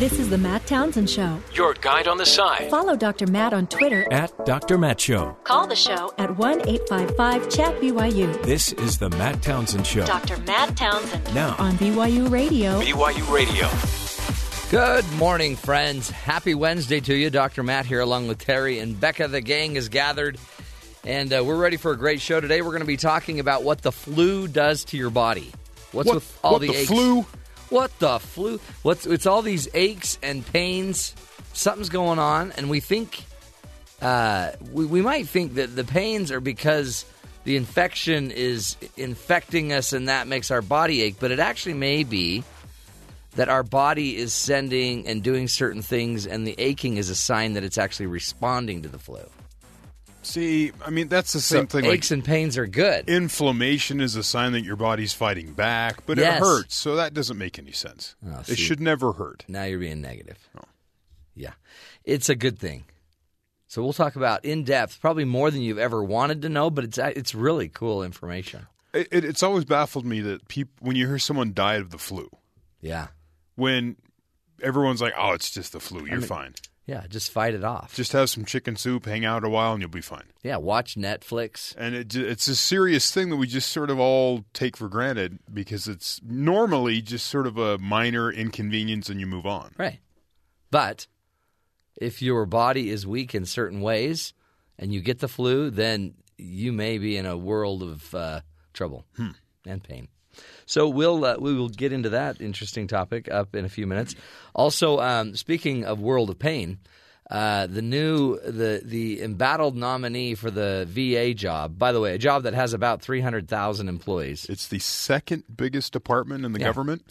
This is the Matt Townsend Show. Your guide on the side. Follow Dr. Matt on Twitter. At Dr. Matt Show. Call the show at 1 855 Chat BYU. This is the Matt Townsend Show. Dr. Matt Townsend. Now. On BYU Radio. BYU Radio. Good morning, friends. Happy Wednesday to you. Dr. Matt here, along with Terry and Becca. The gang is gathered, and uh, we're ready for a great show today. We're going to be talking about what the flu does to your body. What's What- with all what, the, the aches? flu? What the flu? What's it's all these aches and pains? Something's going on, and we think uh, we we might think that the pains are because the infection is infecting us, and that makes our body ache. But it actually may be that our body is sending and doing certain things, and the aching is a sign that it's actually responding to the flu. See, I mean that's the So same thing. Like aches and pains are good. inflammation is a sign that your body's fighting back, but Yes. it hurts. So that doesn't make any sense. Oh, see. it should never hurt. Now you're being negative. Oh. Yeah. It's a good thing. So we'll talk about in depth, probably more than you've ever wanted to know, but it's it's really cool information. It, it, it's always baffled me that people when you hear someone died of the flu, Yeah. when everyone's like, "Oh, it's just the flu. You're mean- fine. Yeah, just fight it off. Just have some chicken soup, hang out a while, and you'll be fine." yeah, watch Netflix. And it, it's a serious thing that we just sort of all take for granted because it's normally just sort of a minor inconvenience, and you move on. Right. But if your body is weak in certain ways and you get the flu, then you may be in a world of uh, trouble and pain. So we'll uh, we will get into that interesting topic up in a few minutes. Also, um, speaking of world of pain, uh, the new the the embattled nominee for the VA job. By the way, a job that has about three hundred thousand employees. It's the second biggest department in the Yeah. government.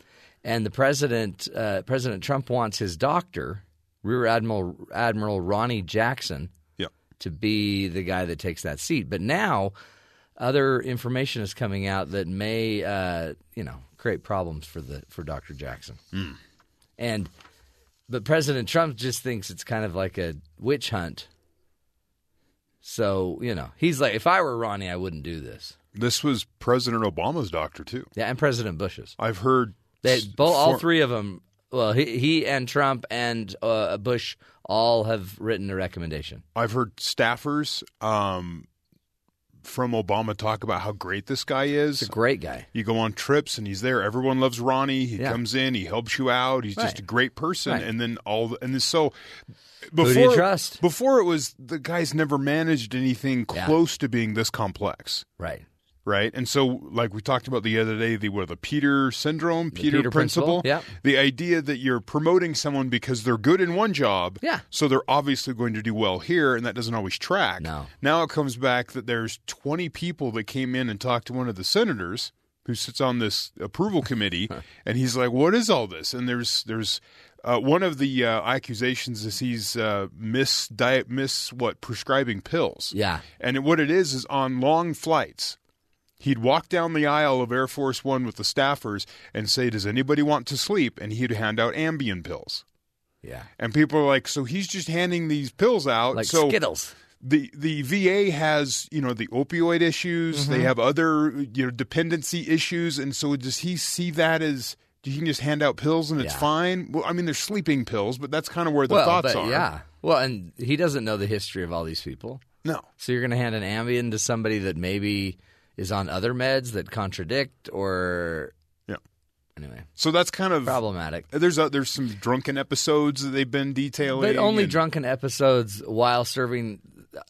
and the president uh, President Trump wants his doctor, Rear Admiral Admiral Ronnie Jackson, Yeah. to be the guy that takes that seat. But now, other information is coming out that may, uh, you know, create problems for the for Dr. Jackson. And but President Trump just thinks it's kind of like a witch hunt. So you know, he's like, if I were Ronnie, I wouldn't do this. This was President Obama's doctor too. Yeah, and President Bush's. I've heard s- both, all three of them. Well, he, he and Trump and uh, Bush all have written a recommendation. I've heard staffers um, from Obama talk about how great this guy is. He's a great guy. You go on trips and he's there. Everyone loves Ronnie. He Yeah. comes in, he helps you out. He's just a great person. Right. And then all the, and then so do before you trust? Before it was the guy's never managed anything Yeah. close to being this complex. Right. Right, and so like we talked about the other day, the what the Peter syndrome, Peter, Peter principle, principle, the idea that you're promoting someone because they're good in one job, Yeah. so they're obviously going to do well here, and that doesn't always track. No. Now it comes back that there's 20 people that came in and talked to one of the senators who sits on this approval committee, and he's like, "What is all this?" And there's there's uh, one of the uh, accusations is he's uh, miss diet miss what prescribing pills. Yeah. And what it is is on long flights, he'd walk down the aisle of Air Force One with the staffers and say, "Does anybody want to sleep?" And he'd hand out Ambien pills. Yeah. And people are like, "So he's just handing these pills out?" Like so Skittles. the the VA has you know the opioid issues. Mm-hmm. They have other you know dependency issues, and so does he see that as? You can just hand out pills and it's Yeah. fine. Well, I mean, they're sleeping pills, but that's kind of where the well, thoughts but are. yeah. Well, and he doesn't know the history of all these people. No. So you're going to hand an Ambien to somebody that maybe is on other meds that contradict or Yeah. anyway, So that's kind of problematic. There's a, there's some drunken episodes that they've been detailing. But only and- drunken episodes while serving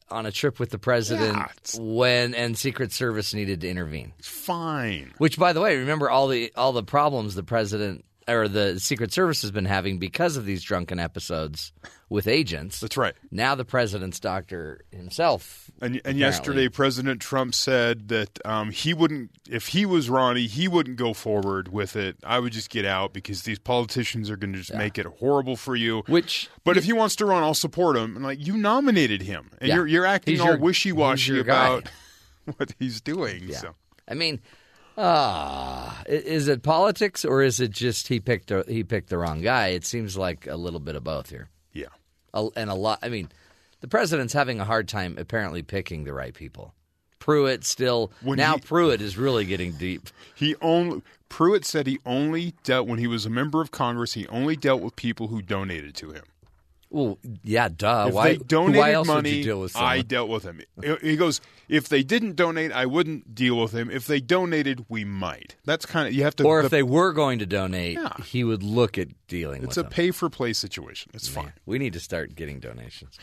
on a trip with the president Yeah, when and Secret Service needed to intervene. Fine. Which, by the way, remember all the all the problems the president or the Secret Service has been having because of these drunken episodes with agents. That's right. Now the president's doctor himself. And, and apparently- yesterday, President Trump said that um, he wouldn't, if he was Ronnie, he wouldn't go forward with it. I would just get out because these politicians are going to just make it horrible for you. Which, But if he wants to run, I'll support him. And like you nominated him, and Yeah. you're you're acting He's all wishy washy about what he's doing. yeah. So I mean, ah, is it politics or is it just he picked a, he picked the wrong guy? It seems like a little bit of both here. yeah, a, and a lot. I mean, the president's having a hard time apparently picking the right people. Pruitt still When now he- Pruitt is really getting deep. he only Pruitt said he only dealt when he was a member of Congress. He only dealt with people who donated to him. Well, yeah, duh. If why? they donated why else money, would you deal with someone? I dealt with him. He goes, if they didn't donate, I wouldn't deal with him. If they donated, we might. That's kind of you have to. or if the- they were going to donate, Yeah. he would look at dealing with it. it's a them. pay for play situation. It's fine. We need to start getting donations.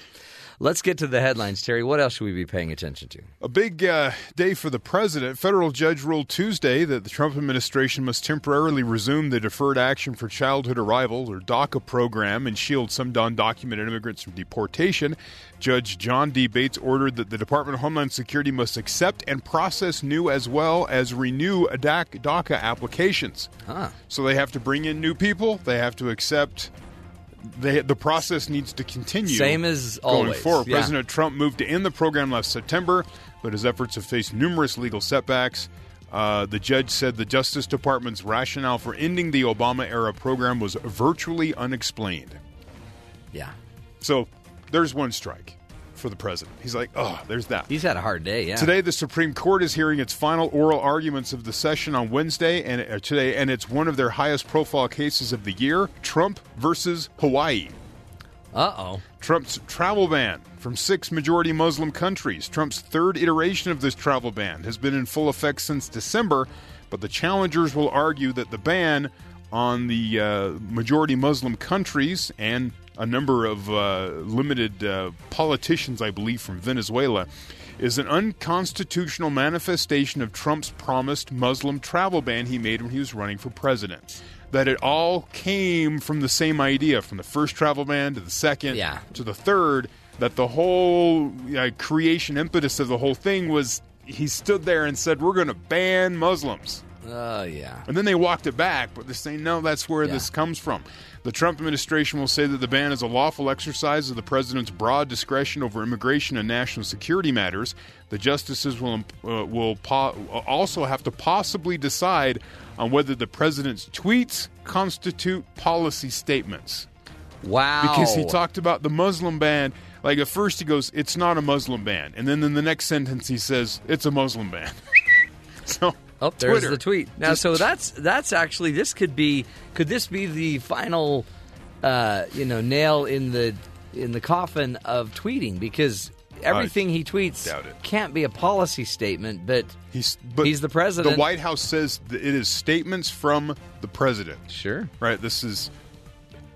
Let's get to the headlines, Terry. What else should we be paying attention to? A big uh, day for the president. Federal judge ruled Tuesday that the Trump administration must temporarily resume the Deferred Action for Childhood Arrival, or DACA program, and shield some undocumented immigrants from deportation. Judge John D. Bates ordered that the Department of Homeland Security must accept and process new as well as renew DAC- DACA applications. Huh. So they have to bring in new people. They have to accept. They, the process needs to continue. Same as going always, forward. yeah. President Trump moved to end the program last September, but his efforts have faced numerous legal setbacks. Uh, the judge said the Justice Department's rationale for ending the Obama era program was virtually unexplained. Yeah. So there's one strike for the president. He's like, oh, there's that. He's had a hard day, yeah. Today, the Supreme Court is hearing its final oral arguments of the session on Wednesday and uh, today, and it's one of their highest profile cases of the year: Trump versus Hawaii. Uh oh. Trump's travel ban from six majority Muslim countries. Trump's third iteration of this travel ban has been in full effect since December, but the challengers will argue that the ban on the uh, majority Muslim countries and a number of uh, limited uh, politicians, I believe, from Venezuela, is an unconstitutional manifestation of Trump's promised Muslim travel ban he made when he was running for president. That it all came from the same idea, from the first travel ban to the second Yeah. to the third, that the whole uh, creation impetus of the whole thing was he stood there and said, We're going to ban Muslims. Oh, yeah. And then they walked it back, but they're saying, no, that's where Yeah. this comes from. The Trump administration will say that the ban is a lawful exercise of the president's broad discretion over immigration and national security matters. The justices will uh, will po- also have to possibly decide on whether the president's tweets constitute policy statements. Wow. Because he talked about the Muslim ban. Like at first he goes, "It's not a Muslim ban," and then in the next sentence he says, "It's a Muslim ban." so Oh, there's Twitter. the tweet. Now, Just- so that's that's actually this could be could this be the final, uh, you know, nail in the in the coffin of tweeting because everything he tweets can't be a policy statement, but He's but He's the president. The White House says that it is statements from the president. sure, Right. This is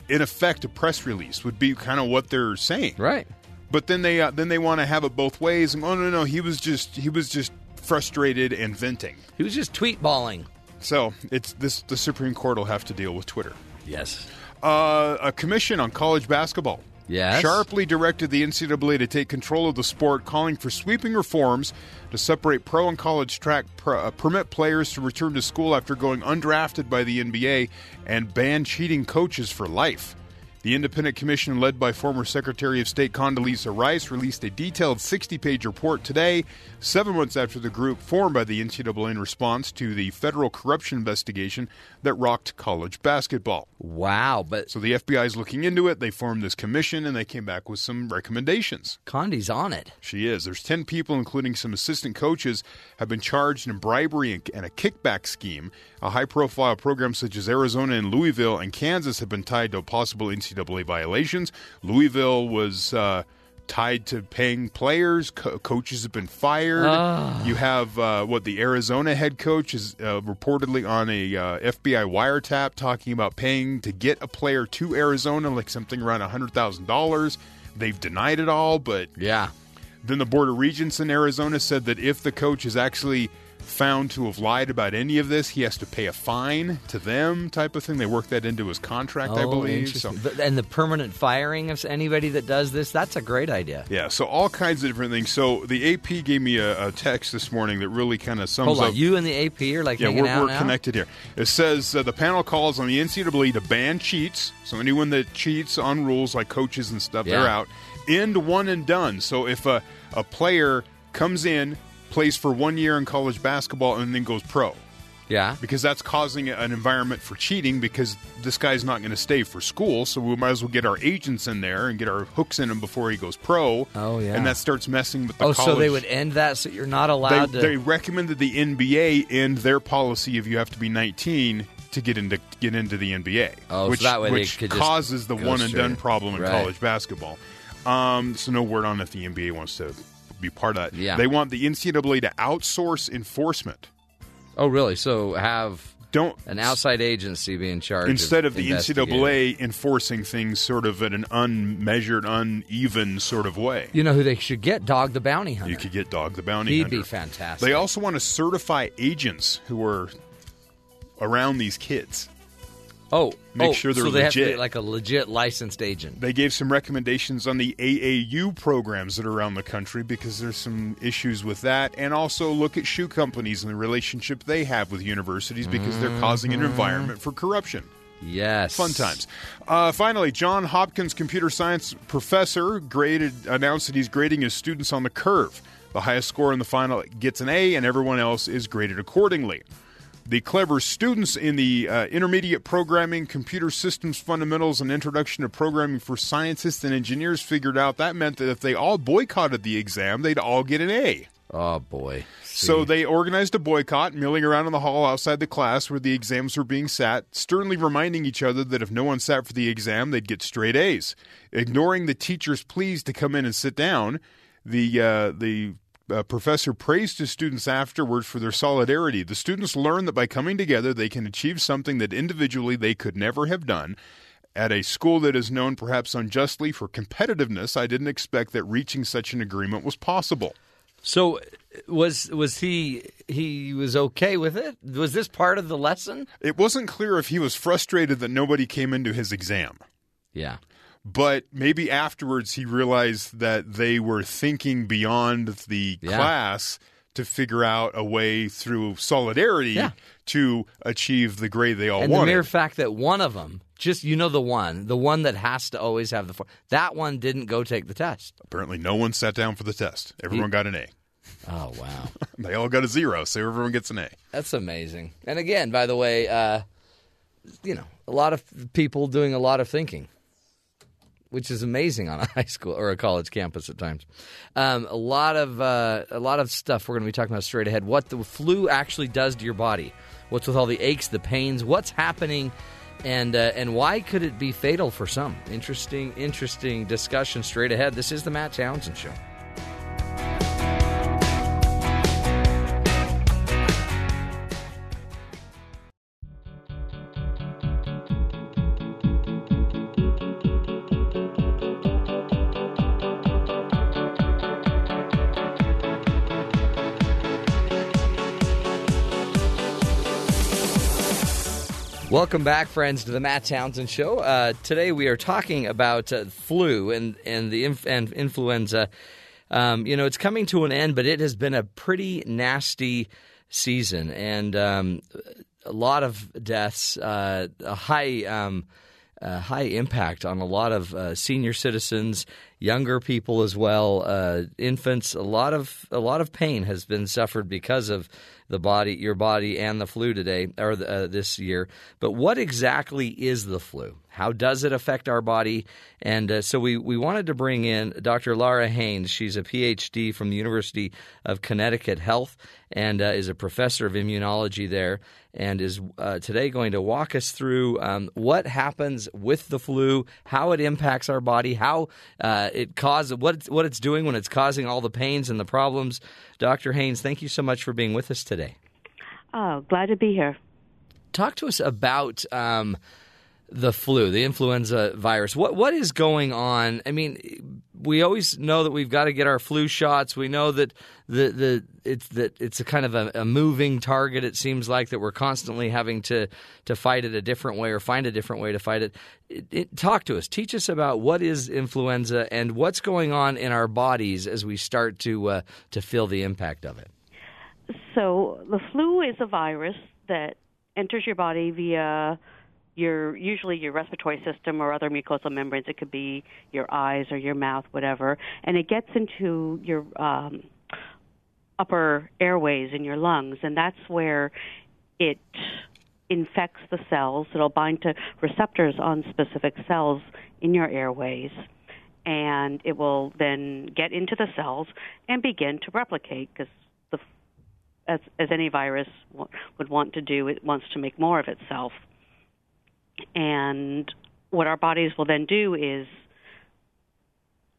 in effect a press release would be kind of what they're saying. right. But then they uh, then they want to have it both ways. And, oh no no he was just he was just frustrated and venting. He was just tweet balling. So it's this the Supreme Court will have to deal with Twitter. Yes. Uh, a commission on college basketball. Yes. Sharply directed the NCAA to take control of the sport, calling for sweeping reforms to separate pro and college track, per, uh, permit players to return to school after going undrafted by the NBA, and ban cheating coaches for life. The independent commission, led by former Secretary of State Condoleezza Rice, released a detailed 60 page report today, seven months after the group formed by the NCAA in response to the federal corruption investigation that rocked college basketball. Wow. But So the FBI is looking into it. They formed this commission and they came back with some recommendations. Condi's on it. She is. There's 10 people, including some assistant coaches, have been charged in bribery and, a kickback scheme. A high profile program such as Arizona and Louisville and Kansas have been tied to a possible NCAA violations. Louisville was. Uh, Tied to paying players, Co- coaches have been fired. You have uh, what the Arizona head coach is uh, reportedly on a uh, FBI wiretap talking about paying to get a player to Arizona, like something around hundred thousand dollars. They've denied it all, but Yeah. then the Board of Regents in Arizona said that if the coach is actually found to have lied about any of this, he has to pay a fine to them, type of thing. They work that into his contract, I Oh, believe. So, and the permanent firing of anybody that does this, that's a great idea. yeah, so all kinds of different things. So the AP gave me a, a text this morning that really kind of sums Hold up. you and the AP are like yeah, we're, out we're now? connected here. It says uh, the panel calls on the NCAA to ban cheats. So anyone that cheats on rules like coaches and stuff, they're out. End one and done. So if a, a player comes in, plays for one year in college basketball, and then goes pro, Yeah. because that's causing an environment for cheating because this guy's not going to stay for school so we might as well get our agents in there and get our hooks in him before he goes pro Oh, yeah. and that starts messing with the Oh, college so they would end that so you're not they, allowed to. they recommended the NBA end their policy if you have to be 19 to get into get into the NBA. Oh, so which, that way they which causes the one and done problem in Right. college basketball. Um, so no word on if the NBA wants to be part of that. Yeah. They want the NCAA to outsource enforcement. oh, really? So have Don't an outside agency be in charge instead of the. NCAA enforcing things sort of in an unmeasured, uneven sort of way. You know who they should get? Dog the Bounty Hunter. You could get Dog the Bounty He'd Hunter. be fantastic. They also want to certify agents who are around these kids. Oh, make oh, sure they're so they have to be legit. like a legit licensed agent. They gave some recommendations on the AAU programs that are around the country because there's some issues with that, and also look at shoe companies and the relationship they have with universities because they're causing Mm-hmm. an environment for corruption. Yes. Fun times. Uh, finally, John Hopkins computer science professor graded announced that he's grading his students on the curve. The highest score in the final gets an A, and everyone else is graded accordingly. The clever students in the uh, intermediate programming, computer systems fundamentals, and introduction to programming for scientists and engineers figured out that meant that if they all boycotted the exam, they'd all get an A. Oh boy. So they organized a boycott, milling around in the hall outside the class where the exams were being sat, sternly reminding each other that if no one sat for the exam, they'd get straight A's. Ignoring the teacher's pleas to come in and sit down, the uh, the uh, professor praised his students afterward for their solidarity. The students learned that by coming together, they can achieve something that individually they could never have done. At a school that is known perhaps unjustly for competitiveness, I didn't expect that reaching such an agreement was possible. So was was he he was okay with it? Was this part of the lesson? It wasn't clear if he was frustrated that nobody came into his exam, Yeah. But maybe afterwards he realized that they were thinking beyond the Yeah. class to figure out a way through solidarity Yeah. to achieve the grade they all And wanted. the mere fact that one of them, just you know the one, the one that has to always have the four, that one didn't go take the test. Apparently, no one sat down for the test. Everyone got an A. Oh wow. They all got a zero, so everyone gets an A. That's amazing. And again, by the way, uh, you know, a lot of people doing a lot of thinking, which is amazing on a high school or a college campus at times. Um, a lot of uh, a lot of stuff we're going to be talking about straight ahead. What the flu actually does to your body. What's with all the aches, the pains? What's happening? And uh, and why could it be fatal for some? Interesting, interesting discussion straight ahead. This is the Matt Townsend Show. Welcome back, friends, to the Matt Townsend Show. Uh, today we are talking about uh, flu and and the inf- and influenza. Um, you know, it's coming to an end, but it has been a pretty nasty season, and um, a lot of deaths, uh, a high um, uh, high impact on a lot of uh, senior citizens, younger people as well, uh, infants. A lot of a lot of pain has been suffered because of the body, your body, and the flu today or uh, this year. But what exactly is the flu? How does it affect our body? And uh, so we, we wanted to bring in Dr. Laura Haynes. She's a PhD from the University of Connecticut Health and uh, is a professor of immunology there and is uh, today going to walk us through um, what happens with the flu, how it impacts our body, how uh, it causes what it's, what it's doing when it's causing all the pains and the problems. Dr. Haynes, thank you so much for being with us today. Oh, glad to be here. Talk to us about um, the flu, the influenza virus. What what is going on? I mean, we always know that we've got to get our flu shots. We know that the the it's that it's a kind of a, a moving target. It seems like that we're constantly having to to fight it a different way or find a different way to fight it. It, it. Talk to us. Teach us about what is influenza and what's going on in our bodies as we start to uh, to feel the impact of it. So, the flu is a virus that enters your body via your usually your respiratory system or other mucosal membranes. It could be your eyes or your mouth, whatever, and it gets into your um, upper airways in your lungs, and that's where it infects the cells. It'll bind to receptors on specific cells in your airways, and it will then get into the cells and begin to replicate because as, as any virus w- would want to do, it wants to make more of itself. And what our bodies will then do is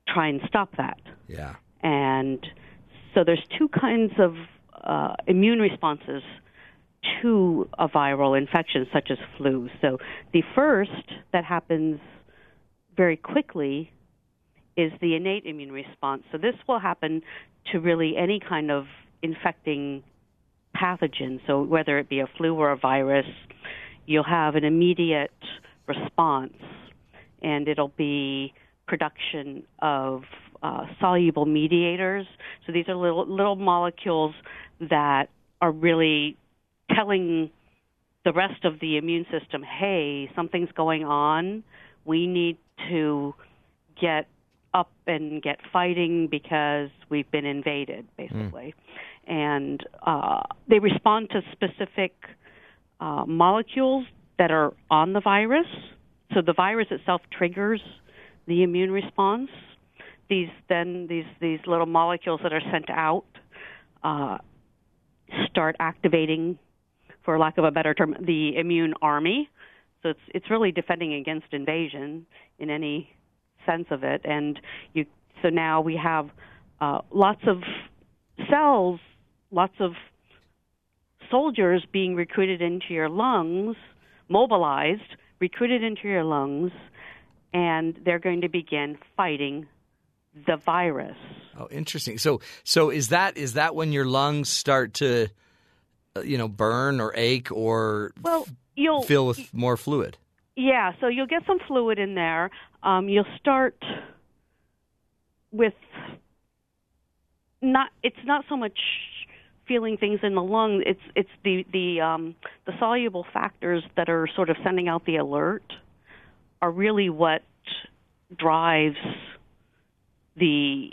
try and stop that. Yeah. And so there's two kinds of uh, immune responses to a viral infection, such as flu. So the first that happens very quickly is the innate immune response. So this will happen to really any kind of infecting pathogen. So whether it be a flu or a virus, you'll have an immediate response, and it'll be production of uh, soluble mediators. So these are little little molecules that are really telling the rest of the immune system, "Hey, something's going on. We need to get up and get fighting because we've been invaded, basically." And uh, they respond to specific uh, molecules that are on the virus. So the virus itself triggers the immune response. These then these these little molecules that are sent out uh, start activating, for lack of a better term, the immune army. So it's it's really defending against invasion in any sense of it. And you so now we have uh, lots of cells, lots of soldiers being recruited into your lungs, mobilized, recruited into your lungs, and they're going to begin fighting the virus. Oh, interesting. So, so is that is that when your lungs start to, uh, you know, burn or ache or Well, you'll fill with more fluid? Yeah, so you'll get some fluid in there. Um, you'll start with not. It's not so much feeling things in the lung. It's it's the the um, the soluble factors that are sort of sending out the alert are really what drives the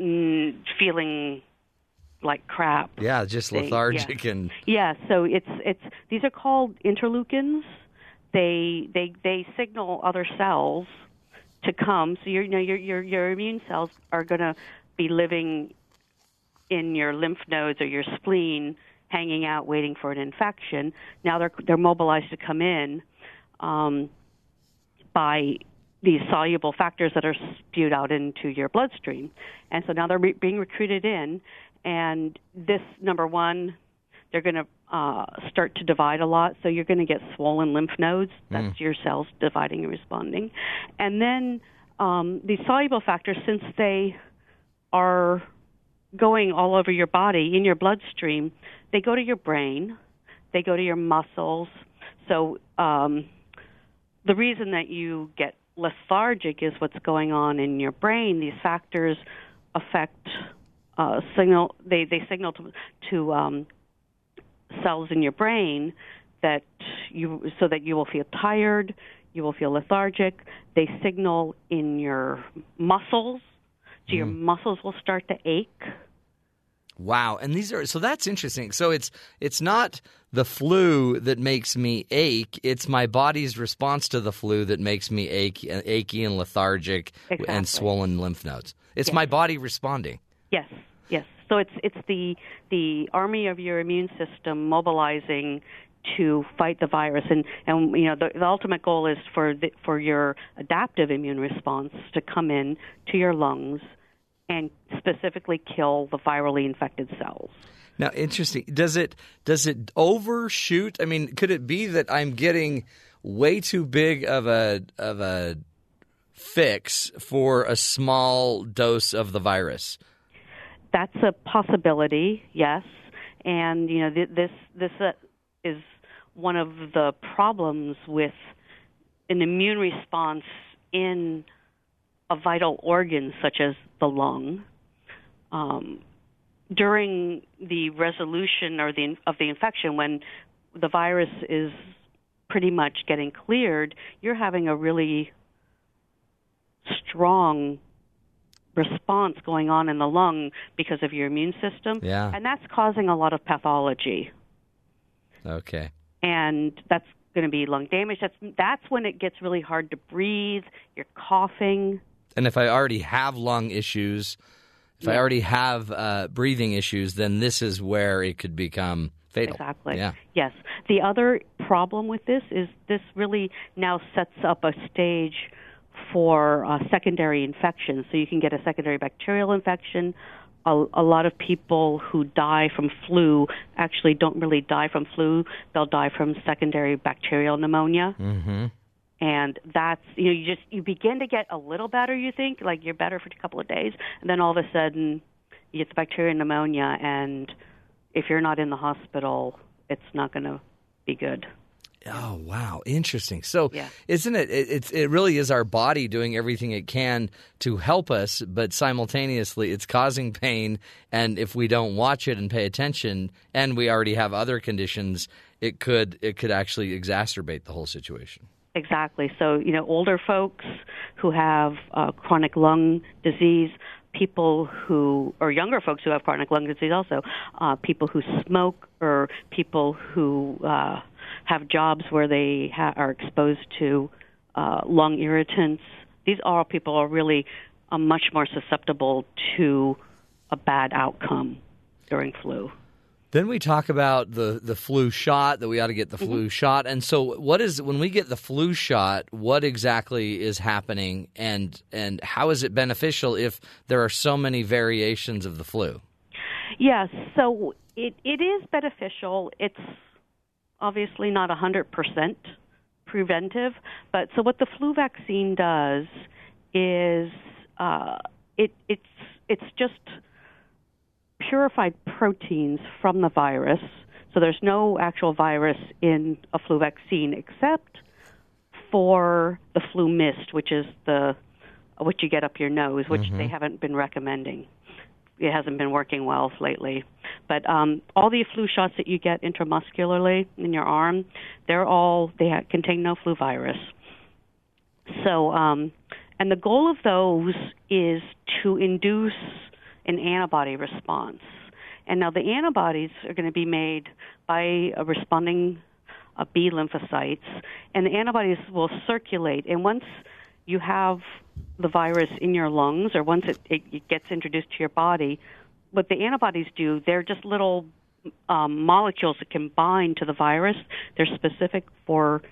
mm, feeling like crap. Yeah, just They- lethargic yeah. and Yeah, so it's it's these are called interleukins. They they they signal other cells to come. So you know your your your immune cells are going to be living in your lymph nodes or your spleen, hanging out waiting for an infection. Now they're they're mobilized to come in um, by these soluble factors that are spewed out into your bloodstream, and so now they're re- being recruited in. And this number one, they're going to uh, start to divide a lot. So you're going to get swollen lymph nodes. That's your cells dividing and responding. And then um, these soluble factors, since they are going all over your body in your bloodstream, they go to your brain, they go to your muscles. So um, the reason that you get lethargic is what's going on in your brain. These factors affect uh, signal. They they signal to to um, cells in your brain that you so that you will feel tired, you will feel lethargic. They signal in your muscles, so your mm. muscles will start to ache. wow. And these are so that's interesting. So it's it's not the flu that makes me ache. It's my body's response to the flu that makes me ache, achy and lethargic Exactly. and swollen lymph nodes. It's my body responding. Yes, yes. So it's it's the the army of your immune system mobilizing to fight the virus, and and you know the, the ultimate goal is for the, for your adaptive immune response to come in to your lungs and specifically kill the virally infected cells. Now, interesting. Does it does it overshoot? I mean, could it be that I'm getting way too big of a of a fix for a small dose of the virus? That's a possibility, yes. And you know th- this this uh, is one of the problems with an immune response in a vital organ such as the lung. Um, during the resolution or the of the infection, when the virus is pretty much getting cleared, you're having a really strong response going on in the lung because of your immune system. Yeah. And that's causing a lot of pathology. Okay. and that's going to be lung damage. That's that's when it gets really hard to breathe. You're coughing. And if I already have lung issues, if I already have uh, breathing issues, then this is where it could become fatal. Exactly. Yeah. Yes. The other problem with this is this really now sets up a stage for uh, secondary infections. So you can get a secondary bacterial infection. A, a lot of people who die from flu actually don't really die from flu. They'll die from secondary bacterial pneumonia. Mm-hmm. And that's you know you just you begin to get a little better you think like you're better for a couple of days and then all of a sudden you get the bacterial pneumonia and if you're not in the hospital it's not going to be good Oh wow, interesting. So, Yeah. isn't it, it? It's it really is our body doing everything it can to help us, but simultaneously it's causing pain. And if we don't watch it and pay attention, and we already have other conditions, it could it could actually exacerbate the whole situation. Exactly. So you know older folks who have uh, chronic lung disease people who or younger folks who have chronic lung disease also uh, people who smoke or people who uh, have jobs where they ha- are exposed to uh, lung irritants. These all people are really uh, much more susceptible to a bad outcome during flu Then we talk about the, the flu shot that we ought to get the flu shot. And so what is when we get the flu shot, what exactly is happening and and how is it beneficial if there are so many variations of the flu? Yes, so it, it is beneficial. It's obviously not 100% preventive, but so what the flu vaccine does is uh, it, it's, it's just purified proteins from the virus. So there's no actual virus in a flu vaccine except for the flu mist, which is the what you get up your nose, which they haven't been recommending. It hasn't been working well lately. But um, all the flu shots that you get intramuscularly in your arm, they're all they ha- contain no flu virus. So, um, and the goal of those is to induce an antibody response. And now the antibodies are going to be made by a responding uh, B lymphocytes, and the antibodies will circulate. And once you have the virus in your lungs, or once it, it, it gets introduced to your body, what the antibodies do, they're just little um, molecules that can bind to the virus. They're specific for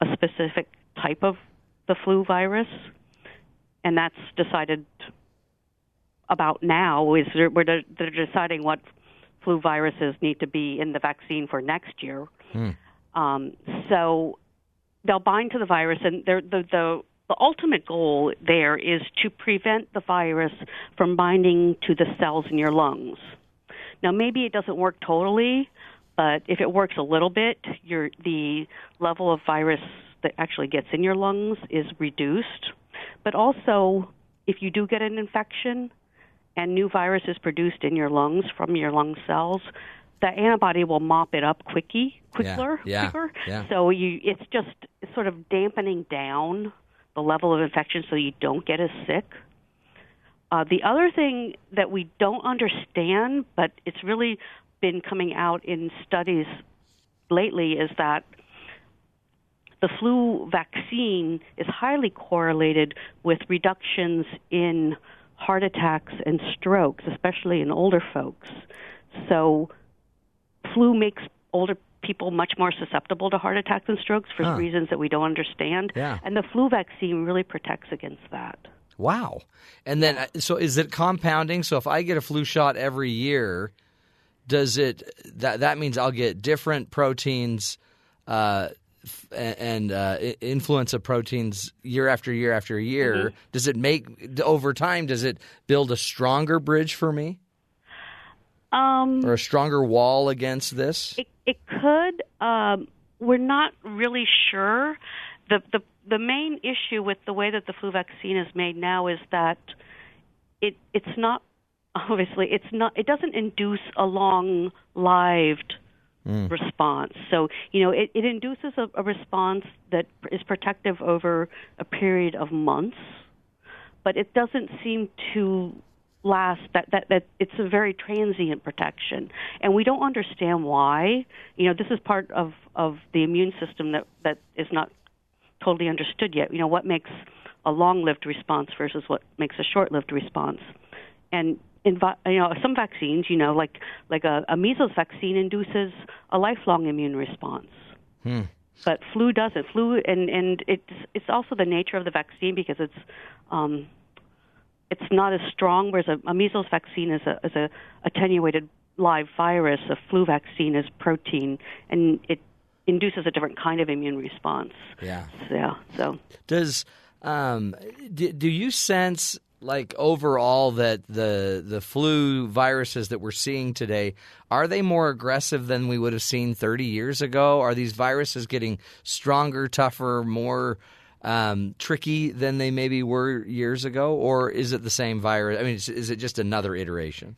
a specific type of the flu virus, and that's decided about now. Is they're, where they're, they're deciding what flu viruses need to be in the vaccine for next year. Um, so they'll bind to the virus, and the the the ultimate goal there is to prevent the virus from binding to the cells in your lungs. Now, maybe it doesn't work totally, but if it works a little bit, your the level of virus that actually gets in your lungs is reduced. But also, if you do get an infection and new virus is produced in your lungs from your lung cells, the antibody will mop it up quickly, quicker, yeah, quicker. yeah. So you, it's just sort of dampening down the level of infection so you don't get as sick. Uh, the other thing that we don't understand, but it's really been coming out in studies lately, is that the flu vaccine is highly correlated with reductions in heart attacks and strokes, especially in older folks. So, flu makes older people much more susceptible to heart attacks and strokes for Huh. reasons that we don't understand. Yeah. And the flu vaccine really protects against that. Wow. And then, uh, so is it compounding? So if I get a flu shot every year, does it that that means I'll get different proteins uh, and uh, i- influenza proteins year after year after year? Does it make over time? Does it build a stronger bridge for me Um, or a stronger wall against this? It, it could. Um, we're not really sure. The, the the main issue with the way that the flu vaccine is made now is that it it's not obviously it's not it doesn't induce a long lived Mm. response. So you know it, it induces a, a response that is protective over a period of months, but it doesn't seem to last that, that that it's a very transient protection. And we don't understand why. You know this is part of of the immune system that that is not totally understood yet. You know what makes a long-lived response versus what makes a short-lived response? And in you know some vaccines you know like like a, a measles vaccine induces a lifelong immune response Hmm. but flu doesn't flu and and it's it's also the nature of the vaccine because it's um it's not as strong. Whereas a, a measles vaccine is a, is a attenuated live virus. A flu vaccine is protein, and it induces a different kind of immune response. Yeah. Yeah. So Does um, do, do you sense like overall that the the flu viruses that we're seeing today are they more aggressive than we would have seen 30 years ago? Are these viruses getting stronger, tougher, more um, tricky than they maybe were years ago, or is it the same virus? I mean, is, is it just another iteration?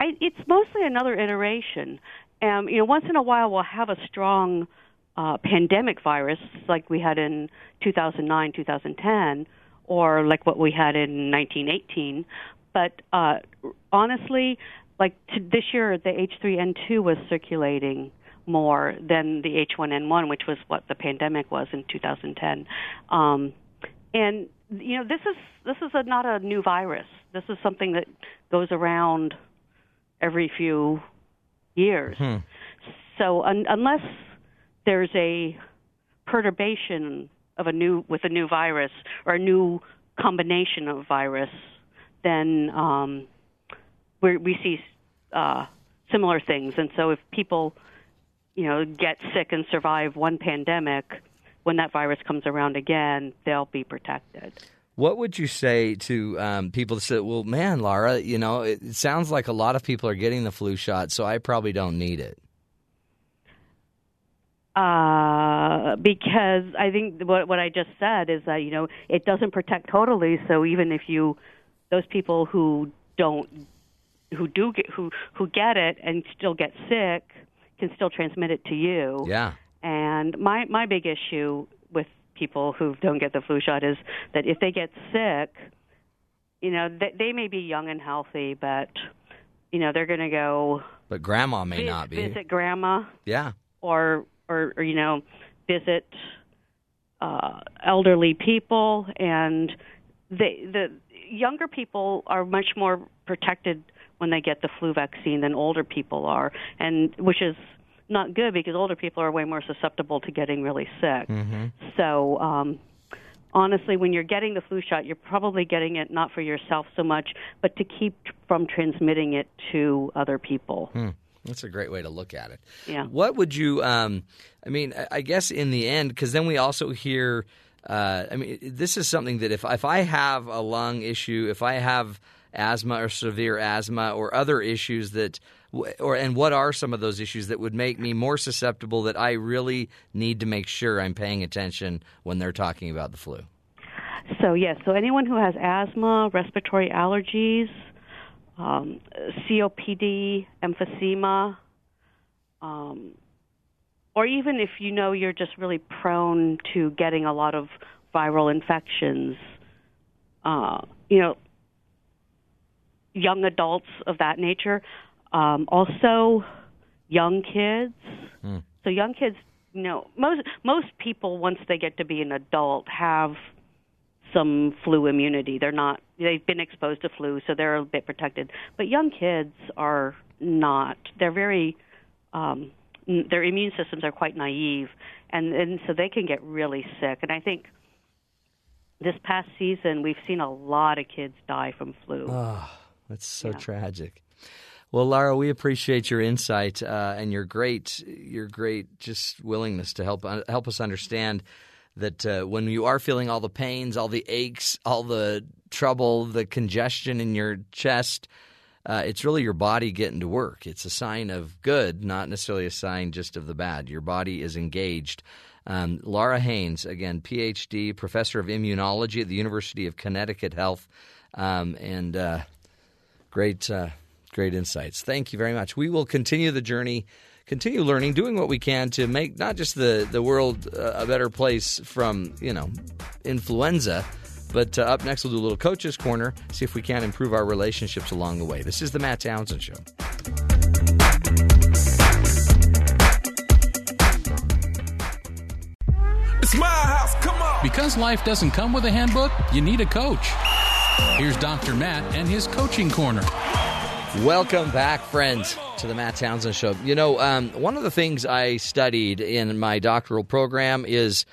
I, it's mostly another iteration. Um, you know, once in a while we'll have a strong uh, pandemic virus like we had in 2009, 2010, or like what we had in 1918. But uh, honestly, like to this year, the H3N2 was circulating more than the H1N1, which was what the pandemic was in 2010. Um, and you know, this is this is a, not a new virus. This is something that goes around every few years. So un- unless there's a perturbation of a new with a new virus or a new combination of virus, then um, we we see uh, similar things. And so if people you know, get sick and survive one pandemic, when that virus comes around again, they'll be protected. What would you say to um, people that say, "Well, man, Laura, you know, it, it sounds like a lot of people are getting the flu shot, so I probably don't need it." Uh, because I think what what I just said is that you know it doesn't protect totally. So even if you, those people who don't, who do get who who get it and still get sick, can still transmit it to you. Yeah. And my my big issue with people who don't get the flu shot is that if they get sick, you know, they, they may be young and healthy, but you know they're going to go But grandma may vis- not be. visit grandma Yeah. or or, or you know visit uh, elderly people, and they, the younger people are much more protected when they get the flu vaccine than older people are, and which is not good because older people are way more susceptible to getting really sick. So. Um, Honestly, when you're getting the flu shot, you're probably getting it not for yourself so much, but to keep from transmitting it to other people. That's a great way to look at it. Yeah. What would you? Um, I mean, I- guess in the end, because then we also hear. Uh, I mean, this is something that if if I have a lung issue, if I have asthma or severe asthma or other issues that, or and what are some of those issues that would make me more susceptible that I really need to make sure I'm paying attention when they're talking about the flu. So yes, so anyone who has asthma, respiratory allergies, um, COPD, emphysema, um, or even if you know you're just really prone to getting a lot of viral infections, uh, you know, young adults of that nature, um, also young kids. So young kids, you know, most most people once they get to be an adult have some flu immunity. They're not they've been exposed to flu, so they're a bit protected. But young kids are not. They're very um their immune systems are quite naive and and so they can get really sick. And I think this past season we've seen a lot of kids die from flu. That's so tragic. Well, Laura, we appreciate your insight uh, and your great, your great just willingness to help uh, help us understand that uh, when you are feeling all the pains, all the aches, all the trouble, the congestion in your chest, uh, it's really your body getting to work. It's a sign of good, not necessarily a sign just of the bad. Your body is engaged. Um, Laura Haynes, again, PhD, professor of immunology at the University of Connecticut Health, um, and uh, great, uh, great insights. Thank you very much. We will continue the journey, continue learning, doing what we can to make not just the the world uh, a better place from you know influenza, But uh, up next, we'll do a little coach's corner, see if we can improve our relationships along the way. This is the Matt Townsend Show. It's my house, come on. Because life doesn't come with a handbook, you need a coach. Here's Dr. Matt and his coaching corner. Welcome back, friends, to the Matt Townsend Show. You know, um, one of the things I studied in my doctoral program is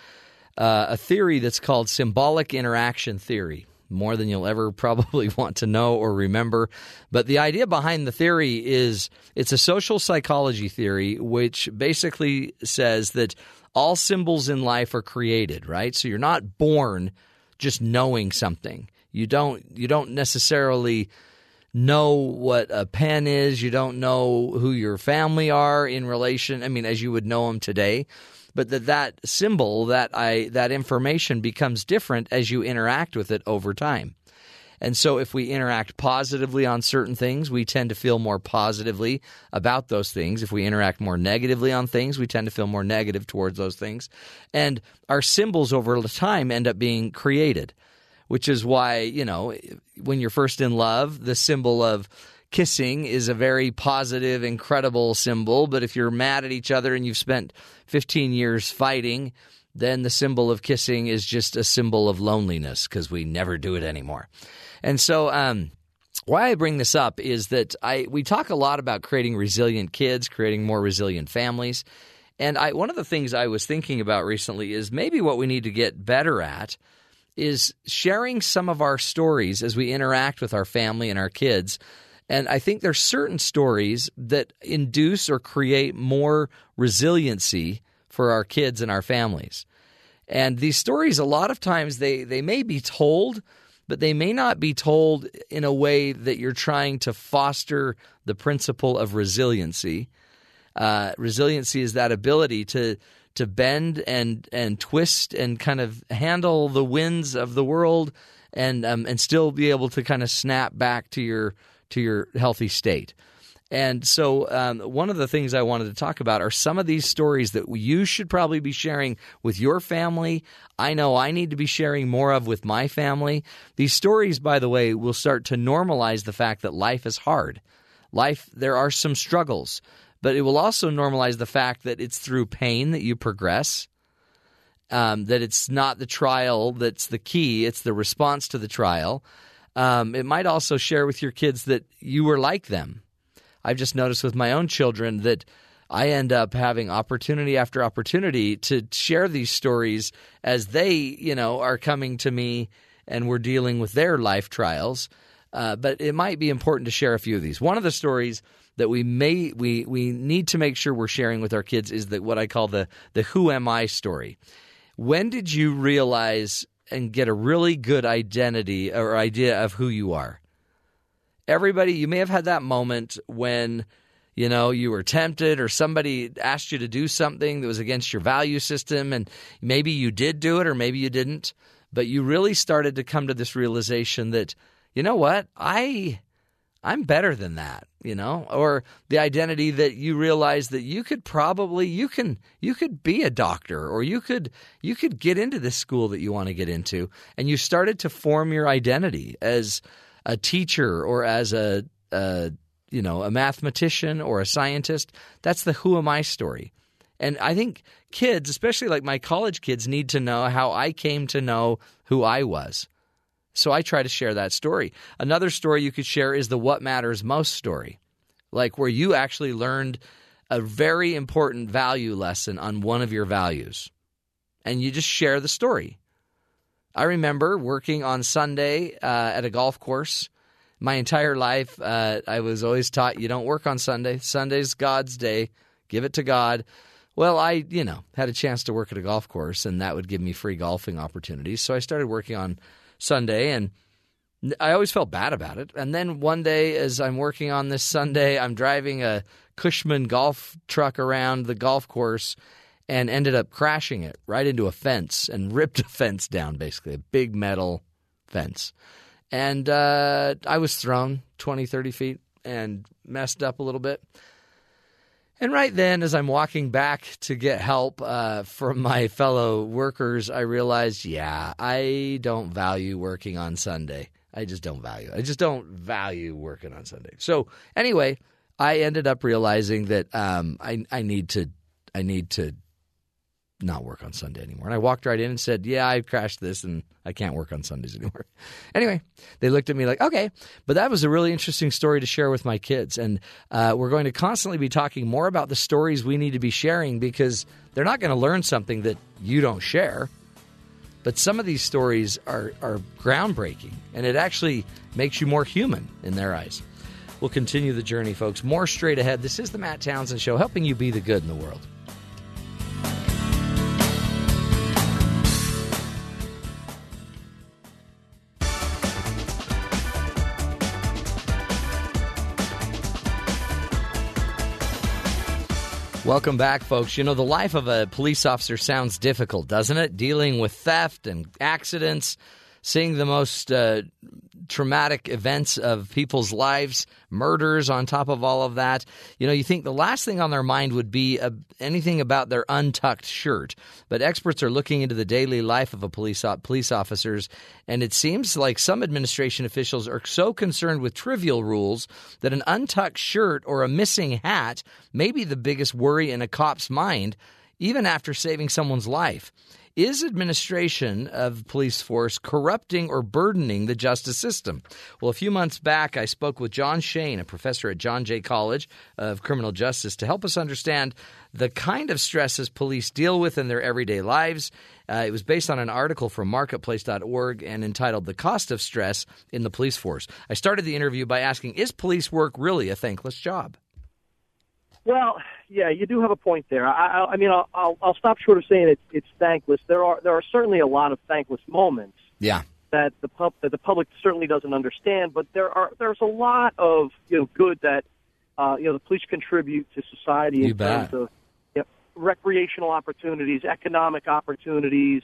uh, a theory that's called symbolic interaction theory. More than you'll ever probably want to know or remember. But the idea behind the theory is it's a social psychology theory, which basically says that all symbols in life are created, right? So you're not born just knowing something. You don't you don't necessarily know what a pen is. You don't know who your family are in relation. I mean, as you would know them today, but that that symbol, that I that information becomes different as you interact with it over time. And so, if we interact positively on certain things, we tend to feel more positively about those things. If we interact more negatively on things, we tend to feel more negative towards those things. And our symbols over time end up being created, which is why, you know, when you're first in love, the symbol of kissing is a very positive, incredible symbol. But if you're mad at each other and you've spent 15 years fighting, then the symbol of kissing is just a symbol of loneliness because we never do it anymore. And so, um, why I bring this up is that I we talk a lot about creating resilient kids, creating more resilient families. And I one of the things I was thinking about recently is maybe what we need to get better at is sharing some of our stories as we interact with our family and our kids. And I think there's certain stories that induce or create more resiliency for our kids and our families. And these stories a lot of times they they may be told but they may not be told in a way that you're trying to foster the principle of resiliency. Uh, resiliency is that ability to to bend and and twist and kind of handle the winds of the world and um, and still be able to kind of snap back to your to your healthy state. And so, um, one of the things I wanted to talk about are some of these stories that you should probably be sharing with your family. I know I need to be sharing more of with my family. These stories, by the way, will start to normalize the fact that life is hard. Life, there are some struggles, but it will also normalize the fact that it's through pain that you progress. Um, that it's not the trial that's the key, it's the response to the trial. Um, it might also share with your kids that you were like them I've just noticed with my own children that I end up having opportunity after opportunity to share these stories as they, you know, are coming to me and we're dealing with their life trials. Uh, but it might be important to share a few of these. One of the stories that we may we we need to make sure we're sharing with our kids is that what I call the the who am I story. When did you realize and get a really good identity or idea of who you are? everybody, you may have had that moment when you know you were tempted or somebody asked you to do something that was against your value system and maybe you did do it or maybe you didn't but you really started to come to this realization that you know what i i'm better than that you know or the identity that you realize that you could probably you can you could be a doctor or you could you could get into this school that you want to get into and you started to form your identity as a teacher or as a, a you know a mathematician or a scientist. That's the who am I story. And I think kids, especially like my college kids, need to know how I came to know who I was. So I try to share that story. Another story you could share is the what matters most story, like where you actually learned a very important value lesson on one of your values. And you just share the story. I remember working on Sunday uh, at a golf course. My entire life, uh, I was always taught you don't work on Sunday. Sunday's God's day. Give it to God. Well, I, you know, had a chance to work at a golf course, and that would give me free golfing opportunities. So I started working on Sunday, and I always felt bad about it. And then one day, as I'm working on this Sunday, I'm driving a Cushman golf truck around the golf course, and ended up crashing it right into a fence and ripped a fence down, basically, a big metal fence. And uh, I was thrown 20, 30 feet and messed up a little bit. And right then, as I'm walking back to get help uh, from my fellow workers, I realized, yeah, I don't value working on Sunday. I just don't value. I just don't value working on Sunday. So anyway, I ended up realizing that um, I I need to I need to not work on Sunday anymore. And I walked right in and said, Yeah, I crashed this and I can't work on Sundays anymore. anyway, they looked at me like, Okay. But that was a really interesting story to share with my kids. And uh, we're going to constantly be talking more about the stories we need to be sharing because they're not going to learn something that you don't share. But some of these stories are, are groundbreaking and it actually makes you more human in their eyes. We'll continue the journey, folks. More straight ahead. This is the Matt Townsend Show, helping you be the good in the world. Welcome back, folks. You know, the life of a police officer sounds difficult, doesn't it? Dealing with theft and accidents, seeing the most uh, traumatic events of people's lives, murders on top of all of that. You know, you think the last thing on their mind would be uh, anything about their untucked shirt. But experts are looking into the daily life of a police police officers, and it seems like some administration officials are so concerned with trivial rules that an untucked shirt or a missing hat may be the biggest worry in a cop's mind, even after saving someone's life. Is administration of police force corrupting or burdening the justice system? Well, a few months back, I spoke with John Shane, a professor at John Jay College of Criminal Justice, to help us understand the kind of stresses police deal with in their everyday lives. Uh, it was based on an article from marketplace.org and entitled The Cost of Stress in the Police Force. I started the interview by asking Is police work really a thankless job? Well, yeah, you do have a point there. I, I, I mean, I'll, I'll, I'll stop short of saying it's, it's thankless. There are there are certainly a lot of thankless moments. Yeah. That the pub that the public certainly doesn't understand, but there are there's a lot of you know good that uh, you know the police contribute to society You in bet. terms of you know, recreational opportunities, economic opportunities.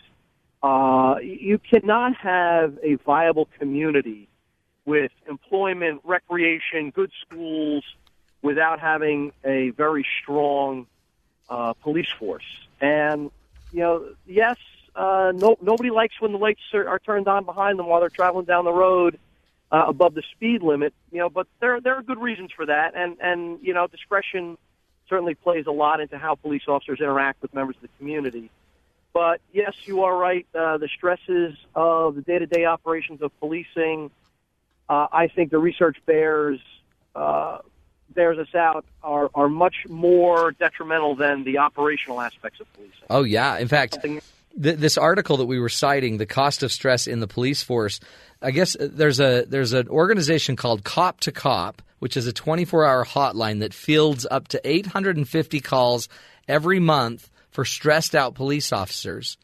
Uh, you cannot have a viable community with employment, recreation, good schools, without having a very strong uh, police force. And you know, yes, uh, no, nobody likes when the lights are, are turned on behind them while they're traveling down the road uh, above the speed limit. You know, but there there are good reasons for that, and and you know, discretion certainly plays a lot into how police officers interact with members of the community. But yes, you are right. Uh, the stresses of the day-to-day operations of policing, uh, I think the research bears uh, bears us out are are much more detrimental than the operational aspects of policing. Oh, yeah. In fact, th- this article that we were citing, the cost of stress in the police force. I guess uh, there's a there's an organization called Cop to Cop, which is a 24-hour hotline that fields up to 850 calls every month for stressed out police officers.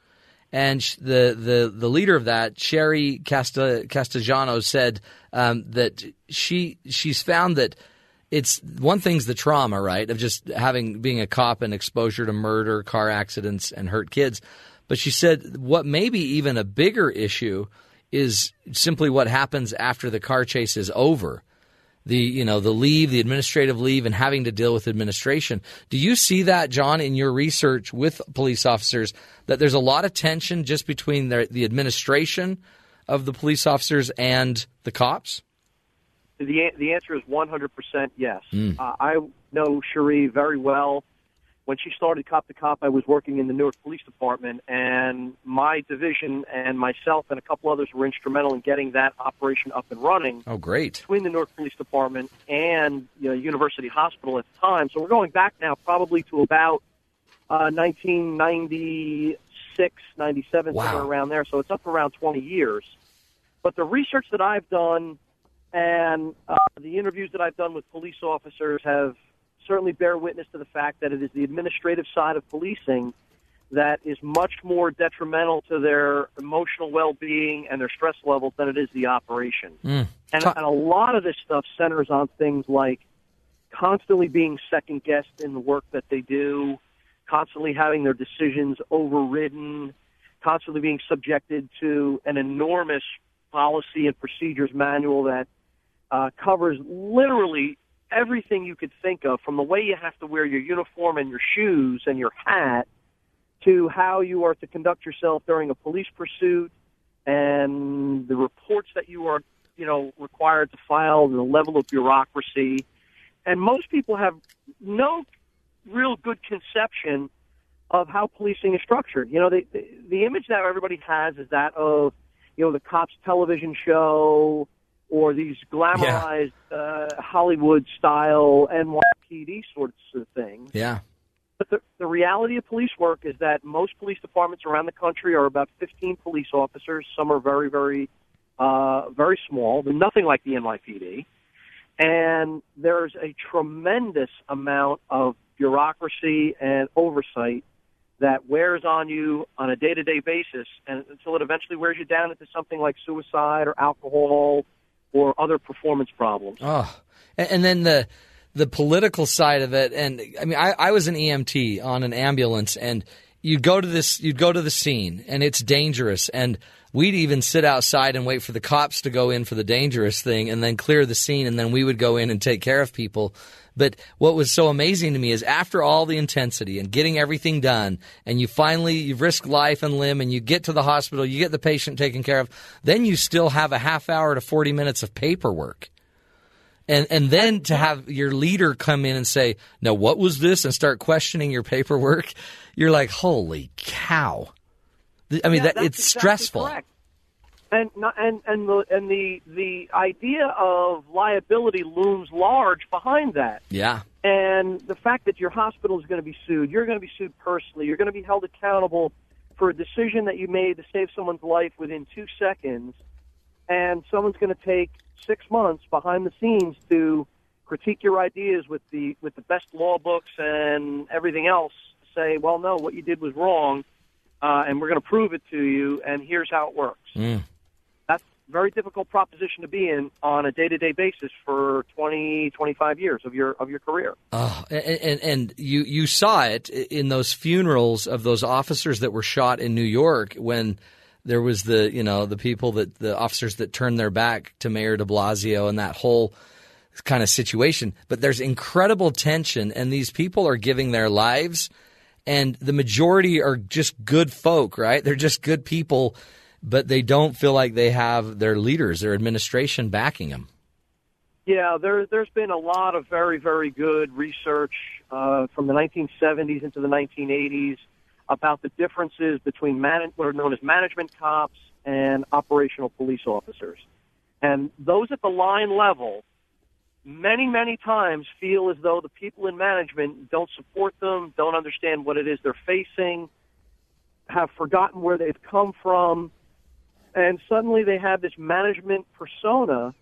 And the, the, the leader of that, Cherie Casta, Castellano, said um, that she she's found that it's one thing's the trauma, right, of just having being a cop and exposure to murder, car accidents, and hurt kids. But she said what may be even a bigger issue is simply what happens after the car chase is over. The you know the leave, the administrative leave, and having to deal with administration. Do you see that, John, in your research with police officers that there's a lot of tension just between the, the administration of the police officers and the cops? The the answer is 100% yes. Uh, I know Cherie very well. When she started Cop to Cop, I was working in the Newark Police Department, and my division and myself and a couple others were instrumental in getting that operation up and running Oh, great. between the Newark Police Department and you know, University Hospital at the time. So we're going back now probably to about uh, 1996, 97, Wow. somewhere around there. So it's up around 20 years. But the research that I've done and uh, the interviews that I've done with police officers have certainly bear witness to the fact that it is the administrative side of policing that is much more detrimental to their emotional well-being and their stress levels than it is the operation. And, and a lot of this stuff centers on things like constantly being second guessed in the work that they do, constantly having their decisions overridden, constantly being subjected to an enormous policy and procedures manual that uh, covers literally everything you could think of, from the way you have to wear your uniform and your shoes and your hat, to how you are to conduct yourself during a police pursuit, and the reports that you are, you know, required to file, and the level of bureaucracy. And most people have no real good conception of how policing is structured. You know, the, the the image that everybody has is that of, you know, the cops television show or these glamorized uh, Hollywood style NYPD sorts of things. Yeah. But the, the reality of police work is that most police departments around the country are about 15 police officers. Some are very, very, uh, very small. They're nothing like the NYPD. And there's a tremendous amount of bureaucracy and oversight that wears on you on a day-to-day basis, and until it eventually wears you down into something like suicide or alcohol or other performance problems. Oh, and, then the the political side of it, and I mean, I, I was an EMT on an ambulance, and you'd go to this, you'd go to the scene, and it's dangerous, and we'd even sit outside and wait for the cops to go in for the dangerous thing, and then clear the scene, and then we would go in and take care of people. But what was so amazing to me is after all the intensity and getting everything done, and you finally you risk life and limb, and you get to the hospital, you get the patient taken care of, then you still have a half hour to forty minutes of paperwork. And and then to have your leader come in and say, "Now what was this?" and start questioning your paperwork, you're like, "Holy cow!" I mean, Yeah, that it's exactly stressful. correct. And and and the and the the idea of liability looms large behind that. Yeah, And the fact that your hospital is going to be sued, you're going to be sued personally, you're going to be held accountable for a decision that you made to save someone's life within two seconds, and someone's going to take six months behind the scenes to critique your ideas with the with the best law books and everything else. Say, well, no, what you did was wrong, uh, and we're going to prove it to you, and here's how it works. A very difficult proposition to be in on a day-to-day basis for 20, 25 years of your of your career. Ah, and, and and you you saw it in those funerals of those officers that were shot in New York when there was the you know the people that the officers that turned their back to Mayor De Blasio and that whole kind of situation. But there's incredible tension, and these people are giving their lives, and the majority are just good folk, right? They're just good people, but they don't feel like they have their leaders, their administration backing them. Yeah, there, there's been a lot of very, very good research uh, from the 1970s into the 1980s about the differences between man- what are known as management cops and operational police officers. And those at the line level, many, many times feel as though the people in management don't support them, don't understand what it is they're facing, have forgotten where they've come from, and suddenly they have this management persona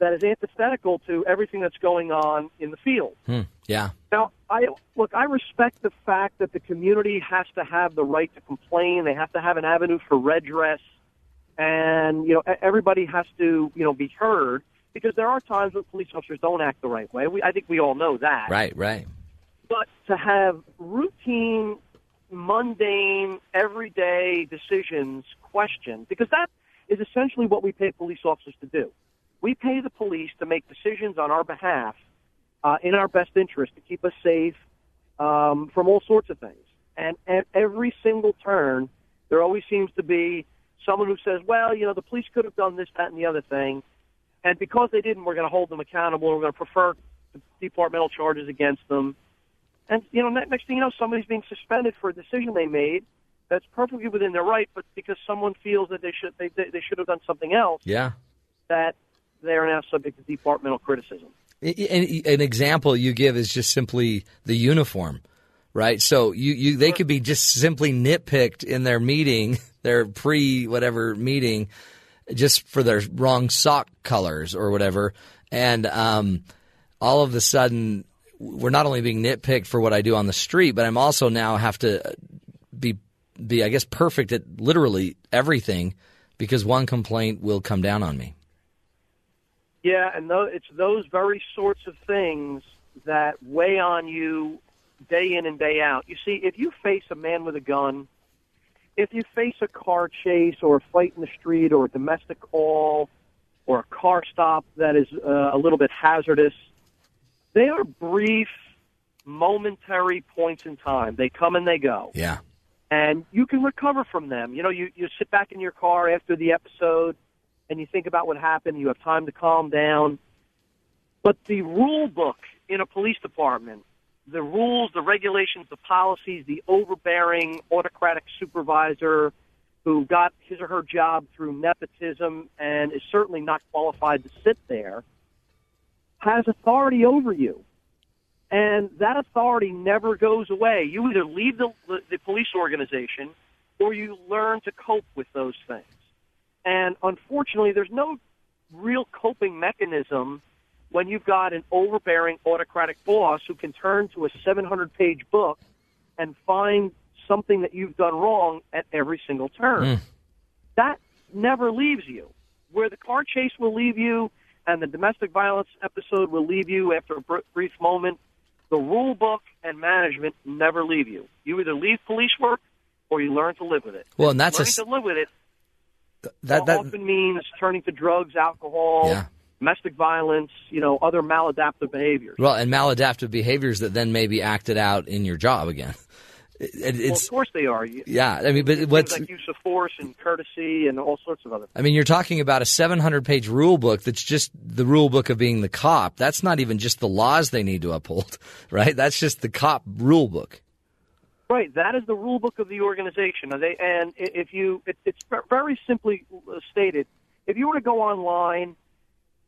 that is antithetical to everything that's going on in the field. Hmm. Yeah. Now, I look. I respect the fact that the community has to have the right to complain. They have to have an avenue for redress, and you know everybody has to you know be heard because there are times when police officers don't act the right way. We, I think we all know that. Right. Right. But to have routine, mundane, everyday decisions questioned, because that is essentially what we pay police officers to do. We pay the police to make decisions on our behalf uh, in our best interest to keep us safe um, from all sorts of things. And at every single turn, there always seems to be someone who says, well, you know, the police could have done this, that, and the other thing. And because they didn't, we're going to hold them accountable. We're going to prefer departmental charges against them. And you know, next thing you know, somebody's being suspended for a decision they made that's perfectly within their right, but because someone feels that they should they they, they should have done something else, Yeah. that they are now subject to departmental criticism. An example you give is just simply the uniform, right? So you, you they could be just simply nitpicked in their meeting, their pre whatever meeting, just for their wrong sock colors or whatever, and um, all of a sudden we're not only being nitpicked for what I do on the street, but I'm also now have to be be I guess perfect at literally everything because one complaint will come down on me. Yeah, and tho- it's those very sorts of things that weigh on you day in and day out. You see, if you face a man with a gun, if you face a car chase or a fight in the street or a domestic call or a car stop that is uh, a little bit hazardous, They are brief, momentary points in time. They come and they go. Yeah. and you can recover from them. You know, you, you sit back in your car after the episode and you think about what happened. You have time to calm down. But the rule book in a police department, the rules, the regulations, the policies, the overbearing autocratic supervisor who got his or her job through nepotism and is certainly not qualified to sit there, has authority over you and that authority never goes away. You either leave the, the, police organization or you learn to cope with those things. And unfortunately, there's no real coping mechanism when you've got an overbearing autocratic boss who can turn to a 700 page book and find something that you've done wrong at every single turn. Hmm. That never leaves you. Where the car chase will leave you and the domestic violence episode will leave you after a br- brief moment, the rule book and management never leave you. You either leave police work or you learn to live with it. Well, and that's a Learning s- to live with it That that often means turning to drugs, alcohol, Yeah. domestic violence, you know, other maladaptive behaviors. well, and maladaptive behaviors that then may be acted out in your job again. It, well, of course they are. Yeah. I mean, but what's like use of force and courtesy and all sorts of other. Things. I mean, you're talking about a 700 page rule book that's just the rule book of being the cop. That's not even just the laws they need to uphold, right? That's just the cop rule book. Right, that is the rule book of the organization. And They and if you, it, it's very simply uh, stated. If you were to go online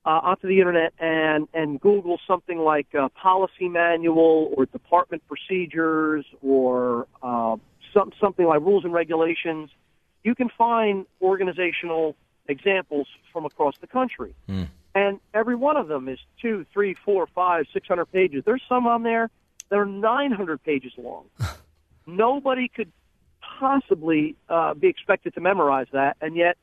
uh, onto the internet and and Google something like uh, policy manual or department procedures or uh, some something like rules and regulations, you can find organizational examples from across the country. And every one of them is two, three, four, five, six hundred pages. There's some on there that are nine hundred pages long. Nobody could possibly uh, be expected to memorize that, and yet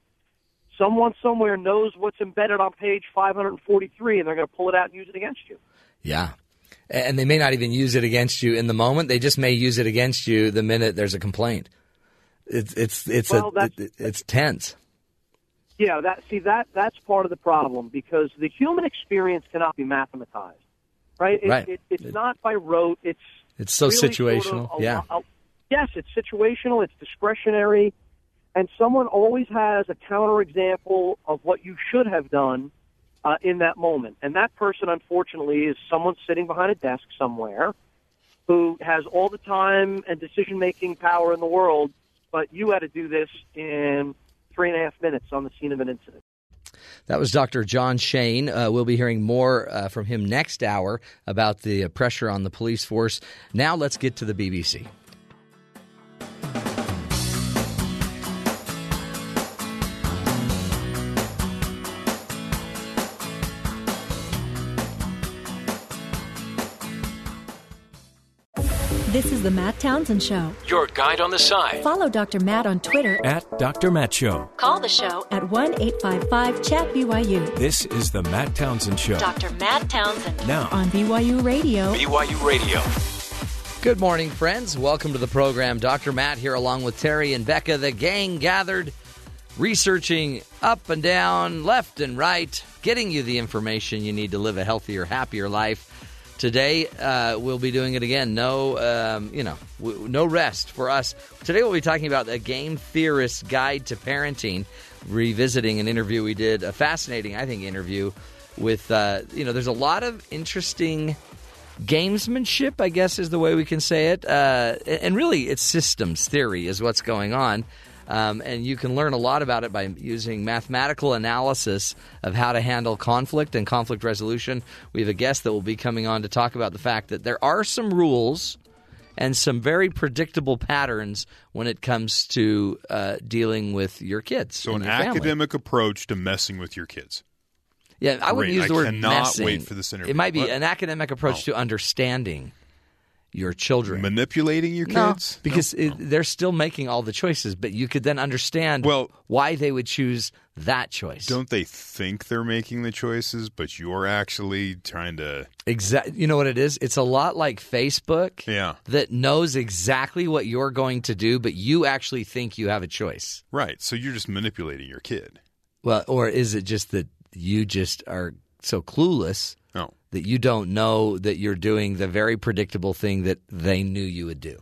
someone somewhere knows what's embedded on page 543, and they're going to pull it out and use it against you. Yeah. And they may not even use it against you in the moment. They just may use it against you the minute there's a complaint. It's it's it's Well, a, it- it's tense. Yeah, that see that that's part of the problem because the human experience cannot be mathematized, right? It, Right. It, it's not by rote. It's It's so really sort of situational. a- yeah. a- yes, it's situational. It's discretionary, and someone always has a counterexample of what you should have done uh, in that moment. And that person, unfortunately, is someone sitting behind a desk somewhere who has all the time and decision making power in the world, but you had to do this in three and a half minutes on the scene of an incident. That was Dr. John Shane. Uh, we'll be hearing more uh, from him next hour about the uh, pressure on the police force. Now let's get to the BBC. The Matt Townsend Show. Your guide on the side Follow Dr. Matt on Twitter. at Dr. Matt Show. Call the show at 1 855 Chat BYU. This is the Matt Townsend Show. Dr. Matt Townsend Now, on BYU Radio. BYU Radio. Good morning, friends. Welcome to the program. Dr. Matt here, along with Terry and Becca. The gang gathered, researching up and down, left and right, getting you the information you need to live a healthier, happier life. Today, uh, we'll be doing it again. No, um, you know, w- no rest for us. Today, we'll be talking about a game theorist's guide to parenting, revisiting an interview we did, a fascinating, I think, interview with, uh, you know, there's a lot of interesting gamesmanship, I guess is the way we can say it. Uh, and really, it's systems theory is what's going on. Um, and you can learn a lot about it by using mathematical analysis of how to handle conflict and conflict resolution. We have a guest that will be coming on to talk about the fact that there are some rules and some very predictable patterns when it comes to uh, dealing with your kids. So, an your family. academic approach to messing with your kids. Yeah, I wouldn't Great. use I the word cannot messing. wait for this interview. It might be What? an academic approach to understanding your children. Manipulating your No, kids? because it, they're still making all the choices, but you could then understand Well- why they would choose that choice. Don't they think they're making the choices, but you're actually trying to. Exactly. You know what it is? It's a lot like Facebook. Yeah. That knows exactly what you're going to do, but you actually think you have a choice. Right. So you're just manipulating your kid. Well, or is it just that you just are so clueless No. that you don't know that you're doing the very predictable thing that they knew you would do.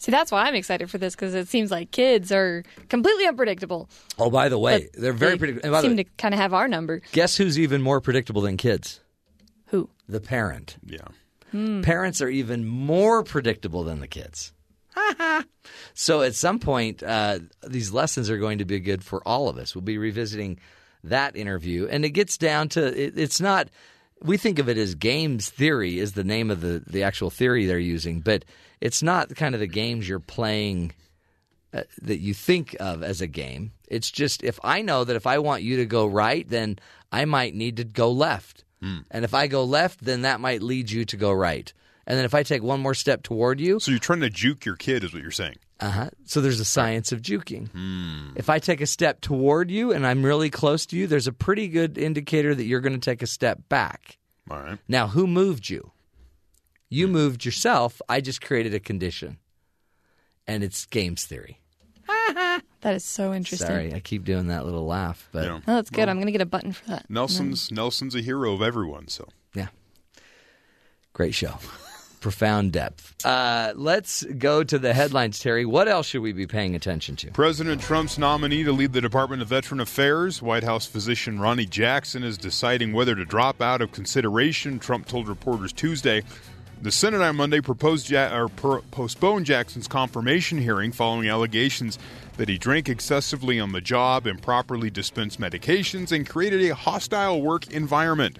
See, that's why I'm excited for this because it seems like kids are completely unpredictable. Oh, by the way, But they're very they predictable. and Seem way, to kind of have our number. guess who's even more predictable than kids? Who? The parent. Yeah. Parents are even more predictable than the kids. so at some point, uh, these lessons are going to be good for all of us. We'll be revisiting that interview, and it gets down to it, it's not. We think of it as games theory is the name of the the actual theory they're using, but it's not kind of the games you're playing uh, that you think of as a game. It's just if I know that if I want you to go right, then I might need to go left. And if I go left, then that might lead you to go right. And then if I take one more step toward you, So you're trying to juke your kid, is what you're saying. uh-huh, so there's a science of juking. Hmm. If I take a step toward you and I'm really close to you, there's a pretty good indicator that you're going to take a step back. All right. Now, who moved you? You hmm. moved yourself. I just created a condition. And it's games theory. That is so interesting. Sorry, I keep doing that little laugh, but Yeah. Oh, that's good. I'm going to get a button for that. Nelson's mm. Nelson's a hero of everyone. So Yeah. Great show. Profound depth. Uh, let's go to the headlines, Terry. What else should we be paying attention to? President Trump's nominee to lead the Department of Veteran Affairs, White House physician Ronnie Jackson, is deciding whether to drop out of consideration. Trump told reporters Tuesday. The Senate on Monday proposed ja- or per- postponed Jackson's confirmation hearing following allegations that he drank excessively on the job, improperly dispensed medications, and created a hostile work environment.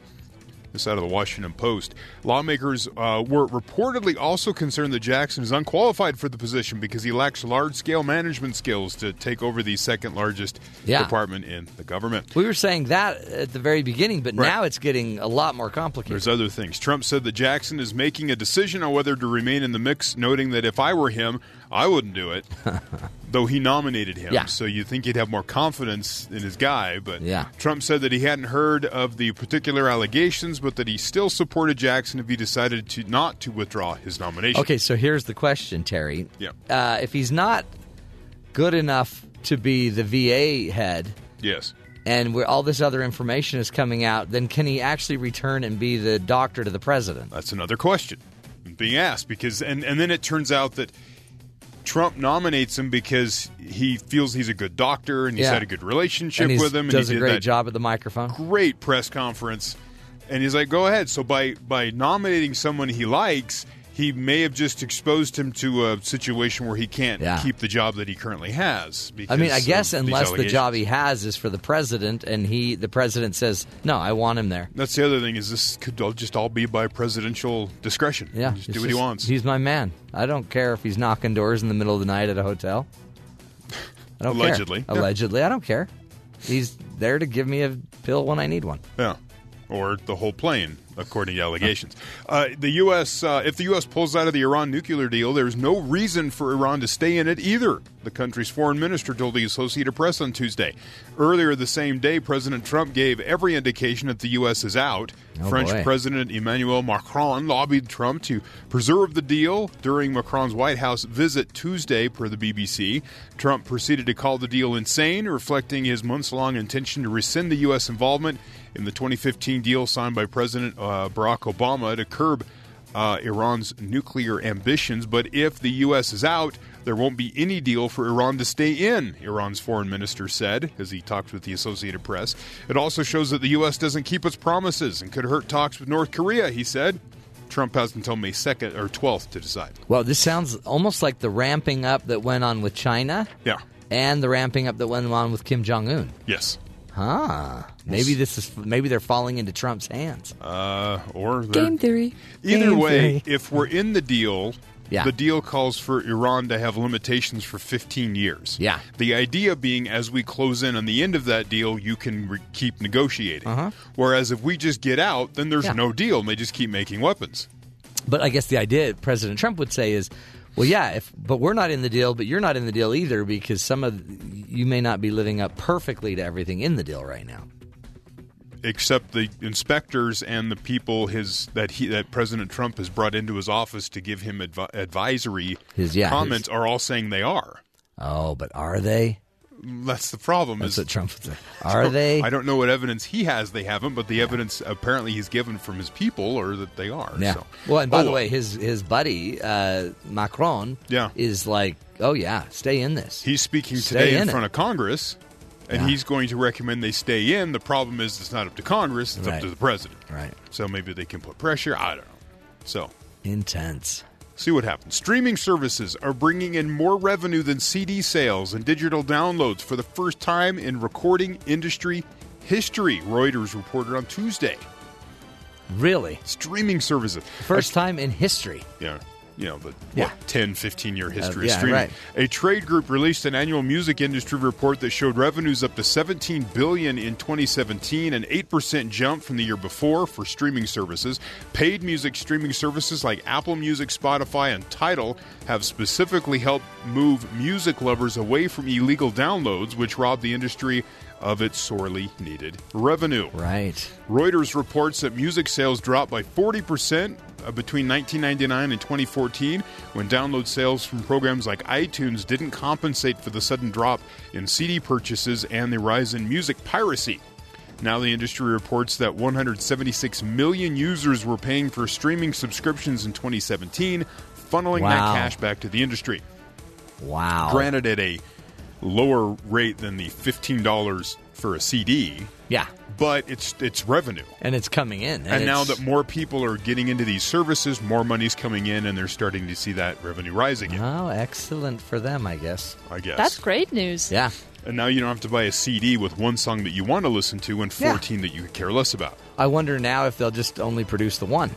This out of the Washington Post. Lawmakers uh, were reportedly also concerned that Jackson is unqualified for the position because he lacks large scale management skills to take over the second largest Yeah. department in the government. We were saying that at the very beginning, but Right. now it's getting a lot more complicated. There's other things. Trump said that Jackson is making a decision on whether to remain in the mix, noting that if I were him, I wouldn't do it, though he nominated him. Yeah. So you think he'd have more confidence in his guy. But Yeah. Trump said that he hadn't heard of the particular allegations, but that he still supported Jackson if he decided to not to withdraw his nomination. Okay, so here's the question, Terry. Yeah. Uh, if he's not good enough to be the VA head, Yes. and where all this other information is coming out, then can he actually return and be the doctor to the president? That's another question being asked because and and then it turns out that Trump nominates him because he feels he's a good doctor and he's Yeah. had a good relationship and with him and does he a did great that job at the microphone. great press conference and he's like go ahead so by by nominating someone he likes he may have just exposed him to a situation where he can't Yeah. keep the job that he currently has I mean, I guess unless the job he has is for the president, and he the president says, "No, I want him there." that's the other thing is this could all just all be by presidential discretion Yeah, just do what he wants He's my man. I don't care if he's knocking doors in the middle of the night at a hotel. I don't care. Allegedly. Yeah. Allegedly, I don't care. He's there to give me a pill when I need one. Yeah, or the whole plane, according to allegations. Uh, the U.S. Uh, if the U.S. pulls out of the Iran nuclear deal, there's no reason for Iran to stay in it either. The country's foreign minister told the Associated Press on Tuesday. Earlier the same day, President Trump gave every indication that the U.S. is out. Oh, French boy. President Emmanuel Macron lobbied Trump to preserve the deal during Macron's White House visit Tuesday, per the BBC. Trump proceeded to call the deal insane, reflecting his months long intention to rescind the U.S. involvement in the 2015 deal signed by President uh, Barack Obama to curb uh, Iran's nuclear ambitions. But if the U.S. is out, there won't be any deal for Iran to stay in, Iran's foreign minister said as he talked with the Associated Press. It also shows that the U.S. doesn't keep its promises and could hurt talks with North Korea, he said. Trump has until May 2nd or 12th to decide. Well, this sounds almost like the ramping up that went on with China Yeah. and the ramping up that went on with Kim Jong Un. Yes. Huh. Maybe this is maybe they're falling into Trump's hands. Uh, or Game theory. Either Game way, theory. if we're in the deal, Yeah. the deal calls for Iran to have limitations for 15 years. Yeah. The idea being, as we close in on the end of that deal, you can re- keep negotiating. Uh-huh. Whereas if we just get out, then there's Yeah. no deal, and they just keep making weapons. But I guess the idea President Trump would say is, well, yeah, if but we're not in the deal, but you're not in the deal either because some of you may not be living up perfectly to everything in the deal right now. Except the inspectors and the people his that he that President Trump has brought into his office to give him advi- advisory His- yeah, comments are all saying they are. Oh, but are they? That's the problem. That's is, what Trump. Are they? I don't know what evidence he has. They haven't, but the evidence apparently he's given from his people or that they are. Yeah. So. Well, and by Oh, the way, his his buddy uh, Macron, Yeah. is like, oh yeah, stay in this. he's speaking Stay today in, in it. front of Congress, and Yeah. he's going to recommend they stay in. The problem is it's not up to Congress; it's Right. up to the president. Right. So maybe they can put pressure. I don't know. So Intense. See what happens. Streaming services are bringing in more revenue than CD sales and digital downloads for the first time in recording industry history. Reuters reported on Tuesday. Really, Streaming services. first time in history. yeah you know the Yeah. what, 10 15 year history yeah, of streaming right. a trade group released an annual music industry report that showed revenues up to 17 billion in 2017 an 8% jump from the year before for streaming services paid music streaming services like apple music spotify and tidal have specifically helped move music lovers away from illegal downloads which rob the industry of its sorely needed revenue Right. Reuters reports that music sales dropped by 40% uh, Uh, between 1999 and 2014 when download sales from programs like iTunes didn't compensate for the sudden drop in CD purchases and the rise in music piracy. Now, the industry reports that 176 million users were paying for streaming subscriptions in 2017, funneling Wow. that cash back to the industry. Wow. Granted, at a lower rate than the $15 for a CD, Yeah. But it's it's revenue. And it's coming in. And, now that more people are getting into these services, more money's coming in, and they're starting to see that revenue rise again. Oh, excellent for them, I guess. I guess. That's great news. Yeah. And now you don't have to buy a CD with one song that you want to listen to and Yeah. 14 that you care less about. I wonder now if they'll just only produce the one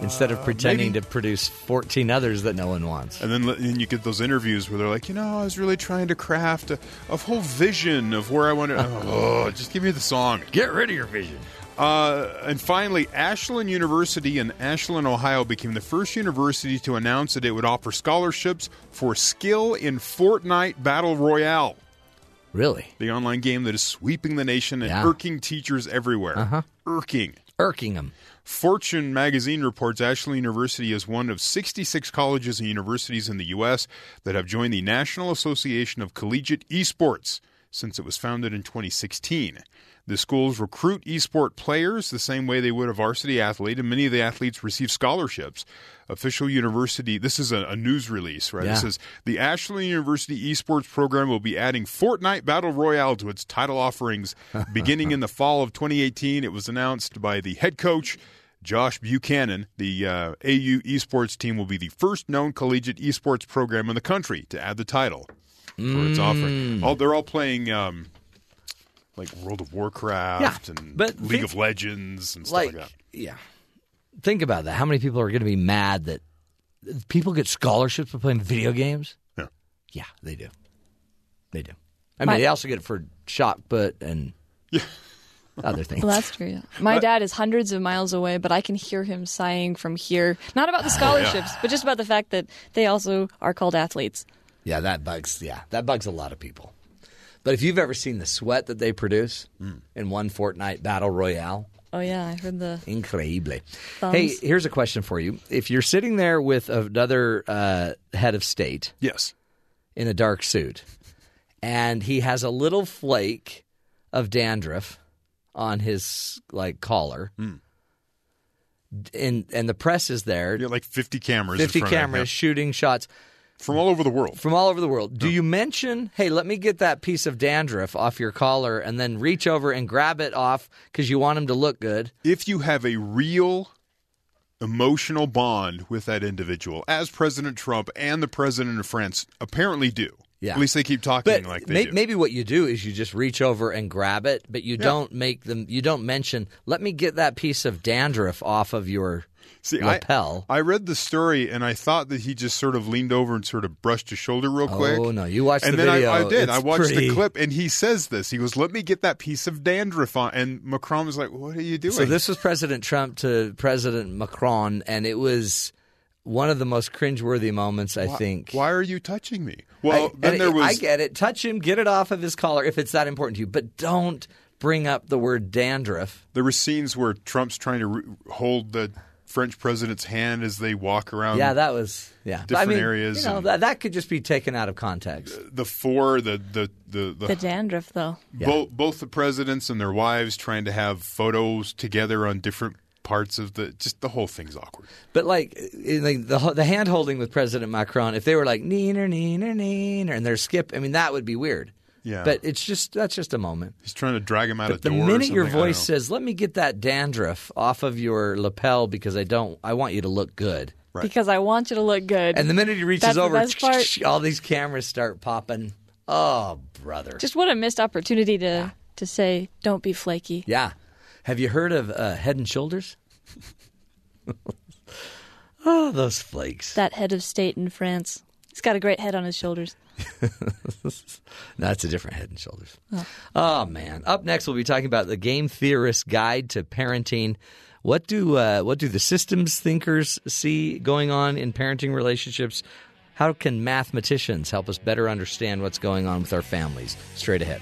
instead of pretending maybe. to produce 14 others that no one wants. And then, then you get those interviews where they're like, you know, I was really trying to craft a, a whole vision of where I want to. oh, just give me the song. Get rid of your vision. Uh, and finally, Ashland University in Ashland, Ohio, became the first university to announce that it would offer scholarships for skill in Fortnite Battle Royale. Really? the online game that is sweeping the nation and Yeah. irking teachers everywhere. Uh-huh. Irking. Irking them. Fortune magazine reports Ashland University is one of 66 colleges and universities in the U.S. that have joined the National Association of Collegiate Esports since it was founded in 2016. The schools recruit esport players the same way they would a varsity athlete, and many of the athletes receive scholarships. Official university, this is a, a news release, right? Yeah. It says the Ashland University esports program will be adding Fortnite Battle Royale to its title offerings beginning in the fall of 2018. It was announced by the head coach. Josh Buchanan, the uh, AU esports team, will be the first known collegiate esports program in the country to add the title for its offering. All, they're all playing um, like World of Warcraft Yeah, and but League think- of Legends and stuff Like, like, that. yeah. Think about that. How many people are going to be mad that people get scholarships for playing video games? Yeah. Yeah, they do. They do. I mean, My- they also get it for shot put and other things. Well, that's true. Yeah. My dad is hundreds of miles away, but I can hear him sighing from here. Not about the oh, scholarships, but just about the fact that they also are called athletes. Yeah, that bugs. Yeah, that bugs a lot of people. But if you've ever seen the sweat that they produce in one Fortnite battle royale, Oh yeah, I heard the incredible. Thumbs. Hey, here's a question for you: If you're sitting there with another uh, head of state Yes. in a dark suit, and he has a little flake of dandruff on his like collar, and and the press is there, You got like 50 cameras. in fifty front of him, cameras shooting shots. From all over the world. from all over the world. Do you mention, hey, let me get that piece of dandruff off your collar and then reach over and grab it off because you want him to look good? if you have a real emotional bond with that individual, as President Trump and the President of France apparently do. Yeah. At least they keep talking But like they may- do. maybe what you do is you just reach over and grab it, but you don't make them. You don't mention. Let me get that piece of dandruff off of your See, lapel. I, I read the story and I thought that he just sort of leaned over and sort of brushed his shoulder real oh, quick. Oh, no, you watched and the then video. I, I did. It's I watched pretty- the clip and he says this. He goes, "Let me get that piece of dandruff on." And Macron was like, "What are you doing?" So this was President Trump to President Macron, and it was one of the most cringeworthy moments I why, think. Why are you touching me? Well, I, then there was I get it. Touch him, get it off of his collar if it's that important to you, but don't bring up the word dandruff. there were scenes where Trump's trying to re- hold the French president's hand as they walk around. Yeah, that was yeah. Different I mean, areas You know, that, that could just be taken out of context. Uh, the four, the the the, the, The dandruff, though. both both the presidents and their wives trying to have photos together on different parts of the just the whole thing's awkward. But like, eh, like the the hand holding with President Macron, if they were like neener neener neener and they're skip, I mean that would be weird. Yeah. But it's just that's just a moment. He's trying to drag him out But a the door. or minute your something, I don't voice says, "Let me get that dandruff off of your lapel because I don't, I want you to look good," Right. Because I want you to look good. and the minute he reaches That's over, best part. all these cameras start popping. Oh, brother! Just what a missed opportunity to to say, "Don't be flaky." Yeah. Have you heard of uh, Head and Shoulders? oh, those flakes. That head of state in France, he's got a great head on his shoulders. That's a different Head and Shoulders. Oh. man! Up next, we'll be talking about the Game Theorist's Guide to Parenting. What do uh, what do the systems thinkers see going on in parenting relationships? How can mathematicians help us better understand what's going on with our families? Straight ahead.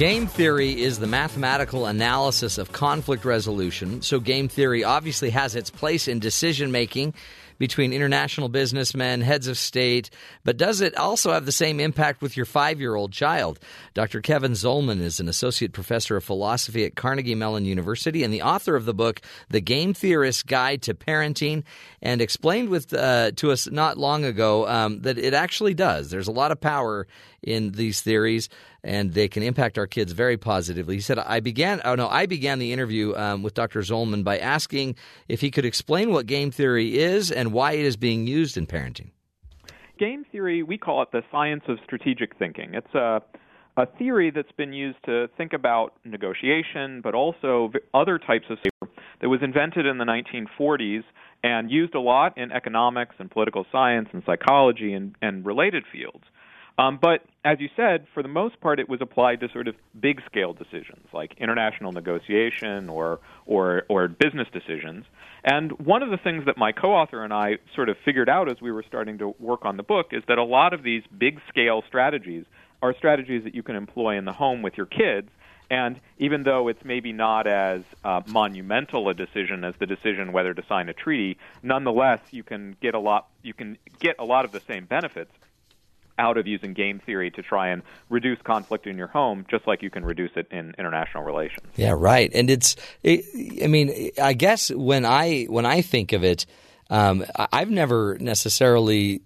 Game theory is the mathematical analysis of conflict resolution. So, game theory obviously has its place in decision making between international businessmen, heads of state, but does it also have the same impact with your five year old child? Dr. Kevin Zollman is an associate professor of philosophy at Carnegie Mellon University and the author of the book, The Game Theorist's Guide to Parenting, and explained with uh, to us not long ago um, that it actually does. There's a lot of power in these theories and they can impact our kids very positively. He said, I began, oh no, I began the interview um, with Dr. Zollman by asking if he could explain what game theory is and why it is being used in parenting. Game theory, we call it the science of strategic thinking. It's a, a theory that's been used to think about negotiation, but also other types of that was invented in the 1940s and used a lot in economics and political science and psychology and, and related fields. Um, but as you said, for the most part, it was applied to sort of big scale decisions like international negotiation or, or, or business decisions. And one of the things that my co author and I sort of figured out as we were starting to work on the book is that a lot of these big scale strategies are strategies that you can employ in the home with your kids. And even though it's maybe not as uh, monumental a decision as the decision whether to sign a treaty, nonetheless you can get a lot you can get a lot of the same benefits out of using game theory to try and reduce conflict in your home, just like you can reduce it in international relations. Yeah, right. And it's, it, I mean, I guess when I when I think of it, um, I've never necessarily,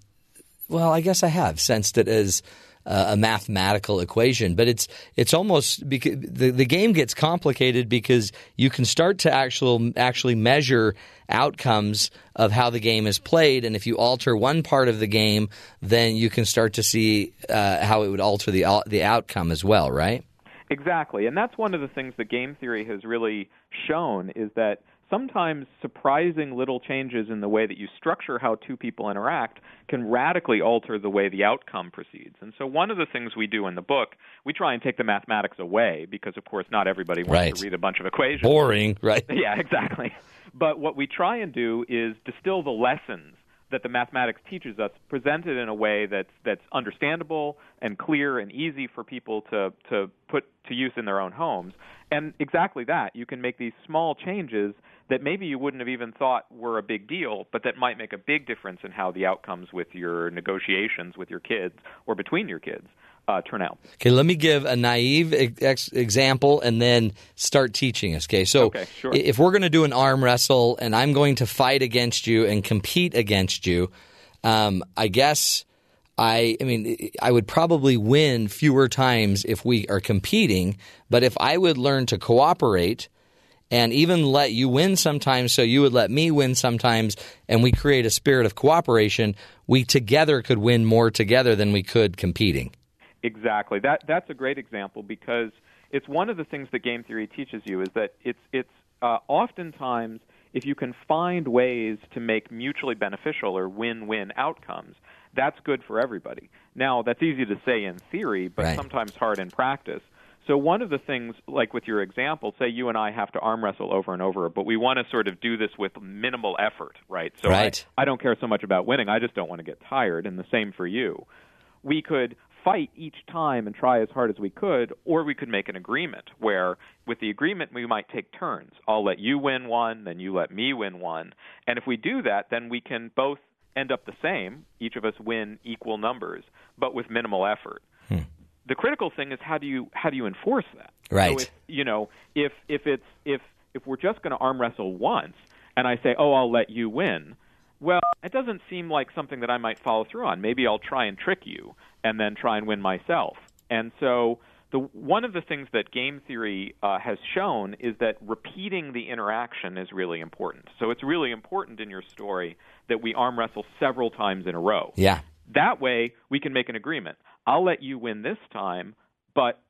well, I guess I have sensed it as uh, a mathematical equation, but it's it's almost because the the game gets complicated because you can start to actual actually measure outcomes of how the game is played, and if you alter one part of the game, then you can start to see uh, how it would alter the the outcome as well, right? Exactly. And that's one of the things that game theory has really shown is that sometimes surprising little changes in the way that you structure how two people interact can radically alter the way the outcome proceeds. And so one of the things we do in the book, we try and take the mathematics away because of course not everybody wants Right. to read a bunch of equations. Boring, right? Yeah, exactly. But what we try and do is distill the lessons that the mathematics teaches us, presented in a way that's that's understandable and clear and easy for people to to put to use in their own homes. And exactly that, you can make these small changes that maybe you wouldn't have even thought were a big deal, but that might make a big difference in how the outcomes with your negotiations with your kids or between your kids uh, turn out. Okay, let me give a naive ex- example and then start teaching us. Okay, so Okay, sure. if we're going to do an arm wrestle and I'm going to fight against you and compete against you, um, I guess I, I mean, I would probably win fewer times if we are competing. But if I would learn to cooperate and even let you win sometimes, so you would let me win sometimes, and we create a spirit of cooperation, we together could win more together than we could competing. Exactly. That that's a great example because it's one of the things that game theory teaches you is that it's it's uh, oftentimes if you can find ways to make mutually beneficial or win-win outcomes, that's good for everybody. Now, that's easy to say in theory, but Right. sometimes hard in practice. So one of the things, like with your example, say you and I have to arm wrestle over and over, but we want to sort of do this with minimal effort, right? So Right. I, don't care so much about winning. I just don't want to get tired, and the same for you. We could fight each time and try as hard as we could, or we could make an agreement where, with the agreement, we might take turns. I'll let you win one, then you let me win one. And if we do that, then we can both end up the same. Each of us win equal numbers, but with minimal effort hmm. The critical thing is how do you how do you enforce that? Right. So if, you know, if if it's if if we're just going to arm wrestle once, and I say, oh, I'll let you win. Well, it doesn't seem like something that I might follow through on. Maybe I'll try and trick you, and then try and win myself. And so, the one of the things that game theory uh, has shown is that repeating the interaction is really important. So it's really important in your story that we arm wrestle several times in a row. Yeah. That way, we can make an agreement. I'll let you win this time, but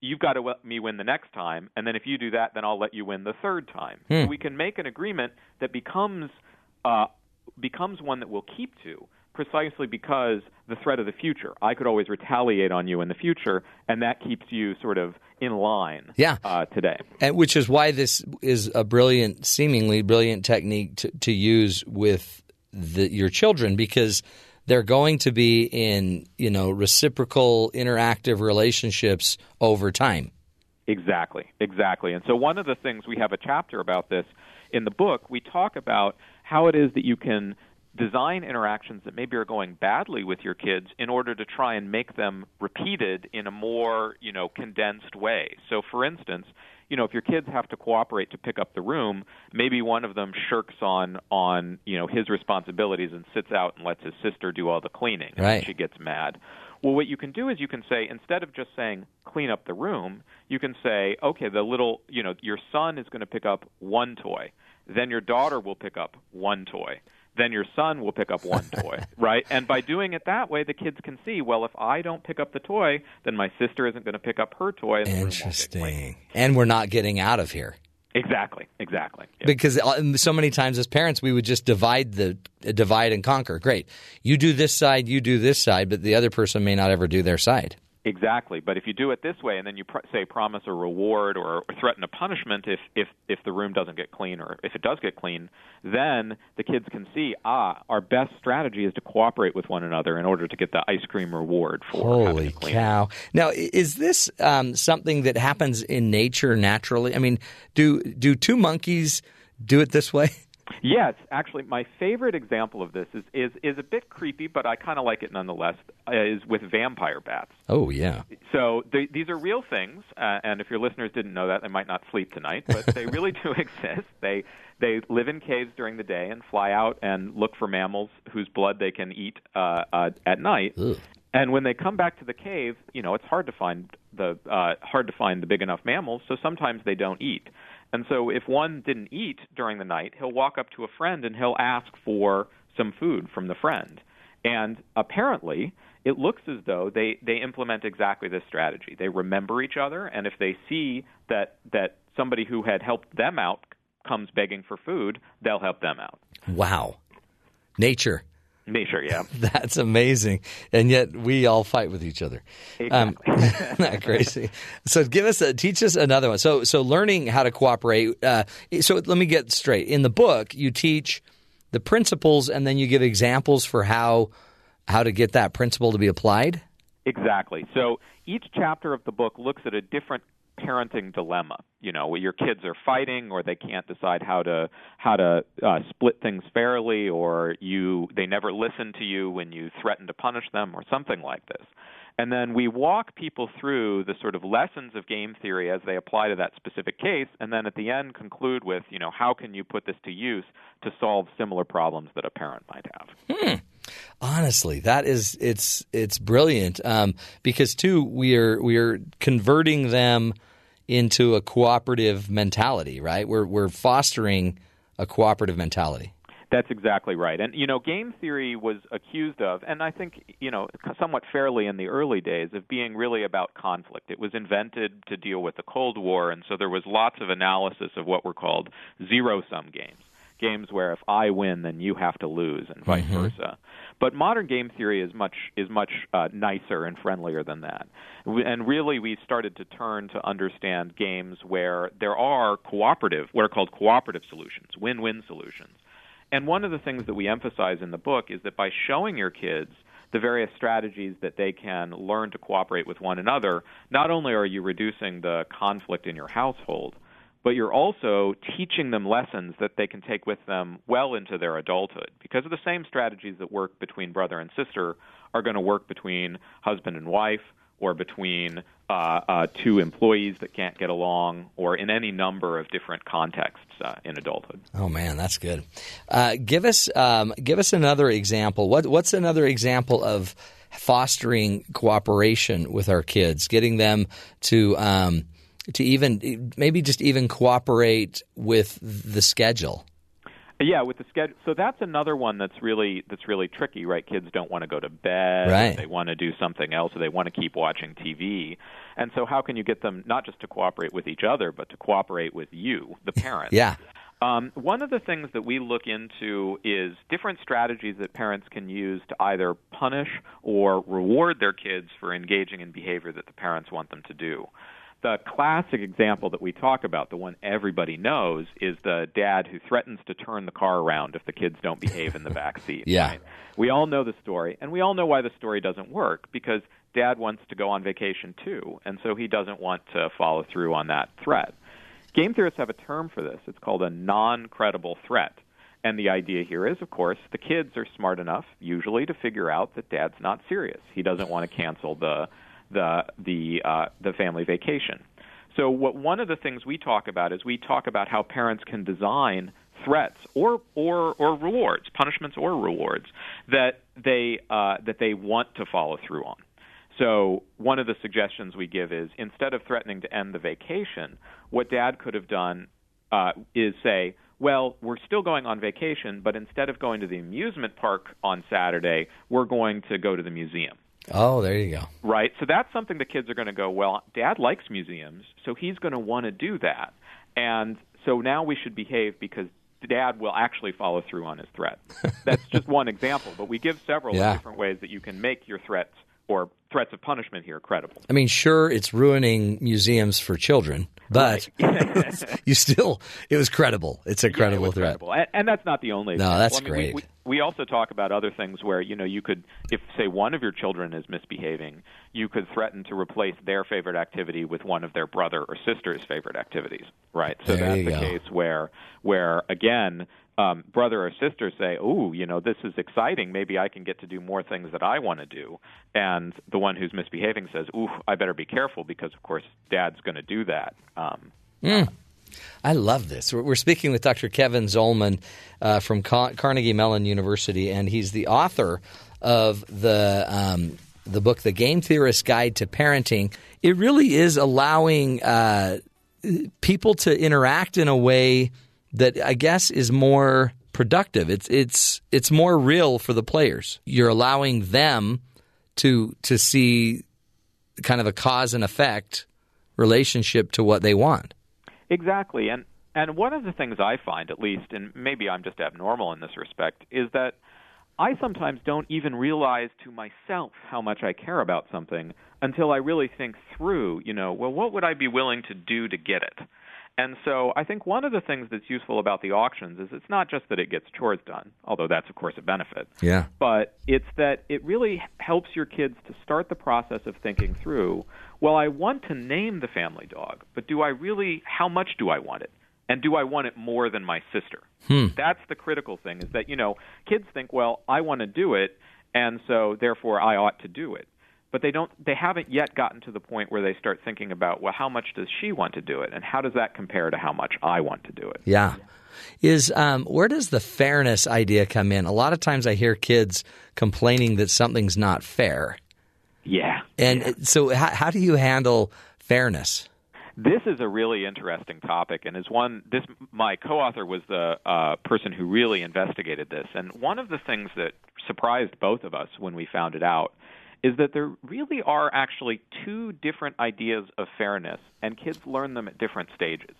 you've got to let me win the next time. And then if you do that, then I'll let you win the third time. Hmm. So we can make an agreement that becomes uh, becomes one that we'll keep to precisely because the threat of the future. I could always retaliate on you in the future, and that keeps you sort of in line Yeah. uh, today. And which is why this is a brilliant, seemingly brilliant technique to, to use with the, your children because they're going to be in you know reciprocal, interactive relationships over time. Exactly, exactly. And so, one of the things we have a chapter about this in the book, we talk about how it is that you can design interactions that maybe are going badly with your kids in order to try and make them repeated in a more, you know, condensed way. So, for instance, you know, if your kids have to cooperate to pick up the room, maybe one of them shirks on on you know his responsibilities and sits out and lets his sister do all the cleaning, and she gets mad. Well, what you can do is you can say instead of just saying clean up the room, you can say, okay, the little, you know, your son is going to pick up one toy, then your daughter will pick up one toy, then your son will pick up one toy, right? And by doing it that way, the kids can see, well, if I don't pick up the toy, then my sister isn't going to pick up her toy. And the room won't get clean. Interesting. And we're not getting out of here. Exactly, exactly. Yeah. because uh, so many times as parents we would just divide the uh, divide and conquer. Great, you do this side, you do this side, but the other person may not ever do their side. Exactly, but if you do it this way, and then you pr- say promise a reward or, or threaten a punishment if, if if the room doesn't get clean or if it does get clean, then the kids can see ah our best strategy is to cooperate with one another in order to get the ice cream reward for having Holy cow! Now, is this um, something that happens in nature naturally? I mean, do do two monkeys do it this way? Yes, actually, my favorite example of this is is is a bit creepy, but I kind of like it nonetheless. Uh, is with vampire bats. Oh yeah, So they, these are real things, uh, and if your listeners didn't know that, they might not sleep tonight. But they really do exist. They they live in caves during the day and fly out and look for mammals whose blood they can eat uh, uh, at night. Ugh. And when they come back to the cave, you know it's hard to find the uh, hard to find the big enough mammals. So sometimes they don't eat. And so if one didn't eat during the night, he'll walk up to a friend and he'll ask for some food from the friend. And apparently, it looks as though they, they implement exactly this strategy. They remember each other, and if they see that, that somebody who had helped them out comes begging for food, they'll help them out. wow, nature. Nature, yeah. That's amazing, and yet we all fight with each other. Um, isn't crazy? So give us a teach us another one. So so learning how to cooperate. Uh, so let me get straight. In the book, you teach the principles, and then you give examples for how how to get that principle to be applied. Exactly. So each chapter of the book looks at a different parenting dilemma. You know, where your kids are fighting, or they can't decide how to how to uh, split things fairly, or you they never listen to you when you threaten to punish them, or something like this. And then we walk people through the sort of lessons of game theory as they apply to that specific case, and then at the end conclude with, you know, how can you put this to use to solve similar problems that a parent might have. Honestly, that is it's it's brilliant um, because too we are we are converting them into a cooperative mentality, right? We're we're fostering a cooperative mentality. That's exactly right. And you know, game theory was accused of, and I think you know, somewhat fairly in the early days, of being really about conflict. It was invented to deal with the Cold War, and so there was lots of analysis of what were called zero-sum games, games where if I win, then you have to lose, and vice versa. But modern game theory is much is much uh, nicer and friendlier than that. And really, we started to turn to understand games where there are cooperative, what are called cooperative solutions, win-win solutions. And one of the things that we emphasize in the book is that by showing your kids the various strategies that they can learn to cooperate with one another, not only are you reducing the conflict in your household, but you're also teaching them lessons that they can take with them well into their adulthood. Because of the same strategies that work between brother and sister are going to work between husband and wife, or between uh, uh, two employees that can't get along, or in any number of different contexts uh, in adulthood. Oh man, that's good. Uh, give us um, give us another example. What, what's another example of fostering cooperation with our kids, getting them to um, to even maybe just even cooperate with the schedule. Yeah, with the schedule. So that's another one that's really that's really tricky, right? Kids don't want to go to bed. Right. They want to do something else, or they want to keep watching TV. And so, how can you get them not just to cooperate with each other, but to cooperate with you, the parent? yeah. Um, one of the things that we look into is different strategies that parents can use to either punish or reward their kids for engaging in behavior that the parents want them to do the classic example that we talk about, the one everybody knows, is the dad who threatens to turn the car around if the kids don't behave in the back seat. yeah. Right? We all know the story, and we all know why the story doesn't work because dad wants to go on vacation too, and so he doesn't want to follow through on that threat. Game theorists have a term for this. It's called a non credible threat. And the idea here is, of course, the kids are smart enough, usually, to figure out that dad's not serious. He doesn't want to cancel the the the uh, the family vacation. So what one of the things we talk about is we talk about how parents can design threats or or or rewards, punishments or rewards that they uh, that they want to follow through on. So one of the suggestions we give is instead of threatening to end the vacation, what Dad could have done uh, is say, well, we're still going on vacation, but instead of going to the amusement park on Saturday, we're going to go to the museum. Oh, there you go. Right. So that's something the kids are going to go, well, dad likes museums, so he's going to want to do that. And so now we should behave because dad will actually follow through on his threat. that's just one example, but we give several Yeah. different ways that you can make your threats or threats of punishment here credible. I mean, sure, it's ruining museums for children, but you still, it was credible. It's a credible threat. Incredible. And, and that's not the only. No, example. that's I mean, great. We, we, we also talk about other things where you know you could, if say one of your children is misbehaving, you could threaten to replace their favorite activity with one of their brother or sister's favorite activities. Right. So There that's the go. case where where again. Um, brother or sister say, "Oh, you know, this is exciting. Maybe I can get to do more things that I want to do." And the one who's misbehaving says, "Ooh, I better be careful because, of course, Dad's going to do that." Um, Mm. I love this. We're, speaking with Dr. Kevin Zollman uh, from Car- Carnegie Mellon University, and he's the author of the um, the book, "The Game Theorist's Guide to Parenting." It really is allowing uh, people to interact in a way that I guess is more productive. It's it's it's more real for the players. You're allowing them to to see kind of a cause and effect relationship to what they want. Exactly, and and one of the things I find, at least, and maybe I'm just abnormal in this respect, is that I sometimes don't even realize to myself how much I care about something until I really think through, you know, well, what would I be willing to do to get it? And so I think one of the things that's useful about the auctions is it's not just that it gets chores done, although that's of course a benefit Yeah. but it's that it really helps your kids to start the process of thinking through well i want to name the family dog but do i really how much do i want it and do i want it more than my sister Hmm. that's the critical thing is that you know kids think well i want to do it and so therefore i ought to do it but they don't they haven't yet gotten to the point where they start thinking about well how much does she want to do it and how does that compare to how much i want to do it Yeah. Is um, where does the fairness idea come in? A lot of times I hear kids complaining that something's not fair. yeah And it- so, how, how do you handle fairness? This is a really interesting topic, and is one. This my co-author was the uh, person who really investigated this, and one of the things that surprised both of us when we found it out is that there really are actually two different ideas of fairness, and kids learn them at different stages.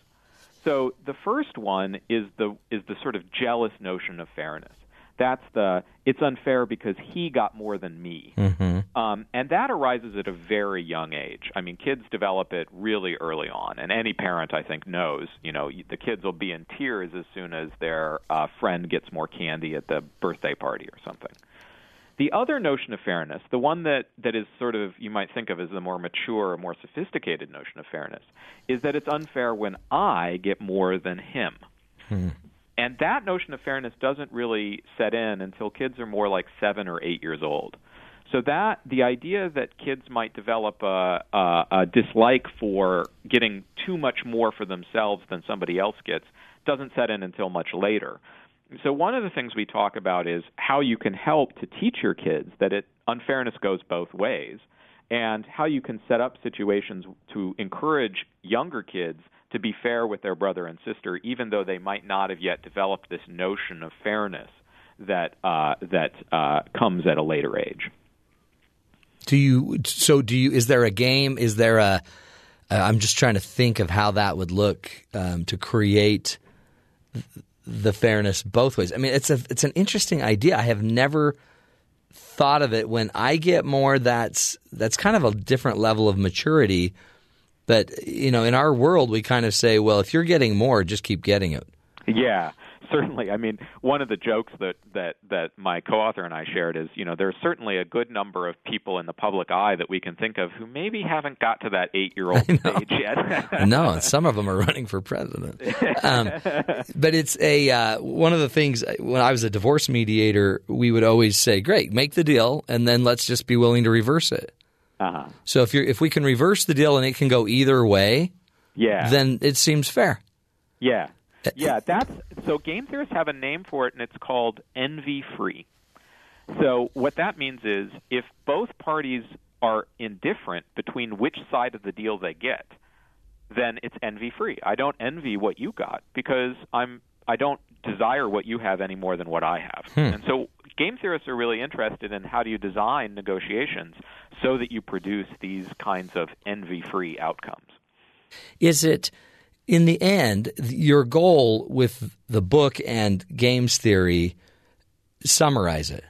So the first one is the is the sort of jealous notion of fairness. That's the it's unfair because he got more than me. Mm-hmm. Um, and that arises at a very young age. I mean, kids develop it really early on, and any parent, I think, knows. You know, the kids will be in tears as soon as their uh, friend gets more candy at the birthday party or something. The other notion of fairness, the one that, that is sort of you might think of as the more mature, more sophisticated notion of fairness, is that it's unfair when I get more than him. Hmm. And that notion of fairness doesn't really set in until kids are more like seven or eight years old. So that the idea that kids might develop a, a, a dislike for getting too much more for themselves than somebody else gets doesn't set in until much later. So one of the things we talk about is how you can help to teach your kids that it unfairness goes both ways and how you can set up situations to encourage younger kids to be fair with their brother and sister, even though they might not have yet developed this notion of fairness that uh, that uh, comes at a later age. Do you? So do you? Is there a game? Is there a? am just trying to think of how that would look um, to create the fairness both ways. I mean, it's a it's an interesting idea. I have never thought of it. When I get more, that's that's kind of a different level of maturity but you know, in our world, we kind of say, well, if you're getting more, just keep getting it. Yeah, certainly. I mean, one of the jokes that that that my co-author and I shared is, you know, there's certainly a good number of people in the public eye that we can think of who maybe haven't got to that eight-year-old stage yet. no, some of them are running for president. Um, but it's a uh, one of the things when I was a divorce mediator, we would always say, "Great, make the deal, and then let's just be willing to reverse it." Uh-huh. So if you if we can reverse the deal and it can go either way, yeah, then it seems fair. Yeah, yeah. That's so. Game theorists have a name for it, and it's called envy free. So what that means is if both parties are indifferent between which side of the deal they get, then it's envy free. I don't envy what you got because I'm I don't desire what you have any more than what I have. Hmm. And so game theorists are really interested in how do you design negotiations so that you produce these kinds of envy-free outcomes. Is it in the end your goal with the book and games theory summarize it?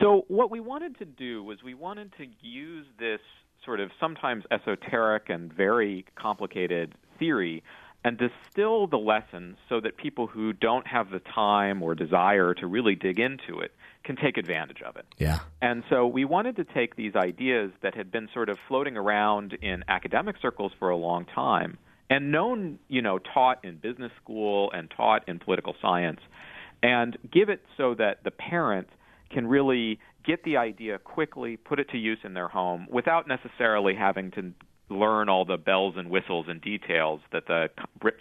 So what we wanted to do was we wanted to use this sort of sometimes esoteric and very complicated theory and distill the lessons so that people who don't have the time or desire to really dig into it can take advantage of it. Yeah. And so we wanted to take these ideas that had been sort of floating around in academic circles for a long time and known, you know, taught in business school and taught in political science and give it so that the parent can really get the idea quickly, put it to use in their home without necessarily having to learn all the bells and whistles and details that the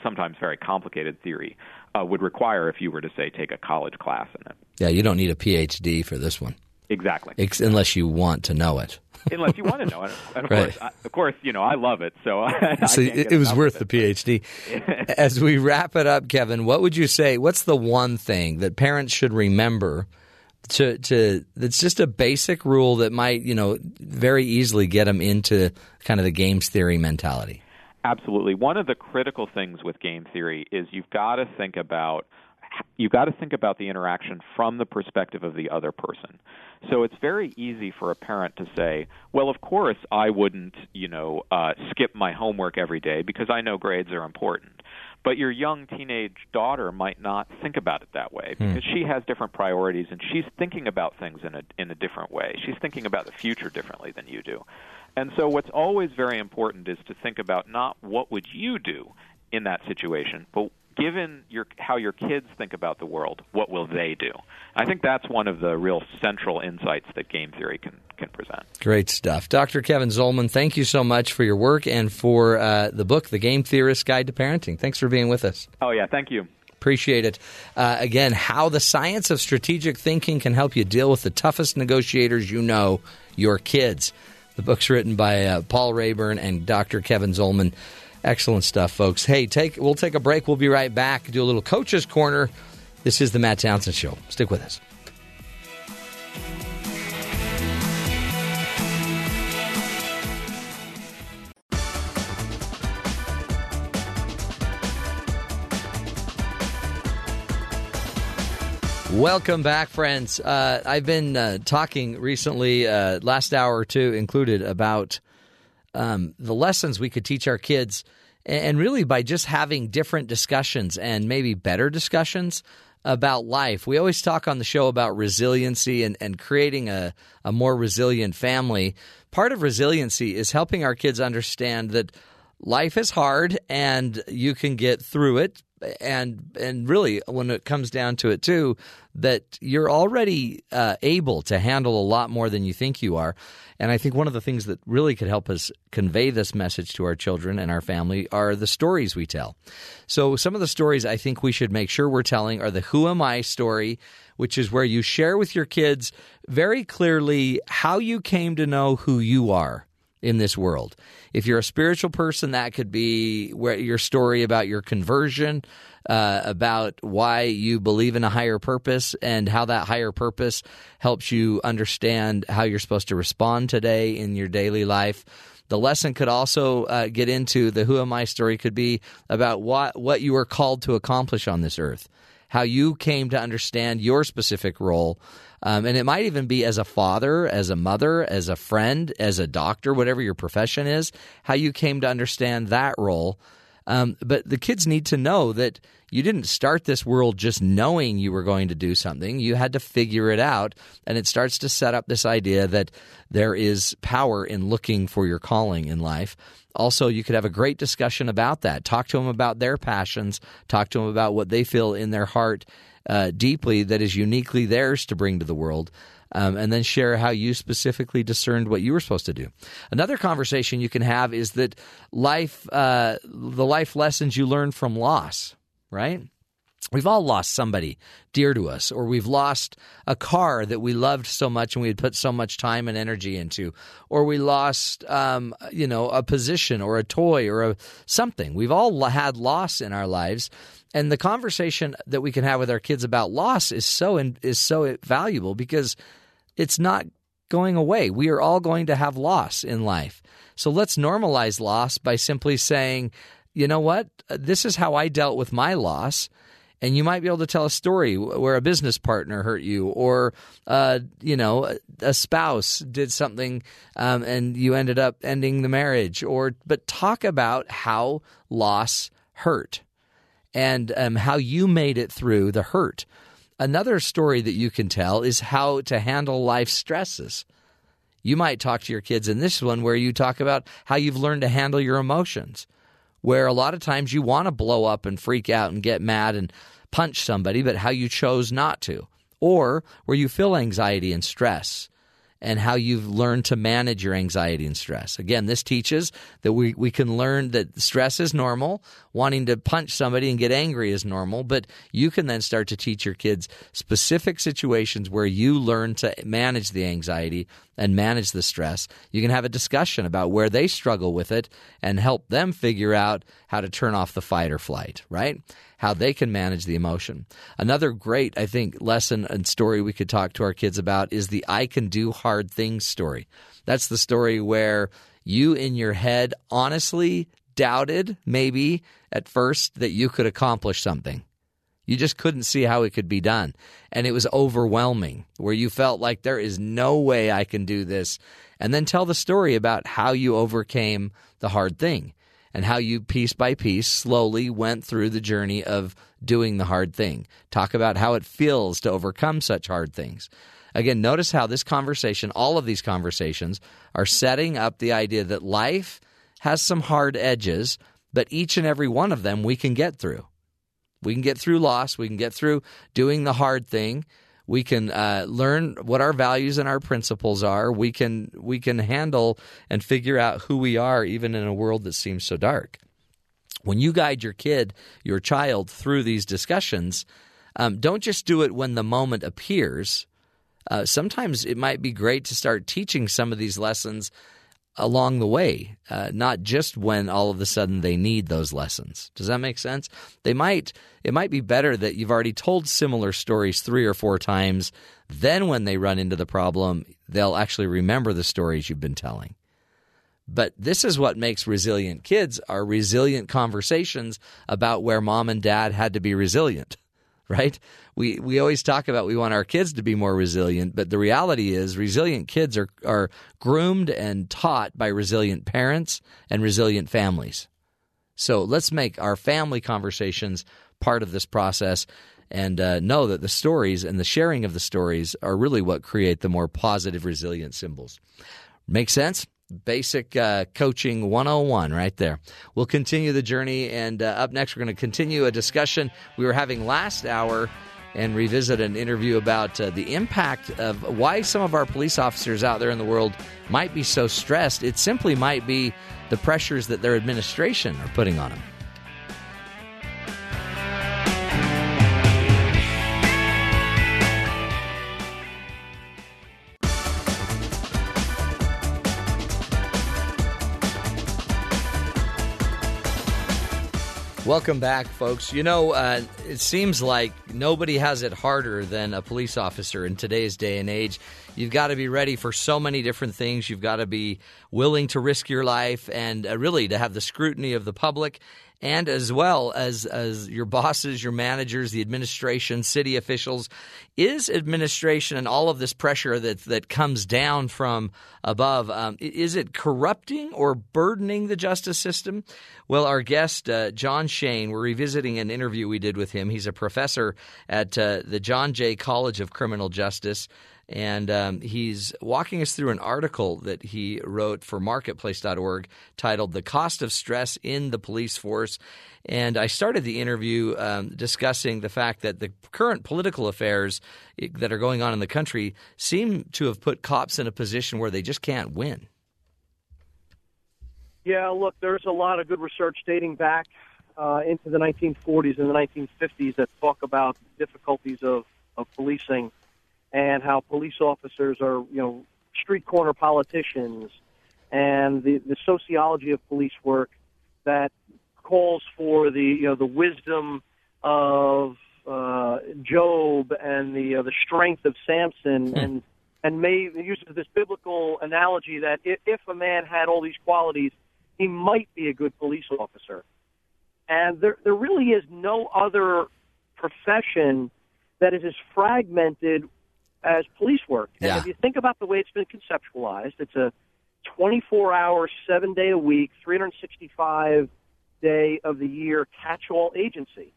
sometimes very complicated theory uh, would require if you were to say take a college class in it. Yeah, you don't need a PhD for this one. Exactly. Ex- unless you want to know it. unless you want to know it, and of right. course, I, of course, you know I love it, so, so it, it was worth it. the PhD. As we wrap it up, Kevin, what would you say? What's the one thing that parents should remember? To, to it's just a basic rule that might you know very easily get them into kind of the games theory mentality. Absolutely, one of the critical things with game theory is you've got to think about you've got to think about the interaction from the perspective of the other person. So it's very easy for a parent to say, "Well, of course I wouldn't, you know, uh, skip my homework every day because I know grades are important." But your young teenage daughter might not think about it that way Hmm. because she has different priorities and she's thinking about things in a in a different way. She's thinking about the future differently than you do. And so what's always very important is to think about not what would you do in that situation, but given your how your kids think about the world, what will they do? I think that's one of the real central insights that game theory can can present. Great stuff. Dr. Kevin Zollman, thank you so much for your work and for uh, the book, The Game Theorist's Guide to Parenting. Thanks for being with us. Oh, yeah, thank you. Appreciate it. Uh, again, how the science of strategic thinking can help you deal with the toughest negotiators you know, your kids. The book's written by uh, Paul Raeburn and Dr. Kevin Zollman. Excellent stuff, folks. Hey, take we'll take a break. We'll be right back. Do a little coach's corner. This is the Matt Townsend Show. Stick with us. Welcome back, friends. Uh, I've been uh, talking recently, uh, last hour or two included, about um, the lessons we could teach our kids, and really by just having different discussions and maybe better discussions about life. We always talk on the show about resiliency and, and creating a, a more resilient family. Part of resiliency is helping our kids understand that life is hard and you can get through it and and really when it comes down to it too that you're already uh, able to handle a lot more than you think you are. And i think one of the things that really could help us convey this message to our children and our family are the stories we tell. So some of the stories i think we should make sure we're telling are the who am i story which is where you share with your kids very clearly how you came to know who you are in this world. If you're a spiritual person, that could be where your story about your conversion, uh, about why you believe in a higher purpose, and how that higher purpose helps you understand how you're supposed to respond today in your daily life. The lesson could also uh, get into the who am I story could be about what what you are called to accomplish on this earth, how you came to understand your specific role um, and it might even be as a father, as a mother, as a friend, as a doctor, whatever your profession is, how you came to understand that role. Um, but the kids need to know that you didn't start this world just knowing you were going to do something. You had to figure it out. And it starts to set up this idea that there is power in looking for your calling in life. Also, you could have a great discussion about that. Talk to them about their passions, talk to them about what they feel in their heart uh, deeply that is uniquely theirs to bring to the world. Um, and then share how you specifically discerned what you were supposed to do. Another conversation you can have is that life, uh, the life lessons you learn from loss, right? We've all lost somebody dear to us, or we've lost a car that we loved so much and we had put so much time and energy into, or we lost, um, you know, a position or a toy or a something. We've all had loss in our lives, and the conversation that we can have with our kids about loss is so is so valuable because it's not going away. We are all going to have loss in life. So let's normalize loss by simply saying, you know what, this is how I dealt with my loss and you might be able to tell a story where a business partner hurt you or uh, you know a spouse did something um, and you ended up ending the marriage or but talk about how loss hurt and um, how you made it through the hurt. Another story that you can tell is how to handle life stresses. You might talk to your kids in this one where you talk about how you've learned to handle your emotions where a lot of times you want to blow up and freak out and get mad and punch somebody, but how you chose not to, or where you feel anxiety and stress and how you've learned to manage your anxiety and stress. Again, this teaches that we, we can learn that stress is normal, wanting to punch somebody and get angry is normal, but you can then start to teach your kids specific situations where you learn to manage the anxiety and manage the stress. You can have a discussion about where they struggle with it and help them figure out how to turn off the fight or flight, right? How they can manage the emotion. Another great, I think, lesson and story we could talk to our kids about is the I can do hard things story. That's the story where you in your head honestly doubted, maybe at first, that you could accomplish something. You just couldn't see how it could be done. And it was overwhelming, where you felt like there is no way I can do this. And then tell the story about how you overcame the hard thing and how you, piece by piece, slowly went through the journey of doing the hard thing. Talk about how it feels to overcome such hard things. Again, notice how this conversation, all of these conversations, are setting up the idea that life has some hard edges, but each and every one of them we can get through. We can get through loss. We can get through doing the hard thing. We can uh, learn what our values and our principles are. We can we can handle and figure out who we are, even in a world that seems so dark. When you guide your kid, your child, through these discussions, um, don't just do it when the moment appears. Uh, sometimes it might be great to start teaching some of these lessons along the way, uh, not just when all of a sudden they need those lessons. Does that make sense? They might. It might be better that you've already told similar stories three or four times. Then, when they run into the problem, they'll actually remember the stories you've been telling. But this is what makes resilient kids are resilient conversations about where mom and dad had to be resilient. Right? We we always talk about we want our kids to be more resilient, but the reality is resilient kids are are groomed and taught by resilient parents and resilient families. So let's make our family conversations part of this process and uh, know that the stories and the sharing of the stories are really what create the more positive, resilient symbols. Make sense? Basic uh, coaching 101 right there. We'll continue the journey, and uh, up next, we're going to continue a discussion we were having last hour and revisit an interview about uh, the impact of why some of our police officers out there in the world might be so stressed. It simply might be the pressures that their administration are putting on them. Welcome back, folks. You know, uh, it seems like nobody has it harder than a police officer in today's day and age. You've got to be ready for so many different things. You've got to be willing to risk your life and uh, really to have the scrutiny of the public and as well as as your bosses, your managers, the administration, city officials, is administration and all of this pressure that that comes down from above um, is it corrupting or burdening the justice system? Well, our guest uh, John Shane, we're revisiting an interview we did with him. He's a professor at uh, the John Jay College of Criminal Justice and um, he's walking us through an article that he wrote for marketplace.org titled The Cost of Stress in the Police Force. And I started the interview um, discussing the fact that the current political affairs that are going on in the country seem to have put cops in a position where they just can't win. Yeah, look, there's a lot of good research dating back uh, into the 1940s and the 1950s that talk about difficulties of, of policing and how police officers are, you know, street corner politicians, and the, the sociology of police work that calls for the, you know, the wisdom of uh, Job and the uh, the strength of Samson, hmm. and and may uses this biblical analogy that if, if a man had all these qualities, he might be a good police officer. And there there really is no other profession that is as fragmented as police work. And yeah. if you think about the way it's been conceptualized, it's a 24 hour, seven day a week, 365 day of the year catch all agency.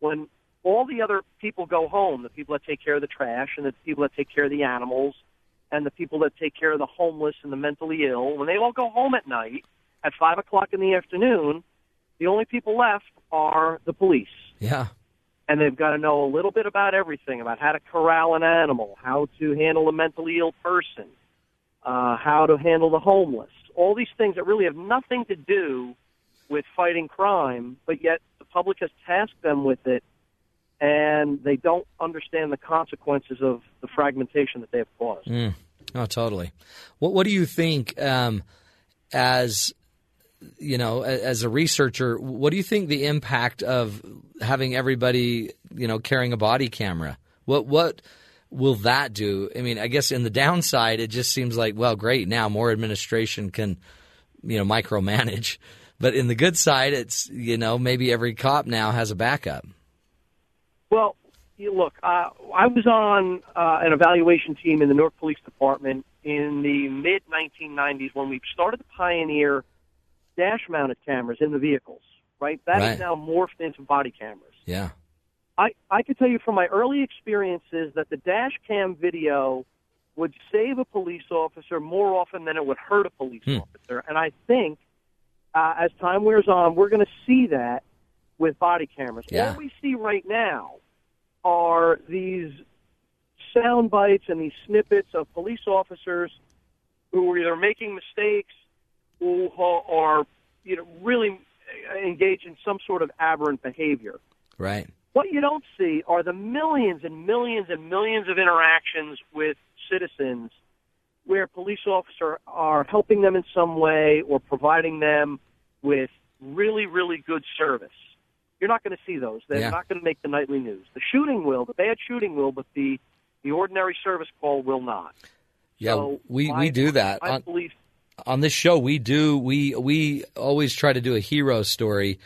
When all the other people go home, the people that take care of the trash and the people that take care of the animals and the people that take care of the homeless and the mentally ill, when they all go home at night at 5 o'clock in the afternoon, the only people left are the police. Yeah and they've got to know a little bit about everything about how to corral an animal, how to handle a mentally ill person, uh, how to handle the homeless. All these things that really have nothing to do with fighting crime, but yet the public has tasked them with it, and they don't understand the consequences of the fragmentation that they have caused. Mm. Oh, totally. What What do you think um, as you know, as a researcher, what do you think the impact of having everybody, you know, carrying a body camera? What what will that do? I mean, I guess in the downside, it just seems like, well, great, now more administration can, you know, micromanage. But in the good side, it's you know maybe every cop now has a backup. Well, you look, uh, I was on uh, an evaluation team in the Newark Police Department in the mid 1990s when we started to pioneer dash mounted cameras in the vehicles, right? That right. is now morphed into body cameras. Yeah. I, I can tell you from my early experiences that the dash cam video would save a police officer more often than it would hurt a police hmm. officer. And I think uh, as time wears on, we're going to see that with body cameras. Yeah. All we see right now are these sound bites and these snippets of police officers who are either making mistakes who are, you know, really engage in some sort of aberrant behavior. Right. What you don't see are the millions and millions and millions of interactions with citizens where police officers are helping them in some way or providing them with really, really good service. You're not going to see those. They're yeah. not going to make the nightly news. The shooting will, the bad shooting will, but the the ordinary service call will not. Yeah, so we, my, we do that. I on, uh, believe on this show we do we we always try to do a hero story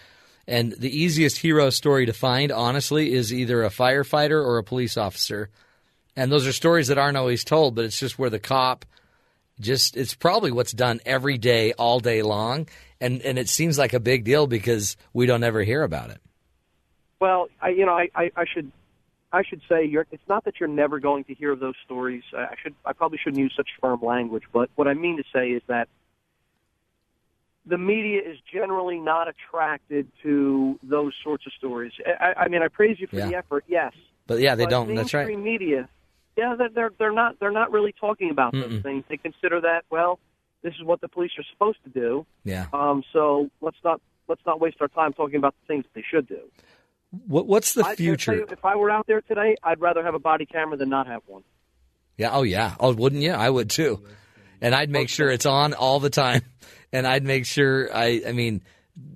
And the easiest hero story to find, honestly, is either a firefighter or a police officer. And those are stories that aren't always told, but it's just where the cop just it's probably what's done every day all day long and and it seems like a big deal because we don't ever hear about it. Well, I you know, I I, I should I should say you're, it's not that you're never going to hear of those stories. I should I probably shouldn't use such firm language, but what I mean to say is that the media is generally not attracted to those sorts of stories. I, I mean, I praise you for Yeah. the effort, yes. But yeah, they but don't. That's right. mainstream media, yeah, they're, they're they're not they're not really talking about those Mm-mm. things. They consider that well, this is what the police are supposed to do. Yeah. Um, so let's not let's not waste our time talking about the things that they should do. What what's the I- I'll you, future? if I were out there today, I'd rather have a body camera than not have one. Yeah. Oh yeah. Oh, wouldn't you? I would too. And I'd make oh, sure it's on all the time. And I'd make sure I. I mean,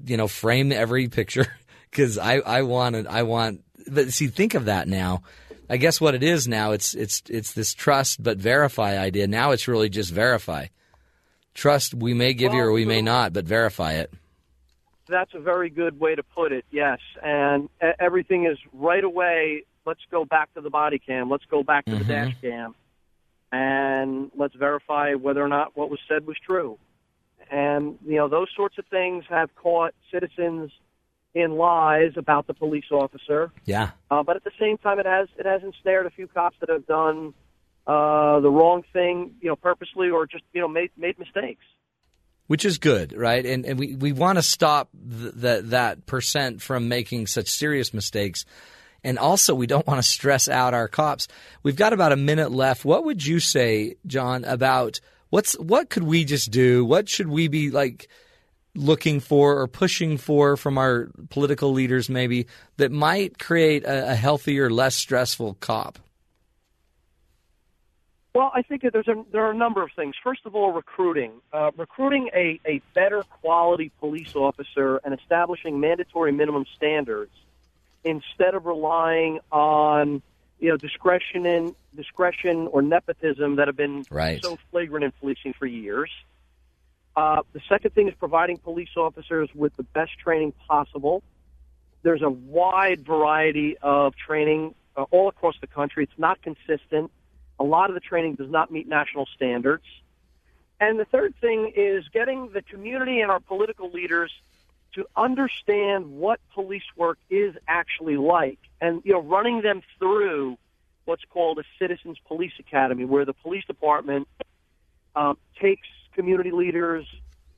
you know, frame every picture because I I wanted I want. But see, think of that now. I guess what it is now. It's it's it's this trust but verify idea. Now it's really just verify. Trust we may give you or we may not, but verify it. That's a very good way to put it. Yes, and everything is right away. Let's go back to the body cam. Let's go back to Mhm. the dash cam, and let's verify whether or not what was said was true. And you know those sorts of things have caught citizens in lies about the police officer. Yeah. Uh, but at the same time, it has it has ensnared a few cops that have done uh, the wrong thing, you know, purposely or just you know made made mistakes. Which is good, right? And and we, we want to stop th- that that percent from making such serious mistakes, and also we don't want to stress out our cops. We've got about a minute left. What would you say, John, about what's what could we just do? What should we be like? looking for or pushing for from our political leaders maybe that might create a, a healthier less stressful cop Well, I think that there's a, there are a number of things. First of all, recruiting. Uh, recruiting a, a better quality police officer and establishing mandatory minimum standards instead of relying on you know discretion in discretion or nepotism that have been Right. so flagrant in policing for years. Uh, the second thing is providing police officers with the best training possible. There's a wide variety of training uh, all across the country. It's not consistent. A lot of the training does not meet national standards. And the third thing is getting the community and our political leaders to understand what police work is actually like and you know running them through what's called a citizens police academy where the police department um, takes community leaders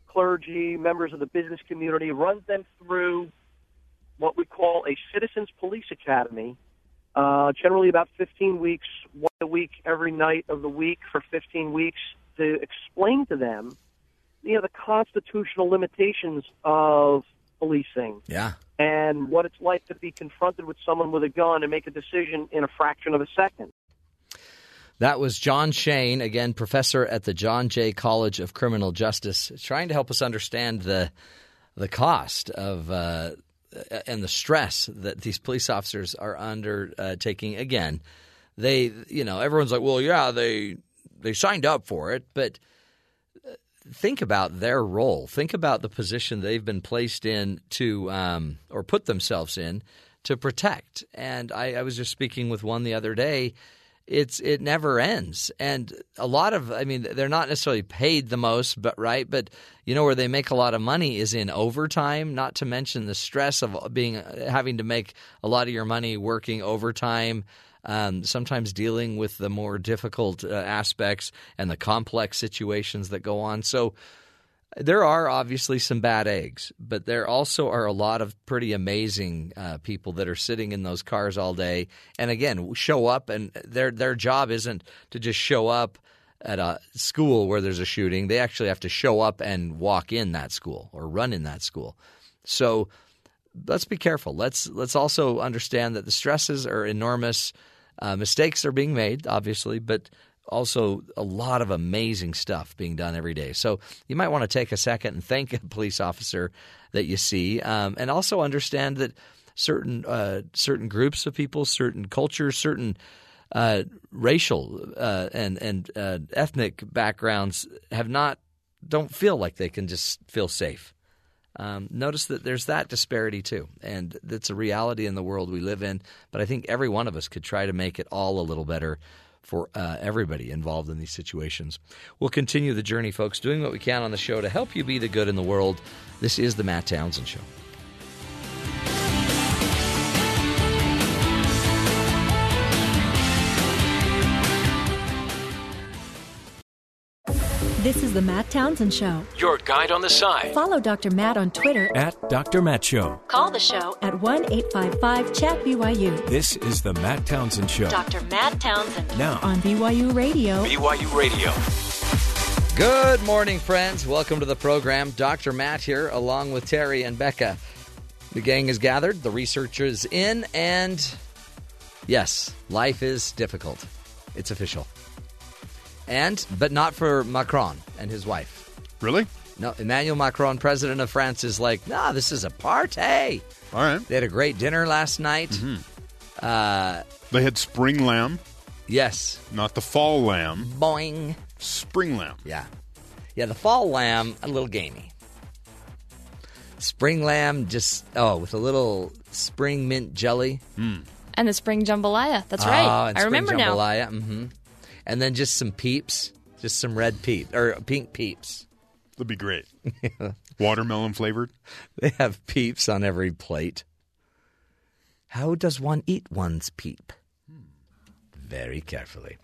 clergy members of the business community runs them through what we call a citizens police academy uh, generally about 15 weeks one a week every night of the week for 15 weeks to explain to them you know the constitutional limitations of policing yeah and what it's like to be confronted with someone with a gun and make a decision in a fraction of a second. That was John Shane, again, professor at the John Jay College of Criminal Justice, trying to help us understand the the cost of uh, and the stress that these police officers are undertaking. Again, they, you know, everyone's like, well, yeah, they they signed up for it, but uh, think about their role. Think about the position they've been placed in to um, or put themselves in to protect. And I, I was just speaking with one the other day. It's it never ends, and a lot of I mean they're not necessarily paid the most, but right, but you know where they make a lot of money is in overtime. Not to mention the stress of being having to make a lot of your money working overtime um, sometimes dealing with the more difficult uh, aspects and the complex situations that go on. So there are obviously some bad eggs, but there also are a lot of pretty amazing uh, people that are sitting in those cars all day, and again show up, and their their job isn't to just show up at a school where there's a shooting. They actually have to show up and walk in that school or run in that school. So let's be careful. Let's let's also understand that the stresses are enormous. Uh, mistakes are being made, obviously, but also a lot of amazing stuff being done every day. So you might want to take a second and thank a police officer that you see, um, and also understand that certain uh, certain groups of people, certain cultures, certain uh, racial uh, and and uh, ethnic backgrounds have not don't feel like they can just feel safe. um, notice that there's that disparity too, and that's a reality in the world we live in. But I think every one of us could try to make it all a little better for uh, everybody involved in these situations. We'll continue the journey, folks, doing what we can on the show to help you be the good in the world. This is the Matt Townsend Show. This is the Matt Townsend Show. Your guide on the side. Follow Dr. Matt on Twitter At Dr. Matt Show. Call the show at 1 855 Chat BYU This is the Matt Townsend Show. Dr. Matt Townsend Now, on BYU Radio. BYU Radio. Good morning, friends. Welcome to the program. Dr. Matt here, along with Cherie and Becca. The gang is gathered, the research is in, and yes, life is difficult. It's official. And, but not for Macron and his wife. Really? No, Emmanuel Macron, president of France, is like, nah, this is a party. All right. They had a great dinner last night. Mm-hmm. Uh, They had spring lamb, yes, not the fall lamb. boing. Spring lamb. Yeah. Yeah, the fall lamb, a little gamey. Spring lamb, just, oh, with a little spring mint jelly. Hmm. And the spring jambalaya. That's Oh, right. Ah, and I remember spring now. jambalaya. Mm-hmm. And then just some peeps, just some red peeps, or pink peeps. That'd be great. Watermelon flavored. They have peeps on every plate. How does one eat one's peep? Very carefully.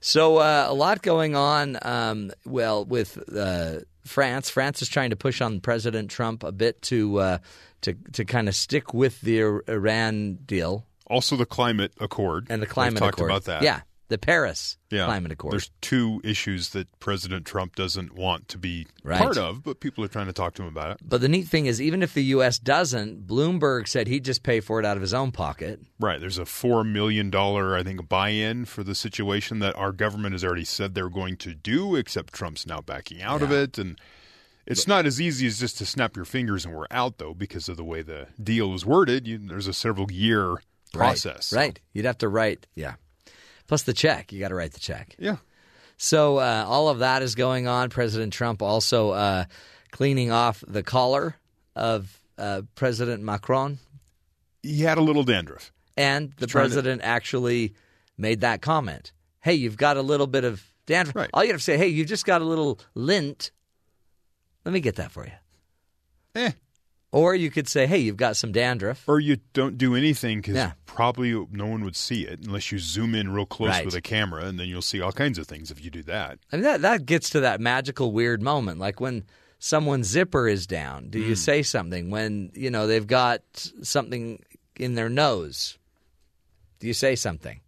So, uh, a lot going on. Um, well, with uh, France, France is trying to push on President Trump a bit to uh, to to kind of stick with the Iran deal Also, the climate accord. and the We've climate talked accord. about that. Yeah, the Paris Yeah. climate accord. There's two issues that President Trump doesn't want to be Right. part of, but people are trying to talk to him about it. But the neat thing is, even if the U.S. doesn't, Bloomberg said he'd just pay for it out of his own pocket. Right. There's a four million dollar, I think, buy-in for the situation that our government has already said they're going to do, except Trump's now backing out of it, and it's not as easy as just to snap your fingers and we're out, though, because of the way the deal was worded. You, there's a several-year process. Right, right. You'd have to write, yeah. Plus the check. You got to write the check. Yeah. So uh, all of that is going on. President Trump also uh, cleaning off the collar of uh, President Macron, He had a little dandruff. and the Trying to- president actually made that comment. Hey, you've got a little bit of dandruff. Right. All you have to say, hey, you've just got a little lint. Let me get that for you. Eh. Or you could say, hey, you've got some dandruff. Or you don't do anything because Yeah. probably no one would see it unless you zoom in real close Right. with a camera, and then you'll see all kinds of things if you do that. I mean, that, that gets to that magical, weird moment. Like when someone's zipper is down, do you mm. say something? When, you know, they've got something in their nose, do you say something?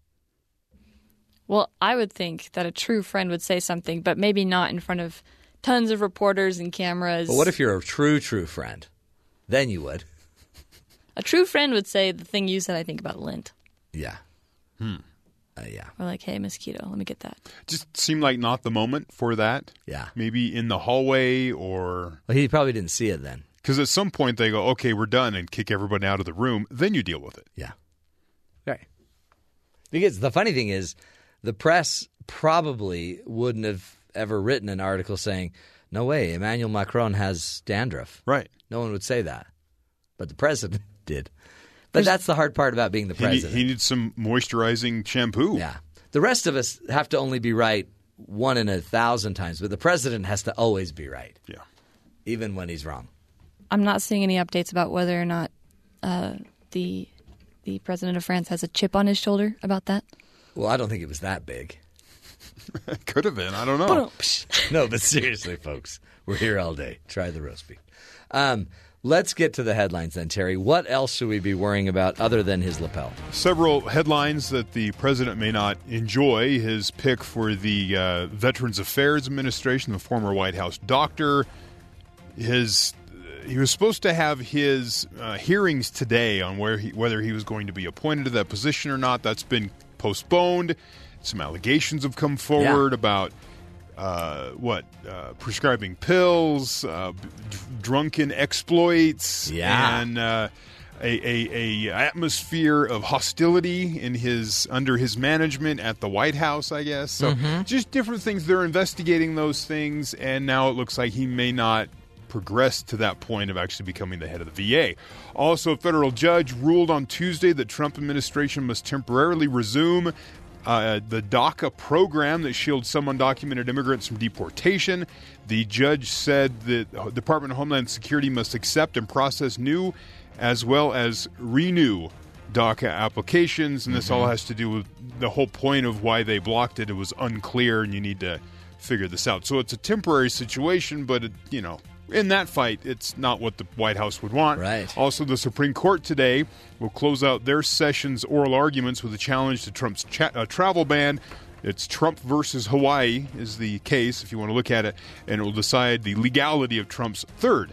Well, I would think that a true friend would say something, but maybe not in front of tons of reporters and cameras. But what if you're a true, true friend? Then you would. a true friend would say the thing you said? I think about lint. Yeah. Hmm. Uh, yeah. Or like, hey, mosquito, let me get that. Just seemed like not the moment for that. Yeah. Maybe in the hallway or Well, he probably didn't see it then. because at some point they go, okay, we're done, and kick everybody out of the room. Then you deal with it. Yeah. Right. Because the funny thing is, the press probably wouldn't have ever written an article saying, no way, Emmanuel Macron has dandruff. Right. No one would say that. But the president did. But that's the hard part about being the He, need, president. he needs some moisturizing shampoo. yeah. The rest of us have to only be right one in a thousand times, but the president has to always be right, Yeah. even when he's wrong. I'm not seeing any updates about whether or not uh, the the president of France has a chip on his shoulder about that. Well, I don't think it was that big. Could have been. I don't know. no, but seriously, folks, we're here all day. Try the roast beef. Um, let's get to the headlines then, Cherie. What else should we be worrying about other than his lapel? Several headlines that the president may not enjoy. His pick for the uh, Veterans Affairs Administration, the former White House doctor. His he was supposed to have his uh, hearings today on where he, whether he was going to be appointed to that position or not. That's been postponed. Some allegations have come forward about uh, what uh, prescribing pills, uh, dr- drunken exploits, Yeah. and uh, a, a, a atmosphere of hostility in his under his management at the White House. I guess so. Just different things. They're investigating those things, and now it looks like he may not progress to that point of actually becoming the head of the VA. Also, a federal judge ruled on Tuesday that Trump administration must temporarily resume uh, the DACA program that shields some undocumented immigrants from deportation. The judge said that the Department of Homeland Security must accept and process new as well as renew DACA applications. And this all has to do with the whole point of why they blocked it. It was unclear, and you need to figure this out. So it's a temporary situation, but, it, you know, in that fight, it's not what the White House would want. Right. Also, the Supreme Court today will close out their session's oral arguments with a challenge to Trump's cha- uh, travel ban. It's Trump versus Hawaii is the case, if you want to look at it, and it will decide the legality of Trump's third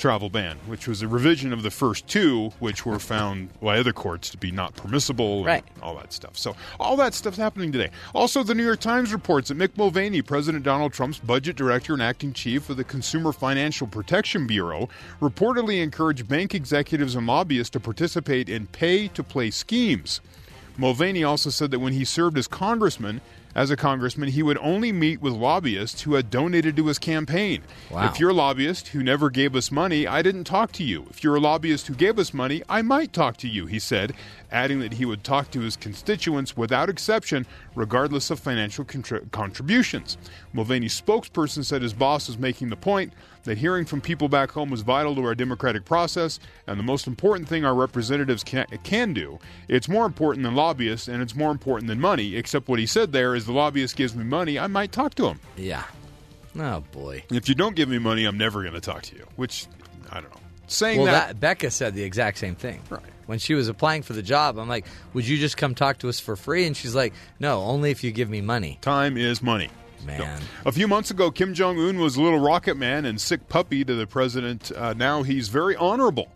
travel ban, which was a revision of the first two, which were found by other courts to be not permissible and Right. all that stuff. So all that stuff's happening today. Also, the New York Times reports that Mick Mulvaney, President Donald Trump's budget director and acting chief of the Consumer Financial Protection Bureau, reportedly encouraged bank executives and lobbyists to participate in pay-to-play schemes. Mulvaney also said that when he served as congressman, as a congressman, he would only meet with lobbyists who had donated to his campaign. Wow. If you're a lobbyist who never gave us money, I didn't talk to you. If you're a lobbyist who gave us money, I might talk to you, he said, adding that he would talk to his constituents without exception, regardless of financial contri- contributions. Mulvaney's spokesperson said his boss was making the point that hearing from people back home was vital to our democratic process and the most important thing our representatives can, can do. It's more important than lobbyists and it's more important than money, except what he said there is the lobbyist gives me money, I might talk to him. Yeah. Oh boy. If you don't give me money, I'm never going to talk to you, which I don't know. Saying Well, that, that, Becca said the exact same thing. Right. When she was applying for the job, I'm like, "Would you just come talk to us for free?" And she's like, "No, only if you give me money." time is money. Man. A few months ago, Kim Jong Un was a little rocket man and sick puppy to the president. Uh, now he's very honorable.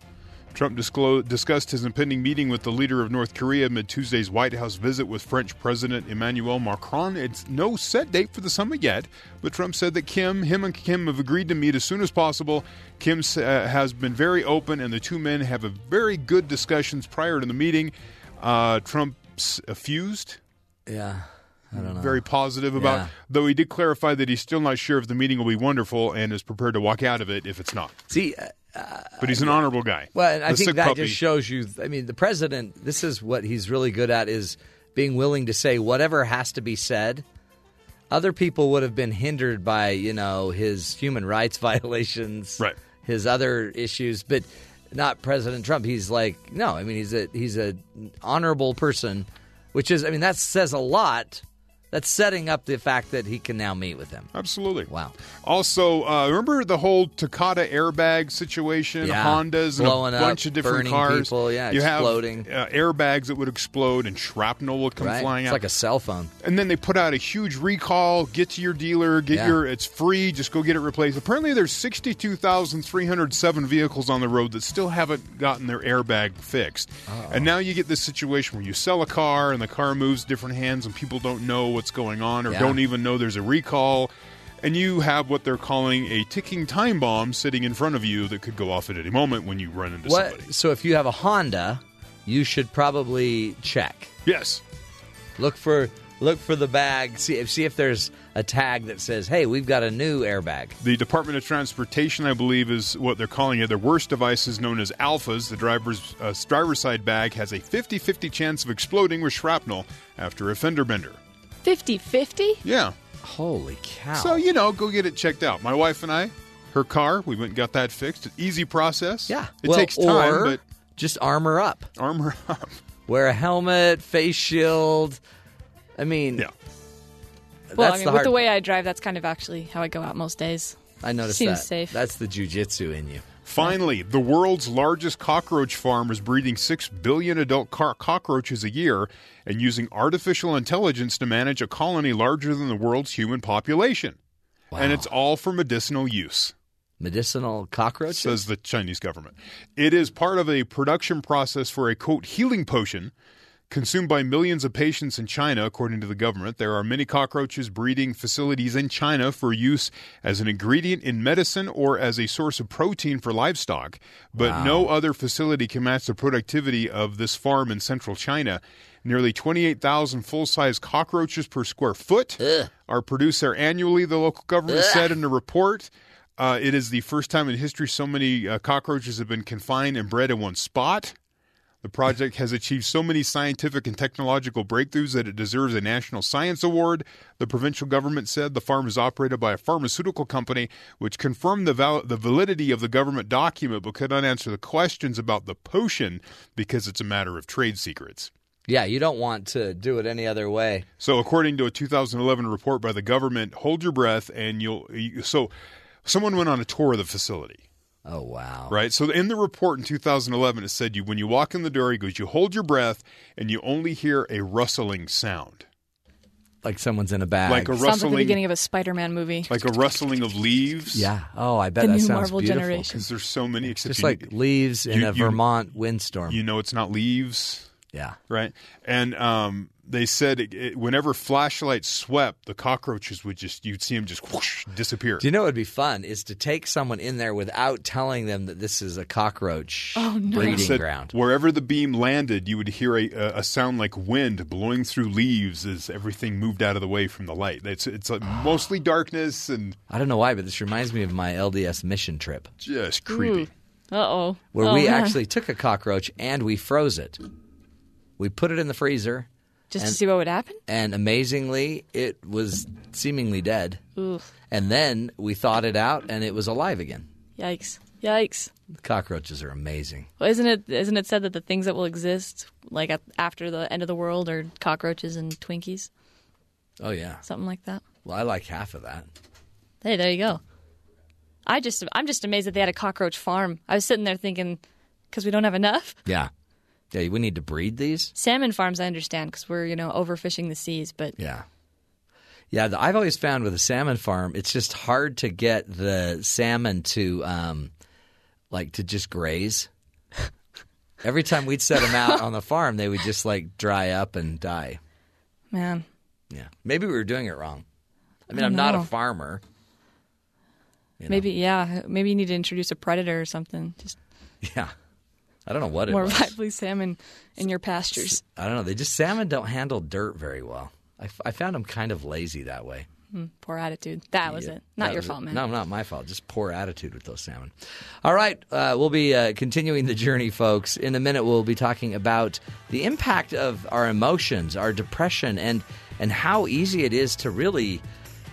Trump discussed his impending meeting with the leader of North Korea amid Tuesday's White House visit with French President Emmanuel Macron. It's no set date for the summit yet, but Trump said that Kim, him and Kim have agreed to meet as soon as possible. Kim uh, has been very open, and the two men have a very good discussions prior to the meeting. Uh, Trump effused Yeah. I don't know. very positive about. Yeah. Though he did clarify that he's still not sure if the meeting will be wonderful and is prepared to walk out of it if it's not. See, uh, But he's an honorable guy. Well, and I think that puppy. just shows you. I mean, the president. This is what he's really good at: is being willing to say whatever has to be said. Other people would have been hindered by you know his human rights violations, Right. His other issues, but not President Trump. He's like, no, I mean, he's a he's a honorable person, which is, I mean, that says a lot. That's setting up the fact that he can now meet with him. Absolutely. Wow. Also, uh, remember the whole Takata airbag situation? Yeah. Hondas and Blowing a up, bunch of different cars. people, yeah, you exploding. have uh, airbags that would explode and shrapnel would come Right? flying It's out. like a cell phone. and then they put out a huge recall. Get to your dealer. Get Yeah. your. It's free. Just go get it replaced. Apparently, there's 62,307 vehicles on the road that still haven't gotten their airbag fixed. Oh. And now you get this situation where you sell a car and the car moves different hands and people don't know what's going on or Yeah. don't even know there's a recall. And you have what they're calling a ticking time bomb sitting in front of you that could go off at any moment when you run into What? somebody. So if you have a Honda, you should probably check. Yes. Look for look for the bag. See if see if there's a tag that says, "Hey, we've got a new airbag." The Department of Transportation, I believe, is what they're calling it. Their worst device is known as alphas. The driver's uh, driver's side bag has a 50-50 chance of exploding with shrapnel after a fender bender. 50 50? Yeah. Holy cow! So, you know, go get it checked out. My wife and I, her car, we went and got that fixed. Easy process. yeah, It Well, takes time, or but just armor up. armor up. Wear a helmet, face shield. I mean, Yeah. that's Well, I mean, the with the way I drive, that's kind of actually how I go out most days. I noticed seems that. safe. That's the jujitsu in you. Finally, the world's largest cockroach farm is breeding 6 billion adult car- cockroaches a year and using artificial intelligence to manage a colony larger than the world's human population. And it's all for medicinal use, Medicinal cockroaches. says the Chinese government. It is part of a production process for a quote healing potion consumed by millions of patients in China, according to the government. There are many cockroaches breeding facilities in China for use as an ingredient in medicine or as a source of protein for livestock, but no other facility can match the productivity of this farm in central China. Nearly 28,000 full size cockroaches per square foot are produced there annually, the local government said in a report. Uh, it is the first time in history so many uh, cockroaches have been confined and bred in one spot. The project has achieved so many scientific and technological breakthroughs that it deserves a National Science Award. The provincial government said the farm is operated by a pharmaceutical company, which confirmed the, val- the validity of the government document but could not answer the questions about the potion because it's a matter of trade secrets. Yeah, you don't want to do it any other way. So, according to a 2011 report by the government, hold your breath and you'll. You, so, someone went on a tour of the facility. Oh wow! Right. So in the report in 2011, it said you when you walk in the door, he goes, you hold your breath and you only hear a rustling sound, Like someone's in a bag. like a Sounds like the rustling, beginning of a Spider-Man movie. like a rustling of leaves. yeah. Oh, I bet The that new sounds Marvel beautiful. generation. because there's so many. Except Just you, like leaves in you- a you- Vermont windstorm. you know, it's not leaves. Yeah. right? And um, they said it, it, whenever flashlights swept, the cockroaches would just you'd see them just whoosh, disappear. Do you know what would be fun is to take someone in there without telling them that this is a cockroach Oh, no. breeding Said ground. wherever the beam landed, you would hear a, a, a sound like wind blowing through leaves as everything moved out of the way from the light. It's it's like mostly darkness and I don't know why, but this reminds me of my LDS mission trip just creepy. Uh oh. where we actually took a cockroach and we froze it. We put it in the freezer, just to see what would happen. and amazingly, it was seemingly dead. Oof. And then we thawed it out, and it was alive again. Yikes. Yikes. Cockroaches are amazing. Well, isn't it isn't it said that the things that will exist like after the end of the world are cockroaches and Twinkies, Oh yeah. something like that? Well, I like half of that. Hey, there you go. I just I'm just amazed that they had a cockroach farm. I was sitting there thinking because we don't have enough Yeah. Yeah, we need to breed these. salmon farms. I understand because we're you know overfishing the seas, but Yeah. Yeah, the, I've always found with a salmon farm, it's just hard to get the salmon to um, like to just graze. Every time we'd set them out on the farm, they would just like dry up and die. man, Yeah, maybe we were doing it wrong. I mean, I I'm not a farmer. you know. maybe yeah, maybe you need to introduce a predator or something. Just Yeah, I don't know what it more was. lively salmon in your pastures. I don't know. They just salmon don't handle dirt very well. I, I found them kind of lazy that way. Hmm, poor attitude. That was Yeah, it. Not your was it. fault, man. No, not my fault. Just poor attitude with those salmon. All right, uh, we'll be uh, continuing the journey, folks. In a minute, we'll be talking about the impact of our emotions, our depression, and and how easy it is to really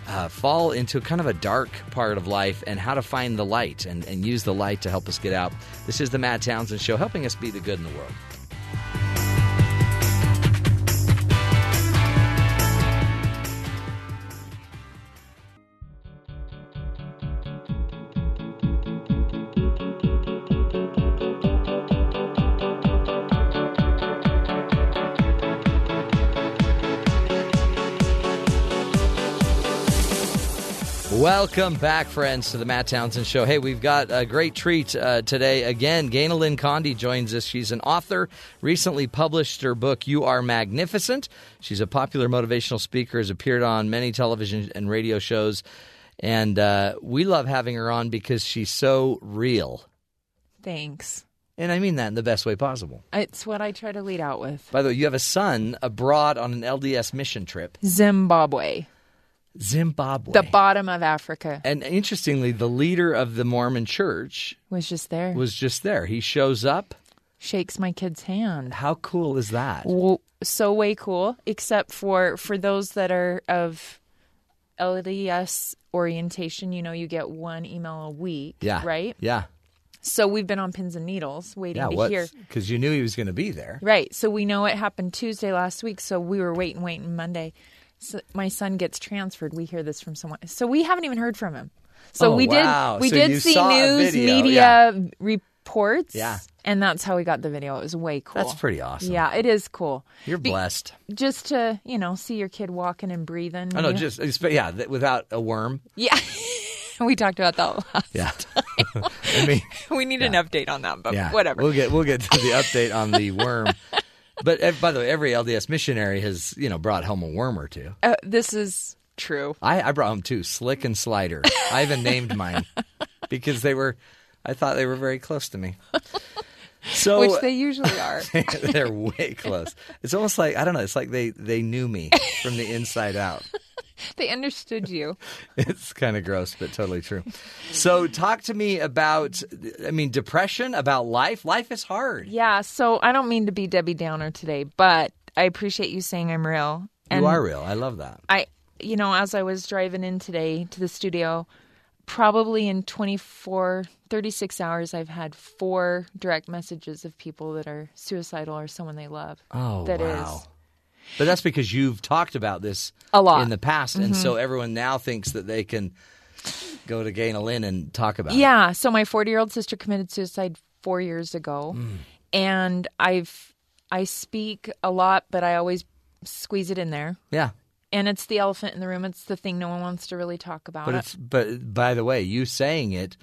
uh, fall into kind of a dark part of life, and how to find the light and, and use the light to help us get out. This is the Matt Townsend Show, helping us be the good in the world. Welcome back, friends, to the Matt Townsend Show. Hey, we've got a great treat uh, today. Again, Ganel-Lyn Condie joins us. She's an author, recently published her book, You Are Magnificent. She's a popular motivational speaker, has appeared on many television and radio shows. And uh, we love having her on because she's so real. Thanks. And I mean that in the best way possible. It's what I try to lead out with. By the way, you have a son abroad on an LDS mission trip, Zimbabwe, Zimbabwe. the bottom of Africa, and interestingly, the leader of the Mormon church was just there. was just there. He shows up. Shakes my kid's hand. How cool is that? Well, so way cool. Except for for those that are of LDS orientation, you know, you get one email a week. Yeah. Right. Yeah. So we've been on pins and needles waiting Yeah. to What? hear. Because you knew he was going to be there. Right. So we know it happened Tuesday last week. So we were waiting, waiting Monday. So my son gets transferred. We hear this from someone. So we haven't even heard from him. So Oh, we wow. did. We So did see news media reports. Yeah. And that's how we got the video. It was way cool. That's pretty awesome. Yeah, it is cool. You're Be- blessed. Just to you know see your kid walking and breathing. I know. You- Just yeah, without a worm. yeah. we talked about that last. Yeah. I mean, We need an update on that, but yeah. whatever. We'll get we'll get to the update on the worm. But eh, by the way, every LDS missionary has you know brought home a worm or two. Uh, this is true. I, I brought home two, Slick and Slider. I even named mine because they were. I thought they were very close to me. So which they usually are. they're way close. It's almost like I don't know. It's like they they knew me from the inside out. they understood you. It's kind of gross, but totally true. So, talk to me about. I mean, depression about life. Life is hard. Yeah. So I don't mean to be Debbie Downer today, but I appreciate you saying I'm real. you are real. I love that. I, you know, as I was driving in today to the studio, probably in 24, 36 hours, I've had four direct messages of people that are suicidal or someone they love. Oh That is. wow. But that's because you've talked about this A lot. in the past, and Mhm. so everyone now thinks that they can go to Ganel-Lyn and talk about it. Yeah. So my 40 year old sister committed suicide four years ago, Mm. and I've I speak a lot, but I always squeeze it in there. Yeah. And it's the elephant in the room. It's the thing no one wants to really talk about. But it's but by the way, you saying it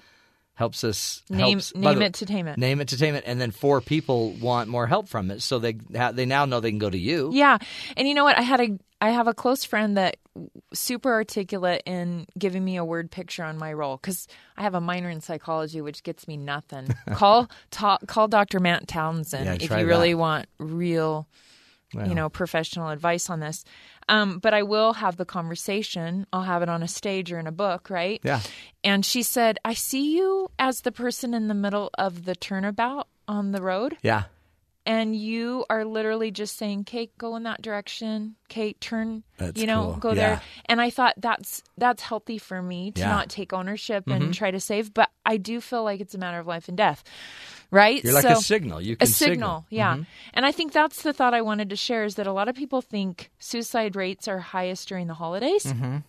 helps us Name- helps, name the- it to tame it. Name it to tame it, and then four people want more help from it, so they ha- they now know they can go to you. Yeah, and you know what? I had a I have a close friend that super articulate in giving me a word picture on my role because I have a minor in psychology, which gets me nothing. call talk, call Dr. Matt Townsend Yeah, if you really want real, Well. you know, professional advice on this. Um, but I will have the conversation. I'll have it on a stage or in a book, right? Yeah. And she said, "I see you as the person in the middle of the turnabout on the road." Yeah. And you are literally just saying, "Kate, go in that direction. Kate, turn. That's you know, cool. go Yeah. there." And I thought that's that's healthy for me to Yeah. not take ownership Mhm. and try to save, but I do feel like it's a matter of life and death, right? You're like a signal. You a signal, signal. yeah. Mhm. And I think that's the thought I wanted to share is that a lot of people think suicide rates are highest during the holidays, Mhm.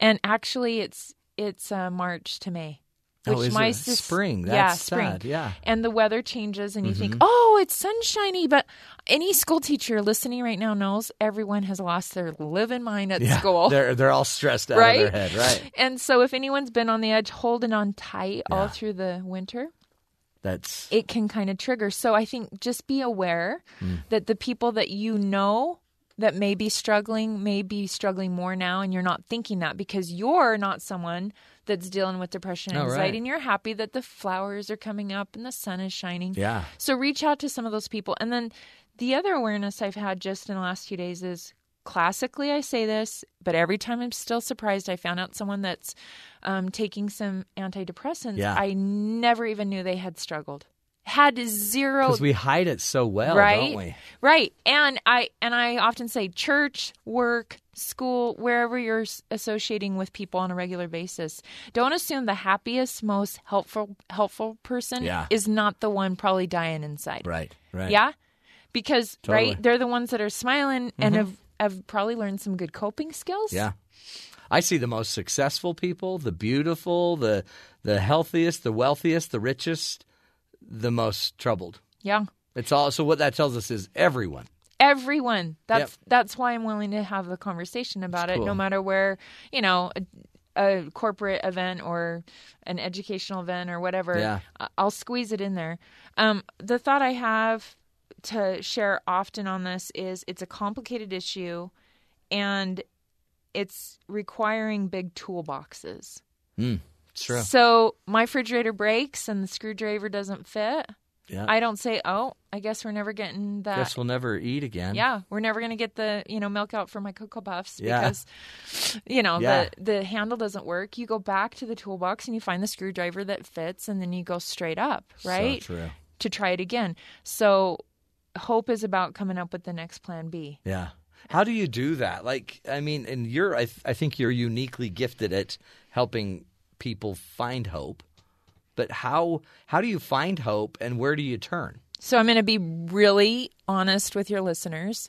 and actually, it's it's uh, March to May. Oh, Which is my it? sis- Spring. yeah, spring. sad. Yeah. And the weather changes, and you think, Mhm. oh, it's sunshiny. But any school teacher listening right now knows everyone has lost their living mind at Yeah. school. They're they're all stressed out right? of their head, right? And so, if anyone's been on the edge, holding on tight all through the winter, That's it can kind of trigger. So, I think just be aware Mm. that the people that you know that may be struggling may be struggling more now, and you're not thinking that because you're not someone that's dealing with depression and Oh, right. anxiety, and you're happy that the flowers are coming up and the sun is shining. Yeah. So reach out to some of those people. And then the other awareness I've had just in the last few days is classically I say this, but every time I'm still surprised I found out someone that's um, taking some antidepressants. Yeah. I never even knew they had struggled. Had zero because we hide it so well, right don't we? right and i and i often say church work school wherever you're associating with people on a regular basis don't assume the happiest most helpful helpful person Yeah. is not the one probably dying inside Right. Right. yeah because Totally. right they're the ones that are smiling and Mhm. have have probably learned some good coping skills Yeah. I see the most successful people, the beautiful, the the healthiest, the wealthiest, the richest, the most troubled. yeah. It's all so what that tells us is everyone. everyone. That's that's why i'm willing to have a conversation about it no matter where you know a, a corporate event or an educational event or whatever Yeah. I'll squeeze it in there. Um, the thought i have to share often on this is it's a complicated issue and it's requiring big toolboxes. Mm, it's true. so my refrigerator breaks and the screwdriver doesn't fit Yeah. i don't say oh i guess we're never getting that Guess we'll never eat again. yeah, we're never going to get the you know milk out for my cocoa puffs Yeah. because you know Yeah. the the handle doesn't work. You go back to the toolbox and you find the screwdriver that fits, and then you go straight up, right? So true. To try it again. So hope is about coming up with the next plan B. Yeah. How do you do that? Like, I mean, and you're, I, th- I think you're uniquely gifted at helping people find hope. But how, how do you find hope, and where do you turn? So I'm going to be really honest with your listeners.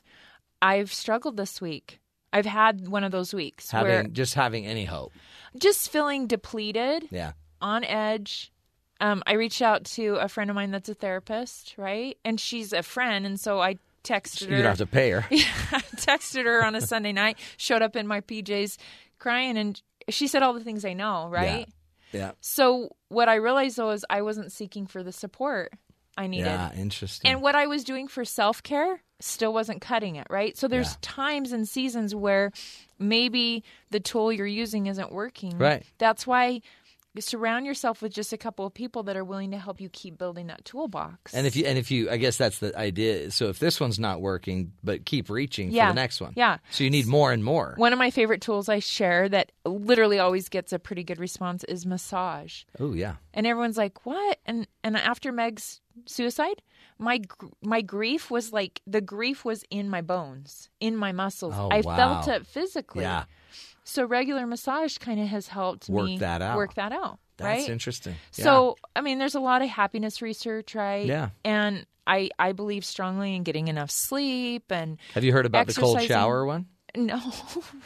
I've struggled this week. I've had one of those weeks Having where just having any hope. just feeling depleted. Yeah. on edge. Um, I reached out to a friend of mine that's a therapist, right? And she's a friend, and so I texted her. You don't have to pay her. Yeah, I texted her on a Sunday night. Showed up in my PJs, crying, and she said all the things I know, right? Yeah. So what I realized though is I wasn't seeking for the support I needed. Yeah. Interesting. And what I was doing for self care still wasn't cutting it, right? So there's Yeah. times and seasons where maybe the tool you're using isn't working. Right. That's why surround yourself with just a couple of people that are willing to help you keep building that toolbox. And if you and if you, I guess that's the idea. So if this one's not working, but keep reaching Yeah. for the next one. Yeah. So you need more and more. One of my favorite tools I share that literally always gets a pretty good response is massage. Oh yeah. And everyone's like, "What?" And and after Meg's suicide, my my grief was like the grief was in my bones, in my muscles. Oh, I wow. felt it physically. Yeah. So regular massage kind of has helped Work me that out. Work that out. That's right? interesting. So I mean, there's a lot of happiness research, right? Yeah. And I I believe strongly in getting enough sleep and Have you heard about the cold shower one? No.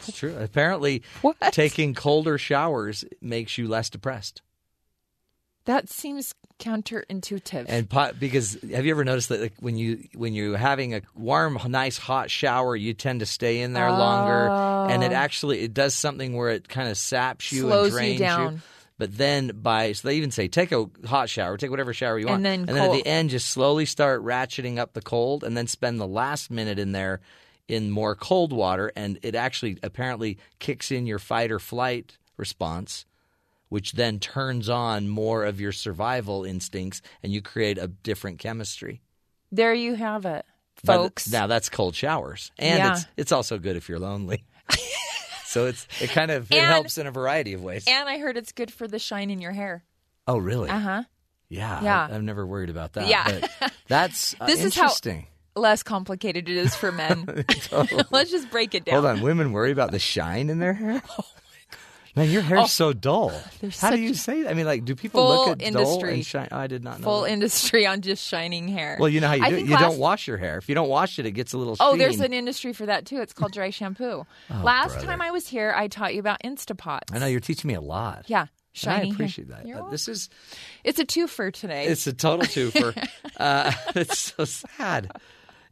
It's true. Apparently, taking colder showers makes you less depressed. That seems counterintuitive. And pot, because have you ever noticed that like when you when you're having a warm, nice, hot shower, you tend to stay in there longer, and it Oh. actually it does something where it kind of saps you Slows and you drains down. But then by so they even say take a hot shower, take whatever shower you want, And then and then at the end just slowly start ratcheting up the cold, and then spend the last minute in there in more cold water, and it actually apparently kicks in your fight or flight response which then turns on more of your survival instincts and you create a different chemistry. there you have it, But folks. now that's cold showers. And Yeah. it's it's also good if you're lonely. so it's it kind of it And- helps in a variety of ways. and I heard it's good for the shine in your hair. oh really? Uh huh. Yeah. Yeah. I, have never worried about that. Yeah. But that's uh, This is how- Less complicated it is for men. Let's just break it down. Hold on, women worry about the shine in their hair? Man, your hair's Oh, so dull. How do you say that? I mean, like, do people look at dull and shine? Oh, I did not know. Full that. industry on just shining hair. Well, you know how you I do it. You last... don't wash your hair. If you don't wash it, it gets a little. Oh, there's an industry for that too. It's called dry shampoo. Oh, Last brother. time I was here, I taught you about Instapots. I know you're teaching me a lot. Yeah, And shiny. I appreciate that. Uh, this is It's a twofer today. it's a total twofer. uh, it's so sad.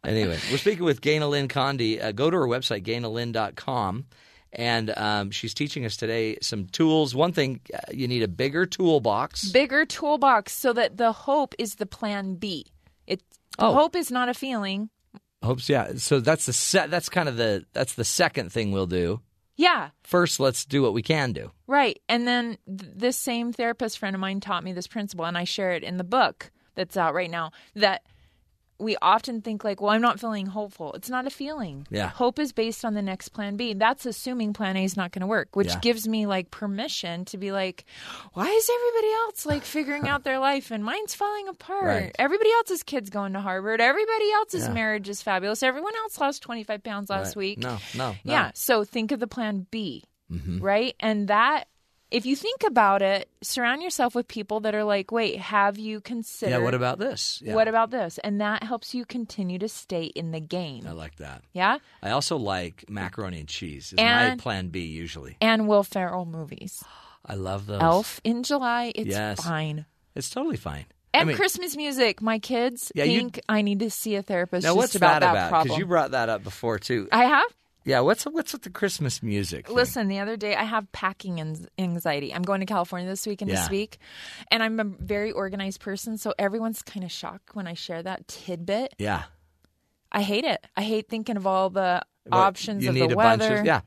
Anyway, we're speaking with Ganel-Lyn Condie. Uh, go to her website, gainalynn.com. And um, she's teaching us today some tools. One thing, uh, you need a bigger toolbox. bigger toolbox so that the hope is the plan B. It Oh. hope is not a feeling. Hopes, yeah. So that's the se- that's kind of the that's the second thing we'll do. Yeah, First, let's do what we can do. right. And then th- this same therapist friend of mine taught me this principle, and I share it in the book that's out right now. That we often think like, well, I'm not feeling hopeful. It's not a feeling. Yeah. Hope is based on the next plan B. That's assuming plan A is not going to work, which Yeah. gives me like permission to be like, why is everybody else like figuring out their life and mine's falling apart? Right. Everybody else's kid's going to Harvard. Everybody else's Yeah. marriage is fabulous. Everyone else lost 25 pounds last Right. week. No, no, no. Yeah. So think of the plan B, Mhm. right? And that, if you think about it, surround yourself with people that are like, wait, have you considered? Yeah. What about this? Yeah. What about this? And that helps you continue to stay in the game. I like that. Yeah. I also like macaroni and cheese. Is And- my plan B usually. And Will Ferrell movies. I love those. Elf in July, it's Yes. fine. It's totally fine. And I mean, Christmas music. My kids Yeah, think I need to see a therapist now what's about that about? problem. you brought that up before too. I have. Yeah. What's what's with the Christmas music? thing? Listen, the other day I have packing anxiety. I'm going to California this week and Yeah. this week, and I'm a very organized person, so everyone's kind of shocked when I share that tidbit. Yeah. I hate it. I hate thinking of all the What, options you of need the a weather. bunch of yeah.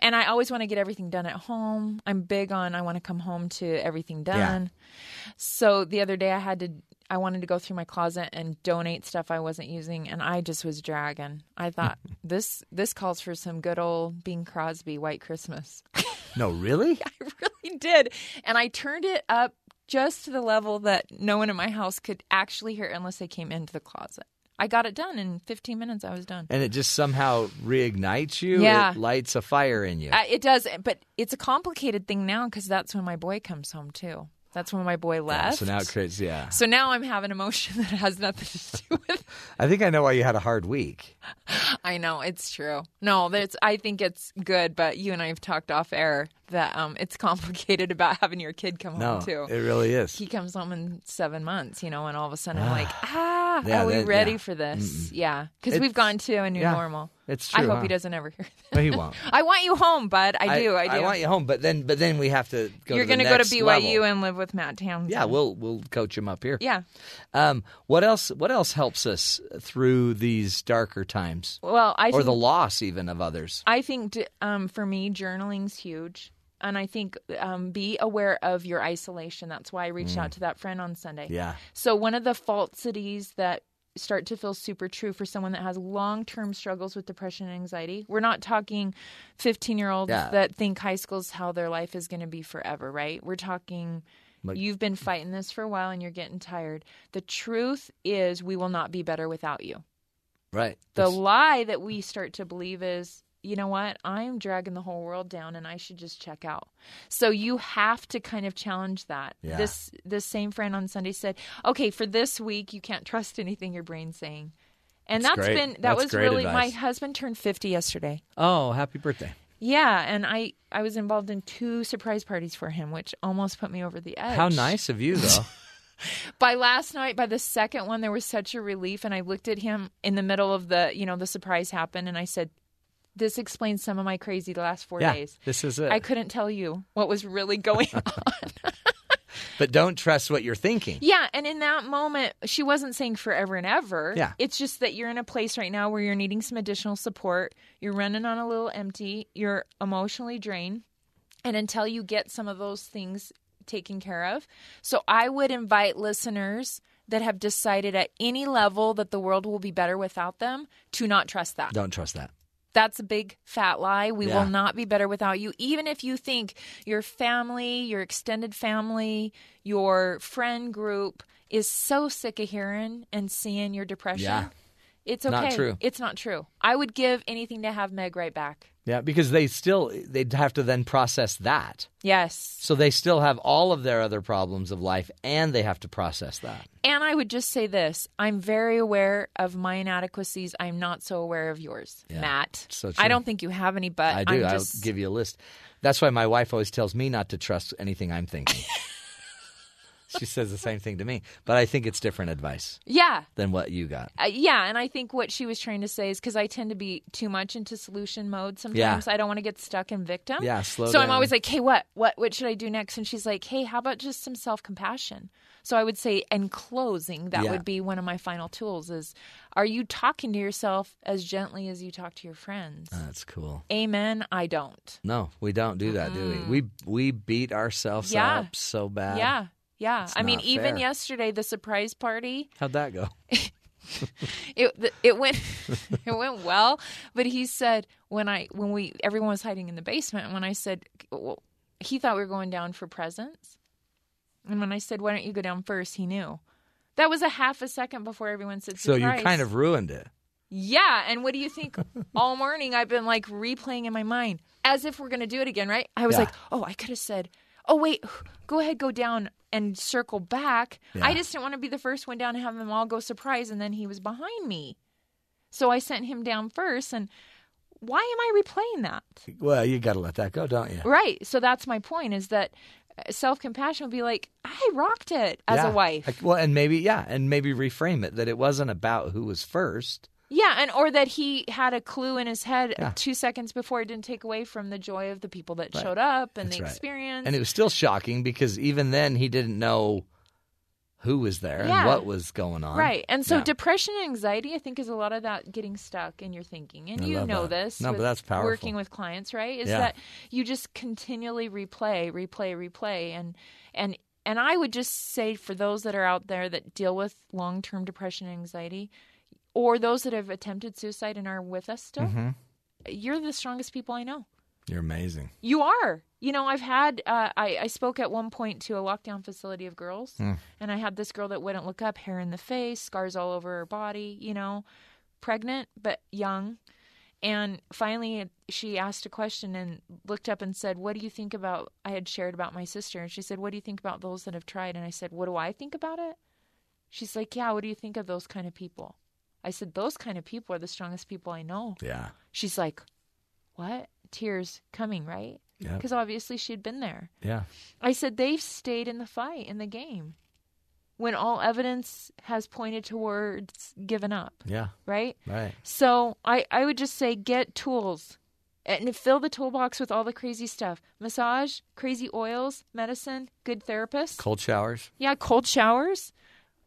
And I always want to get everything done at home. I'm big on I want to come home to everything done. So the other day I had to I wanted to go through my closet and donate stuff I wasn't using and I just was dragging. I thought this this calls for some good old Bing Crosby White Christmas. No, really? I really did. And I turned it up just to the level that no one in my house could actually hear unless they came into the closet. I got it done in 15 minutes. I was done. and it just somehow reignites you. Yeah. It lights a fire in you. Uh, it does, but it's a complicated thing now because that's when my boy comes home too. That's when my boy Yeah, left. so now it creates yeah. So now I'm having emotion that has nothing to do with. I think I know why you had a hard week. I know it's true. No, that's. I think it's good, but you and I have talked off air that um, it's complicated about having your kid come No, home too. it really is. He comes home in seven months, you know, and all of a sudden I'm like, ah, Yeah, are we that- ready yeah. for this? Mm-mm. Yeah, because we've gone to a new yeah, normal. it's true. I hope huh? he doesn't ever hear. That. No, he won't. I want you home, bud. I do. I, do. I want you home, but then but then we have to go You're to the gonna go to BYU level. and live with Matt Townsend. Yeah, we'll we'll coach him up here. Yeah. Um, what else? What else helps us through these darker times, Well, I or think, the loss even of others? I think um, for me, journaling's huge. And I think um, be aware of your isolation. That's why I reached Mm. out to that friend on Sunday. Yeah. So one of the falsities that start to feel super true for someone that has long-term struggles with depression and anxiety. We're not talking 15-year-olds Yeah. that think high school's how their life is going to be forever, right? We're talking Like- you've been fighting this for a while and you're getting tired. The truth is we will not be better without you. Right. The That's- lie that we start to believe is, you know what? I'm dragging the whole world down and I should just check out. So you have to kind of challenge that. Yeah. This this same friend on Sunday said, "Okay, for this week you can't trust anything your brain's saying." And That's that's been that That's was really my husband turned 50 yesterday. oh, happy birthday. Yeah, and I I was involved in two surprise parties for him, which almost put me over the edge. How nice of you, though. by last night by the second one there was such a relief and i looked at him in the middle of the you know the surprise happened and i said this explains some of my crazy the last four yeah, days this is it. i couldn't tell you what was really going on but don't trust what you're thinking. yeah and in that moment she wasn't saying forever and ever Yeah. it's just that you're in a place right now where you're needing some additional support you're running on a little empty you're emotionally drained and until you get some of those things taken care of. So I would invite listeners that have decided at any level that the world will be better without them to not trust that. Don't trust that. That's a big fat lie. We Yeah. will not be better without you. Even if you think your family, your extended family, your friend group is so sick of hearing and seeing your depression. Yeah. It's okay. Not true. It's not true. I would give anything to have Meg right back. Yeah, because they still they'd have to then process that. Yes. So they still have all of their other problems of life, and they have to process that. And I would just say this I'm very aware of my inadequacies. I'm not so aware of yours, Yeah, Matt. so I don't think you have any, but I do. I'm I'll just. give you a list. That's why my wife always tells me not to trust anything I'm thinking. she says the same thing to me, but I think it's different advice yeah. than what you got. Uh, yeah, and I think what she was trying to say is because I tend to be too much into solution mode sometimes. Yeah. I don't want to get stuck in victim. Yeah, slow So I'm always like, hey, what, what, what should I do next? And she's like, hey, how about just some self compassion? So I would say, in closing, that Yeah. would be one of my final tools: is are you talking to yourself as gently as you talk to your friends? That's cool. Amen. I don't. No, we don't do that, do we? We we beat ourselves Yeah. up so bad. Yeah. Yeah. It's I mean, not even yesterday, the surprise party, How'd that go? it it went it went well. But he said when I when we everyone was hiding in the basement, when I said well, he thought we were going down for presents, and when I said why don't you go down first, he knew. That was a half a second before everyone said So you kind of ruined it. Yeah, and what do you think? All morning I've been like replaying in my mind as if we're going to do it again, right? I was Yeah. like, "Oh, I could have said, "Oh, wait, go ahead, go down and circle back." I just didn't want to be the first one down and have them all go surprise and then he was behind me. So I sent him down first and why am I replaying that? Well, you got to let that go, don't you? Right. So that's my point is that uh, self-compassion would be like, "I rocked it as Yeah. a wife." Well, and maybe yeah, and maybe reframe it that it wasn't about who was first. Yeah, and or that he had a clue in his head Yeah. two seconds before it didn't take away from the joy of the people that Right. showed up and That's the right. experience. And it was still shocking because even then he didn't know who was there Yeah. and what was going on. right. And so Yeah. depression and anxiety, I think, is a lot of that getting stuck in your thinking. And I you know that. this. No, but that's powerful. Working with clients, right? Is Yeah. that you just continually replay, replay, replay, and and and I would just say for those that are out there that deal with long term depression and anxiety, or those that have attempted suicide and are with us still, Mhm. you're the strongest people I know. You're amazing. You are. You know, I've had, uh, I, I spoke at one point to a lockdown facility of girls, Hmm. and I had this girl that wouldn't look up, hair in the face, scars all over her body, you know, pregnant, but young. And finally, she asked a question and looked up and said, What do you think about? I had shared about my sister, and she said, What do you think about those that have tried? And I said, What do I think about it? She's like, Yeah, what do you think of those kind of people? I said, Those kind of people are the strongest people I know. Yeah. She's like, What? Tears coming, right? Yeah. Because obviously she had been there. Yeah. I said, They've stayed in the fight, in the game, when all evidence has pointed towards giving up, Yeah. right? Right. So I, I would just say get tools and fill the toolbox with all the crazy stuff massage, crazy oils, medicine, good therapists. Cold showers, Yeah, cold showers,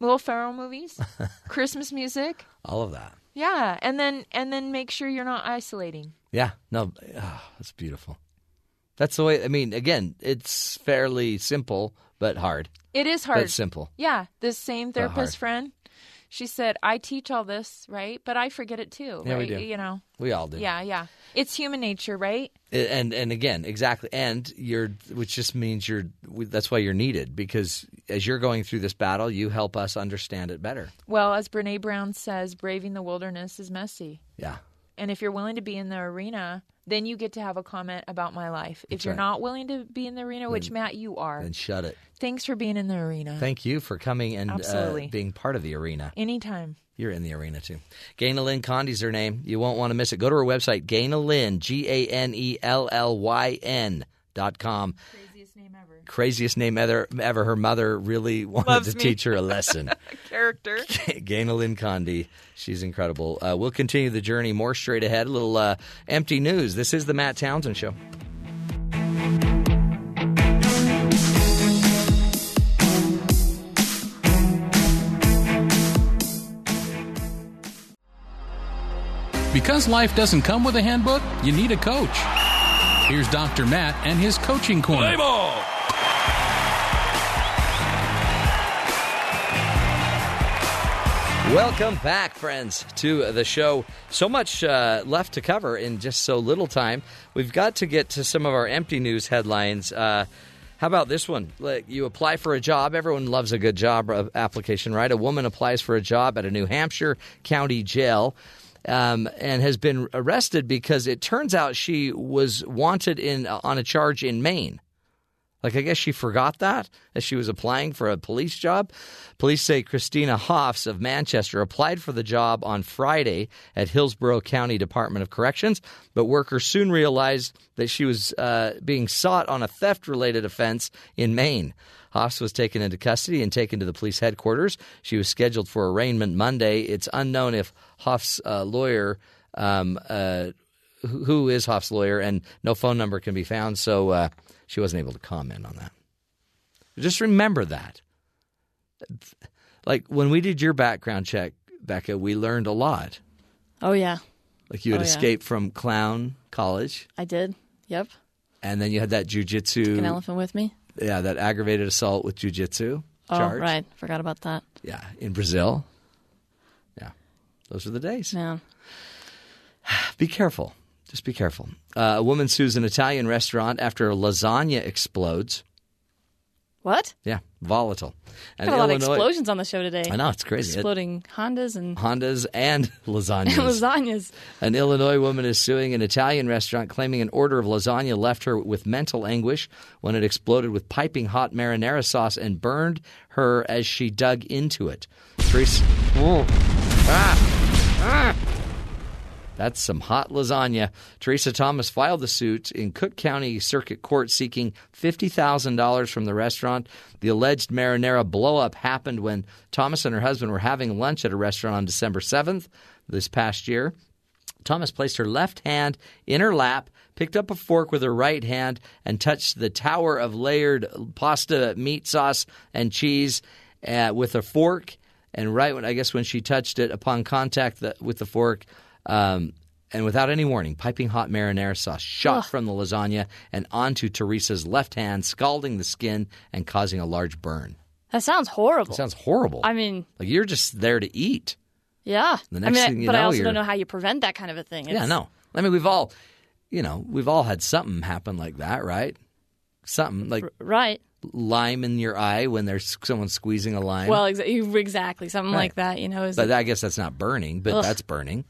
Will Ferrell movies, Christmas music. all of that. Yeah, and then and then make sure you're not isolating. Yeah. No, oh, that's beautiful. That's the way. I mean, again, it's fairly simple but hard. It is hard. But simple. Yeah, this same therapist friend, she said, "I teach all this, right? But I forget it too, Yeah, we right? do. You know." We all do. Yeah, yeah. It's human nature, right? And and again, exactly. And you're, which just means you're. That's why you're needed because as you're going through this battle, you help us understand it better. Well, as Brene Brown says, braving the wilderness is messy. Yeah. And if you're willing to be in the arena, then you get to have a comment about my life. If That's you're right. not willing to be in the arena, which Then- Matt you are, Then shut it. thanks for being in the arena. Thank you for coming and uh, Absolutely. being part of the arena. Anytime. You're in the arena too. Ganel-Lyn Condie's her name. You won't want to miss it. Go to her website, Gaina Lynn, G A N E L L Y N dot com. Craziest name ever. Craziest name ever. Ever. Her mother really wanted Loves to me. teach her a lesson. Character. Ganel-Lyn Condie. She's incredible. Uh, we'll continue the journey more straight ahead. A little uh, empty news. This is the Matt Townsend Show. Because life doesn't come with a handbook, you need a coach. Here's Dr. Matt and his coaching corner. Play ball. Welcome back, friends, to the show. So much uh, left to cover in just so little time. We've got to get to some of our empty news headlines. Uh, how about this one? Like, you apply for a job. Everyone loves a good job uh, application, right? A woman applies for a job at a New Hampshire county jail. Um, and has been arrested because it turns out she was wanted in on a charge in Maine. Like, I guess she forgot that as she was applying for a police job. Police say Christina Hoffs of Manchester applied for the job on Friday at Hillsborough County Department of Corrections, but workers soon realized that she was uh, being sought on a theft related offense in Maine. Hoffs was taken into custody and taken to the police headquarters. She was scheduled for arraignment Monday. It's unknown if Hoffs' uh, lawyer. Um, uh, who is Hoff's lawyer, and no phone number can be found, so uh, she wasn't able to comment on that. Just remember that. Like when we did your background check, Becca, we learned a lot. Oh yeah, Like you had Oh, yeah. escaped from clown college, I did. Yep. and then you had that jujitsu, An elephant with me. yeah, that aggravated assault with jujitsu Oh charge, right, forgot about that. yeah, in Brazil. Yeah, those are the days. Yeah. Be careful. Just be careful. Uh, a woman sues an Italian restaurant after a lasagna explodes. what? Yeah, volatile. And Got a lot of explosions on the show today. I know it's crazy. It- Exploding Hondas and Hondas and lasagnas. And lasagnas. An Illinois woman is suing an Italian restaurant claiming an order of lasagna left her with mental anguish when it exploded with piping hot marinara sauce and burned her as she dug into it. Teresa. Oh. Ah. Ah. That's some hot lasagna. Teresa Thomas filed the suit in Cook County Circuit Court seeking $50,000 from the restaurant. The alleged marinara blowup happened when Thomas and her husband were having lunch at a restaurant on December 7th this past year. Thomas placed her left hand in her lap, picked up a fork with her right hand, and touched the tower of layered pasta, meat sauce, and cheese uh, with a fork. And right when I guess when she touched it, upon contact the, with the fork, um, and without any warning, piping hot marinara sauce shot from the lasagna and onto Teresa's left hand, scalding the skin and causing a large burn. That sounds horrible. It sounds horrible. I mean, like you're just there to eat. yeah. The I next mean, thing you but I know, also you're- don't know how you prevent that kind of a thing. Yeah, It's- no. I mean, we've all, you know, we've all had something happen like that, right? Something like Right. lime in your eye when there's someone squeezing a lime. Well, exa- exactly. Something Right. like that. You know, is but I guess that's not burning, but Ugh. that's burning.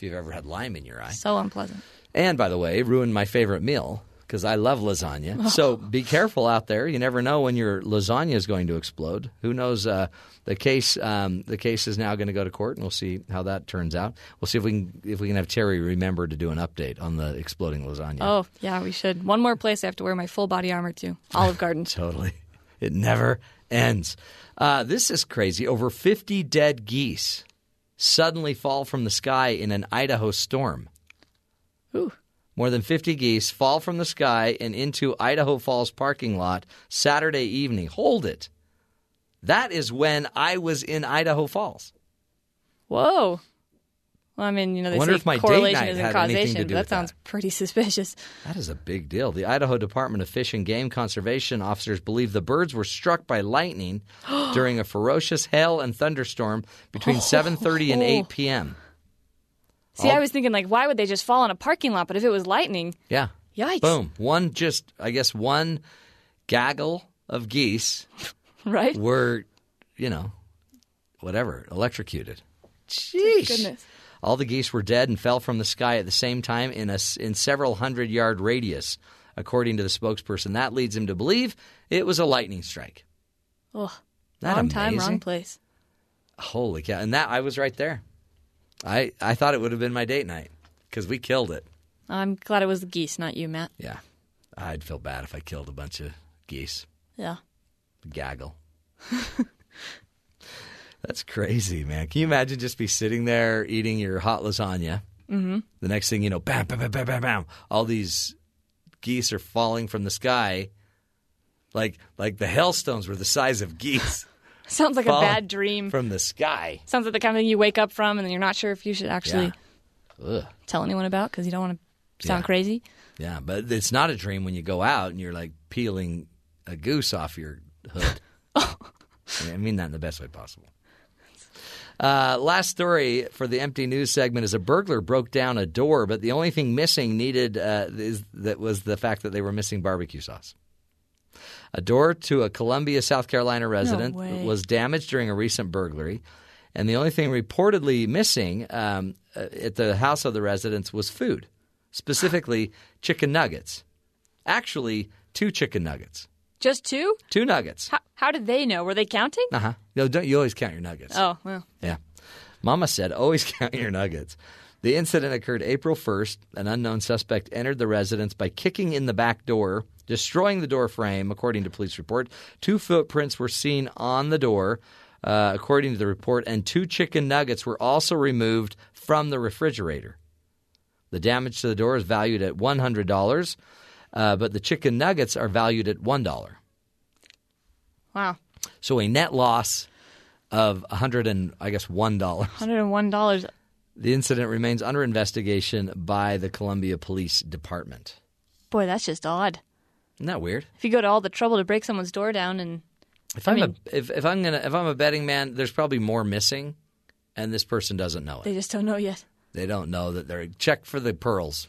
If you've ever had lime in your eye. so unpleasant. And by the way, ruined my favorite meal because I love lasagna. So be careful out there. You never know when your lasagna is going to explode. Who knows? Uh, the case um, the case is now going to go to court, and we'll see how that turns out. We'll see if we can if we can have Terry remember to do an update on the exploding lasagna. Oh yeah, we should. One more place I have to wear my full body armor to. Olive Garden. Totally. It never ends. Uh, this is crazy. Over 50 dead geese suddenly fall from the sky in an Idaho storm. Ooh. More than 50 geese fall from the sky and into Idaho Falls parking lot Saturday evening. Hold it. That is when I was in Idaho Falls. Whoa. Well, I mean, you know, they wonder say if my date correlation night isn't had anything to causation. do but with that sounds pretty suspicious. That is a big deal. The Idaho Department of Fish and Game Conservation officers believe the birds were struck by lightning during a ferocious hail and thunderstorm between 7:30 and 8 p.m. See, All- I oh. was thinking like, why would they just fall in a parking lot? But if it was lightning, Yeah. Yikes. Boom. One just I guess one gaggle of geese right? were, you know, whatever, electrocuted. Jeez. Goodness. All the geese were dead and fell from the sky at the same time in a, in several hundred yard radius, according to the spokesperson. That leads him to believe it was a lightning strike. Oh, That wrong time, wrong place. Holy cow! And that I was right there. I I thought it would have been my date night because we killed it. I'm glad it was the geese, not you, Matt. Yeah, I'd feel bad if I killed a bunch of geese. Yeah. Gaggle. That's crazy, man. Can you imagine just be sitting there eating your hot lasagna? Mm-hmm. The next thing you know, bam, bam, bam, bam, bam, bam. All these geese are falling from the sky, like like the hailstones were the size of geese. Sounds like a bad dream. from the sky. Sounds like the kind of thing you wake up from and then you're not sure if you should actually Ugh. tell anyone about because you don't want to sound Yeah. crazy. Yeah, but it's not a dream when you go out and you're like peeling a goose off your hood. I mean that in the best way possible. Uh, last story for the empty news segment is a burglar broke down a door, but the only thing missing needed uh, is that was the fact that they were missing barbecue sauce. A door to a Columbia, South Carolina resident way. was damaged during a recent burglary, and the only thing reportedly missing um, uh, at the house of the residents was food, specifically chicken nuggets. Actually, two chicken nuggets, Just two? two nuggets. How, how did they know? Were they counting? Uh huh. No, don't you always count your nuggets? Oh, well. Yeah. Mama said, always count your nuggets. The incident occurred April 1st. An unknown suspect entered the residence by kicking in the back door, destroying the door frame, according to police report. Two footprints were seen on the door, uh, according to the report, and two chicken nuggets were also removed from the refrigerator. The damage to the door is valued at $100, uh, but the chicken nuggets are valued at $1. Wow. So a net loss of 100 and I guess $1. $101. The incident remains under investigation by the Columbia Police Department. Boy, that's just odd. Isn't that weird? If you go to all the trouble to break someone's door down and If I I'm mean- a if, if I'm gonna if I'm a betting man, there's probably more missing, and this person doesn't know it. they just don't know yet. They don't know that they're check for the pearls.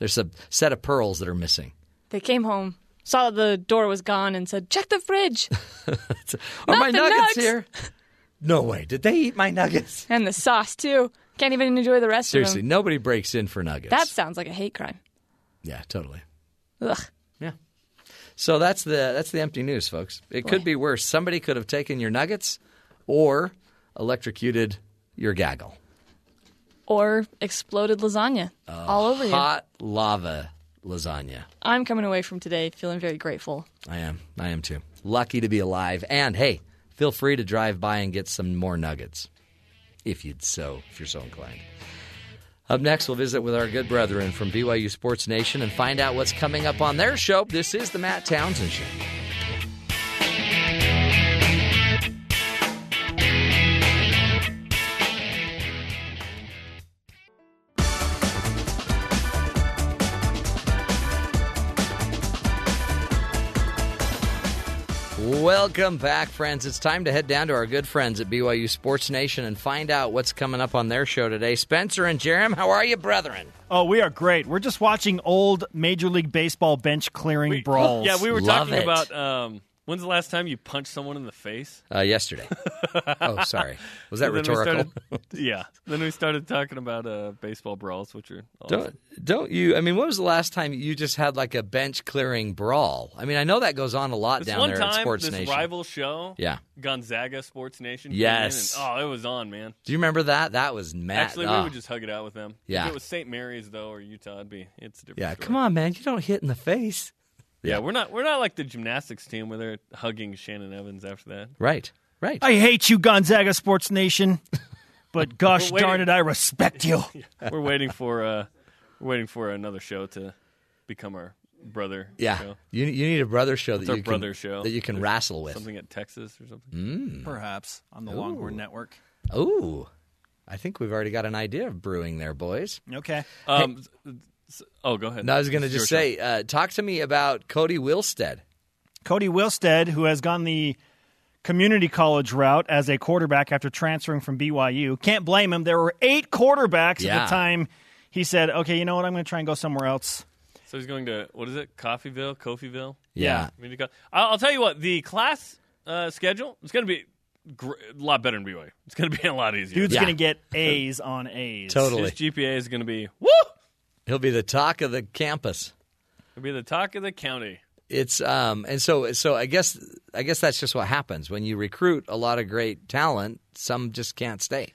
There's a set of pearls that are missing. They came home, saw the door was gone, and said, "Check the fridge." Are my the nuggets nugs. here? No way. Did they eat my nuggets? and the sauce too. Can't even enjoy the rest Seriously, of them. nobody breaks in for nuggets. That sounds like a hate crime. yeah, totally. Ugh. Yeah. So that's the that's the empty news, folks. It could be worse. Somebody could have taken your nuggets or electrocuted your gaggle. Or exploded lasagna all over you. Hot lava lasagna. I'm coming away from today feeling very grateful. I am. I am too. Lucky to be alive. And hey, feel free to drive by and get some more nuggets if you'd so if you're so inclined. Up next, we'll visit with our good brethren from BYU Sports Nation and find out what's coming up on their show. This is the Matt Townsend Show. Welcome back, friends. It's time to head down to our good friends at BYU Sports Nation and find out what's coming up on their show today. Spencer and Jarom, how are you, brethren? Oh, we are great. We're just watching old Major League Baseball bench clearing brawls. Yeah, we were Love talking it. about um, when's the last time you punched someone in the face? Uh, yesterday. oh, sorry. Was that we rhetorical? started- yeah. Then we started talking about uh, baseball brawls, which are awesome. Don't don't you? I mean, when was the last time you just had like a bench clearing brawl? I mean, I know that goes on a lot This down there time, at Sports Nation. this Nation. rival show, Yeah. Gonzaga Sports Nation. Yes. and- oh, it was on, man. Do you remember that? That was mad. Actually, we oh. would just hug it out with them. Yeah. If it was St. Mary's though, or Utah, it'd be it's a different. yeah. story. Come on, man. You don't hit in the face. Yeah, we're not we're not like the gymnastics team where they're hugging Shannon Evans after that. Right. Right. I hate you, Gonzaga Sports Nation, but gosh We're waiting- darn it, I respect you. we're waiting for uh, we're waiting for another show to become our brother. Yeah. show. You you need a brother show It's that our you brother can show that you can There's wrestle with. Something at Texas or something. Mm. Perhaps on the Longhorn Network. Ooh. I think we've already got an idea of brewing there, boys. Okay. Um, s- oh, go ahead. No, I was going to just say, uh, talk to me about Cody Wilstead. Cody Wilstead, who has gone the community college route as a quarterback after transferring from BYU. Can't blame him. There were eight quarterbacks at the time. He said, "Okay, you know what? I'm going to try and go somewhere else." So he's going to what is it? Coffeyville, Coffeyville. Yeah. Community I'll, I'll tell you what. The class uh, schedule is going to be gr- a lot better than BYU. It's going to be a lot easier. Dude's Yeah. going to get A's on A's. Totally. His GPA is going to be woo. He'll be the talk of the campus. It'll be the talk of the county. It's um and so so I guess I guess that's just what happens when you recruit a lot of great talent. Some just can't stay.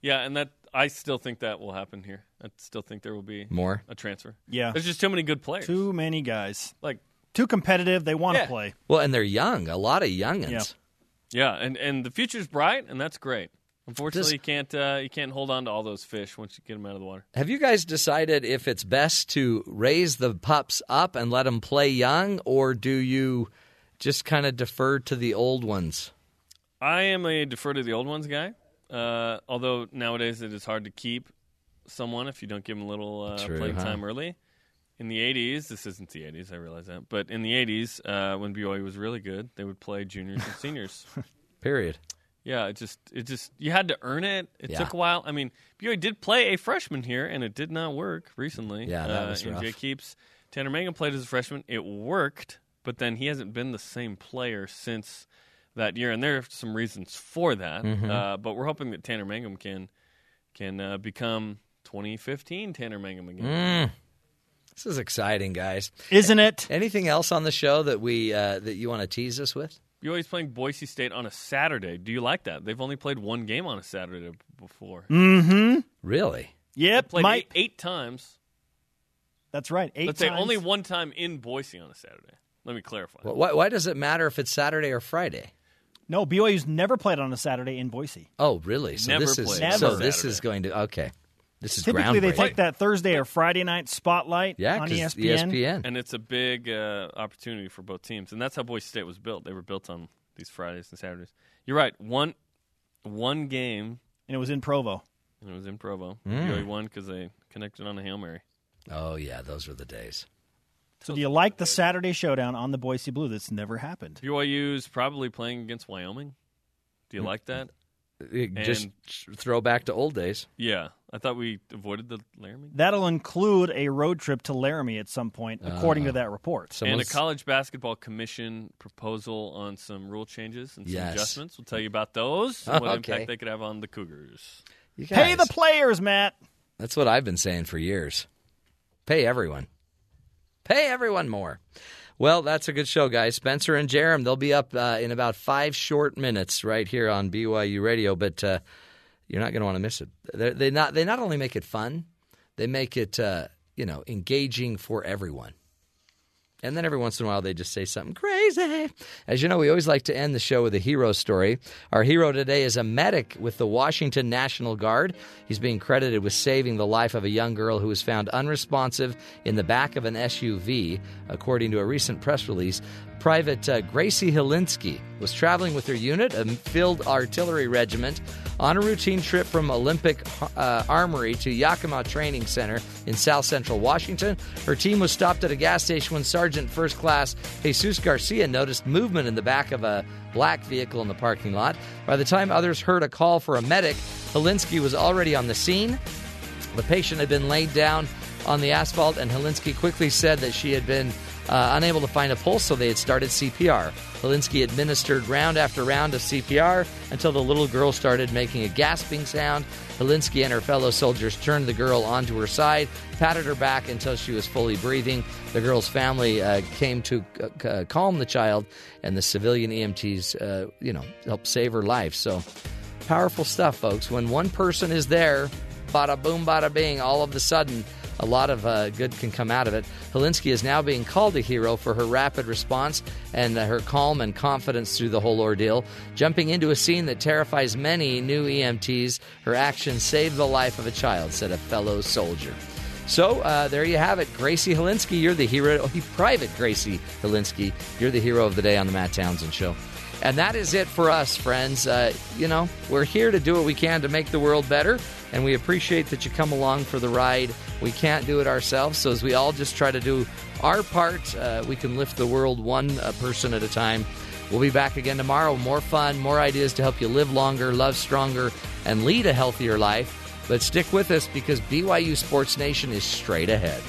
Yeah, and that I still think that will happen here. I still think there will be More? a transfer. Yeah. There's just too many good players. Too many guys. Like Too competitive. They want to Yeah. play. Well, and they're young. A lot of youngins. Yeah. yeah, and and the future's bright, and that's great. Unfortunately, Does- you can't uh, you can't hold on to all those fish once you get them out of the water. Have you guys decided if it's best to raise the pups up and let them play young, or do you just kind of defer to the old ones? I am a defer to the old ones guy. Uh, although nowadays it is hard to keep someone if you don't give them a little uh, True, playing huh? time early. In the '80s, this isn't the '80s, I realize that, but in the '80s, uh, when BYU was really good, they would play juniors and seniors. Period. Yeah, it just it just you had to earn it. It Yeah. took a while. I mean, BYU did play a freshman here, and it did not work recently. Yeah, that uh, was in rough. Jake Heaps, Tanner Mangum played as a freshman. It worked, but then he hasn't been the same player since that year, and there are some reasons for that. Mhm. Uh, but we're hoping that Tanner Mangum can can uh, become 2015 Tanner Mangum again. Mm. This is exciting, guys. Isn't it? Anything else on the show that we uh, that you want to tease us with? BYU's playing Boise State on a Saturday. Do you like that? They've only played one game on a Saturday before. Mm-hmm. Really? Yep. Played Might. eight, eight times. That's right. 8 Let's times. say only one time in Boise on a Saturday. Let me clarify. Wh- Why, why does it matter if it's Saturday or Friday? No, BYU's never played on a Saturday in Boise. Oh, really? So Never this is played so this Saturday. is going to okay. This is Typically, they take that Thursday or Friday night spotlight yeah, on 'cause ESPN. ESPN. And it's a big uh, opportunity for both teams, and that's how Boise State was built. They were built on these Fridays and Saturdays. You're right. One one game, and it was in Provo. and it was in Provo. Mm. BYU won because they connected on a hail mary. Oh yeah, those were the days. So, do you like the Saturday showdown on the Boise Blue? That's never happened. BYU's probably playing against Wyoming. Do you like that? It- just And- throw back to old days. Yeah, I thought we avoided the Laramie. That'll include a road trip to Laramie at some point, according Ah. to that report. and a college basketball commission proposal on some rule changes and some Yes. adjustments. We'll tell you about those and what Okay. impact they could have on the Cougars. You Pay the players, Matt. That's what I've been saying for years. Pay everyone. Pay everyone more. Well, that's a good show, guys. Spencer and Jarom, they'll be up uh, in about five short minutes right here on BYU Radio, but uh, you're not going to want to miss it. They're, they not they not only make it fun, they make it uh, you know engaging for everyone. And then every once in a while, they just say something crazy. As you know, we always like to end the show with a hero story. Our hero today is a medic with the Washington National Guard. He's being credited with saving the life of a young girl who was found unresponsive in the back of an SUV, according to a recent press release. Private uh, Gracie Helinski was traveling with her unit, a field artillery regiment, on a routine trip from Olympic uh, Armory to Yakima Training Center in south central Washington. Her team was stopped at a gas station when Sergeant First Class Jesus Garcia noticed movement in the back of a black vehicle in the parking lot. By the time others heard a call for a medic, Helinski was already on the scene. The patient had been laid down on the asphalt, and Helinski quickly said that she had been uh, unable to find a pulse, so they had started CPR. Helinski administered round after round of CPR until the little girl started making a gasping sound. Helinski and her fellow soldiers turned the girl onto her side, patted her back until she was fully breathing. The girl's family uh, came to calm the child, and the civilian EMTs, uh, you know, helped save her life. So powerful stuff, folks. When one person is there, bada boom, bada bing, all of a sudden, a lot of uh, good can come out of it. Helinski is now being called a hero for her rapid response and uh, her calm and confidence through the whole ordeal. Jumping into a scene that terrifies many new EMTs, her actions saved the life of a child, said a fellow soldier. So uh, there you have it. Gracie Helinski, you're the hero. Oh, Private Gracie Helinski, you're the hero of the day on the Matt Townsend Show. And that is it for us, friends. Uh, you know, we're here to do what we can to make the world better, and we appreciate that you come along for the ride. We can't do it ourselves, so as we all just try to do our part, uh, we can lift the world one uh, person at a time. We'll be back again tomorrow. More fun, more ideas to help you live longer, love stronger, and lead a healthier life. But stick with us because BYU Sports Nation is straight ahead.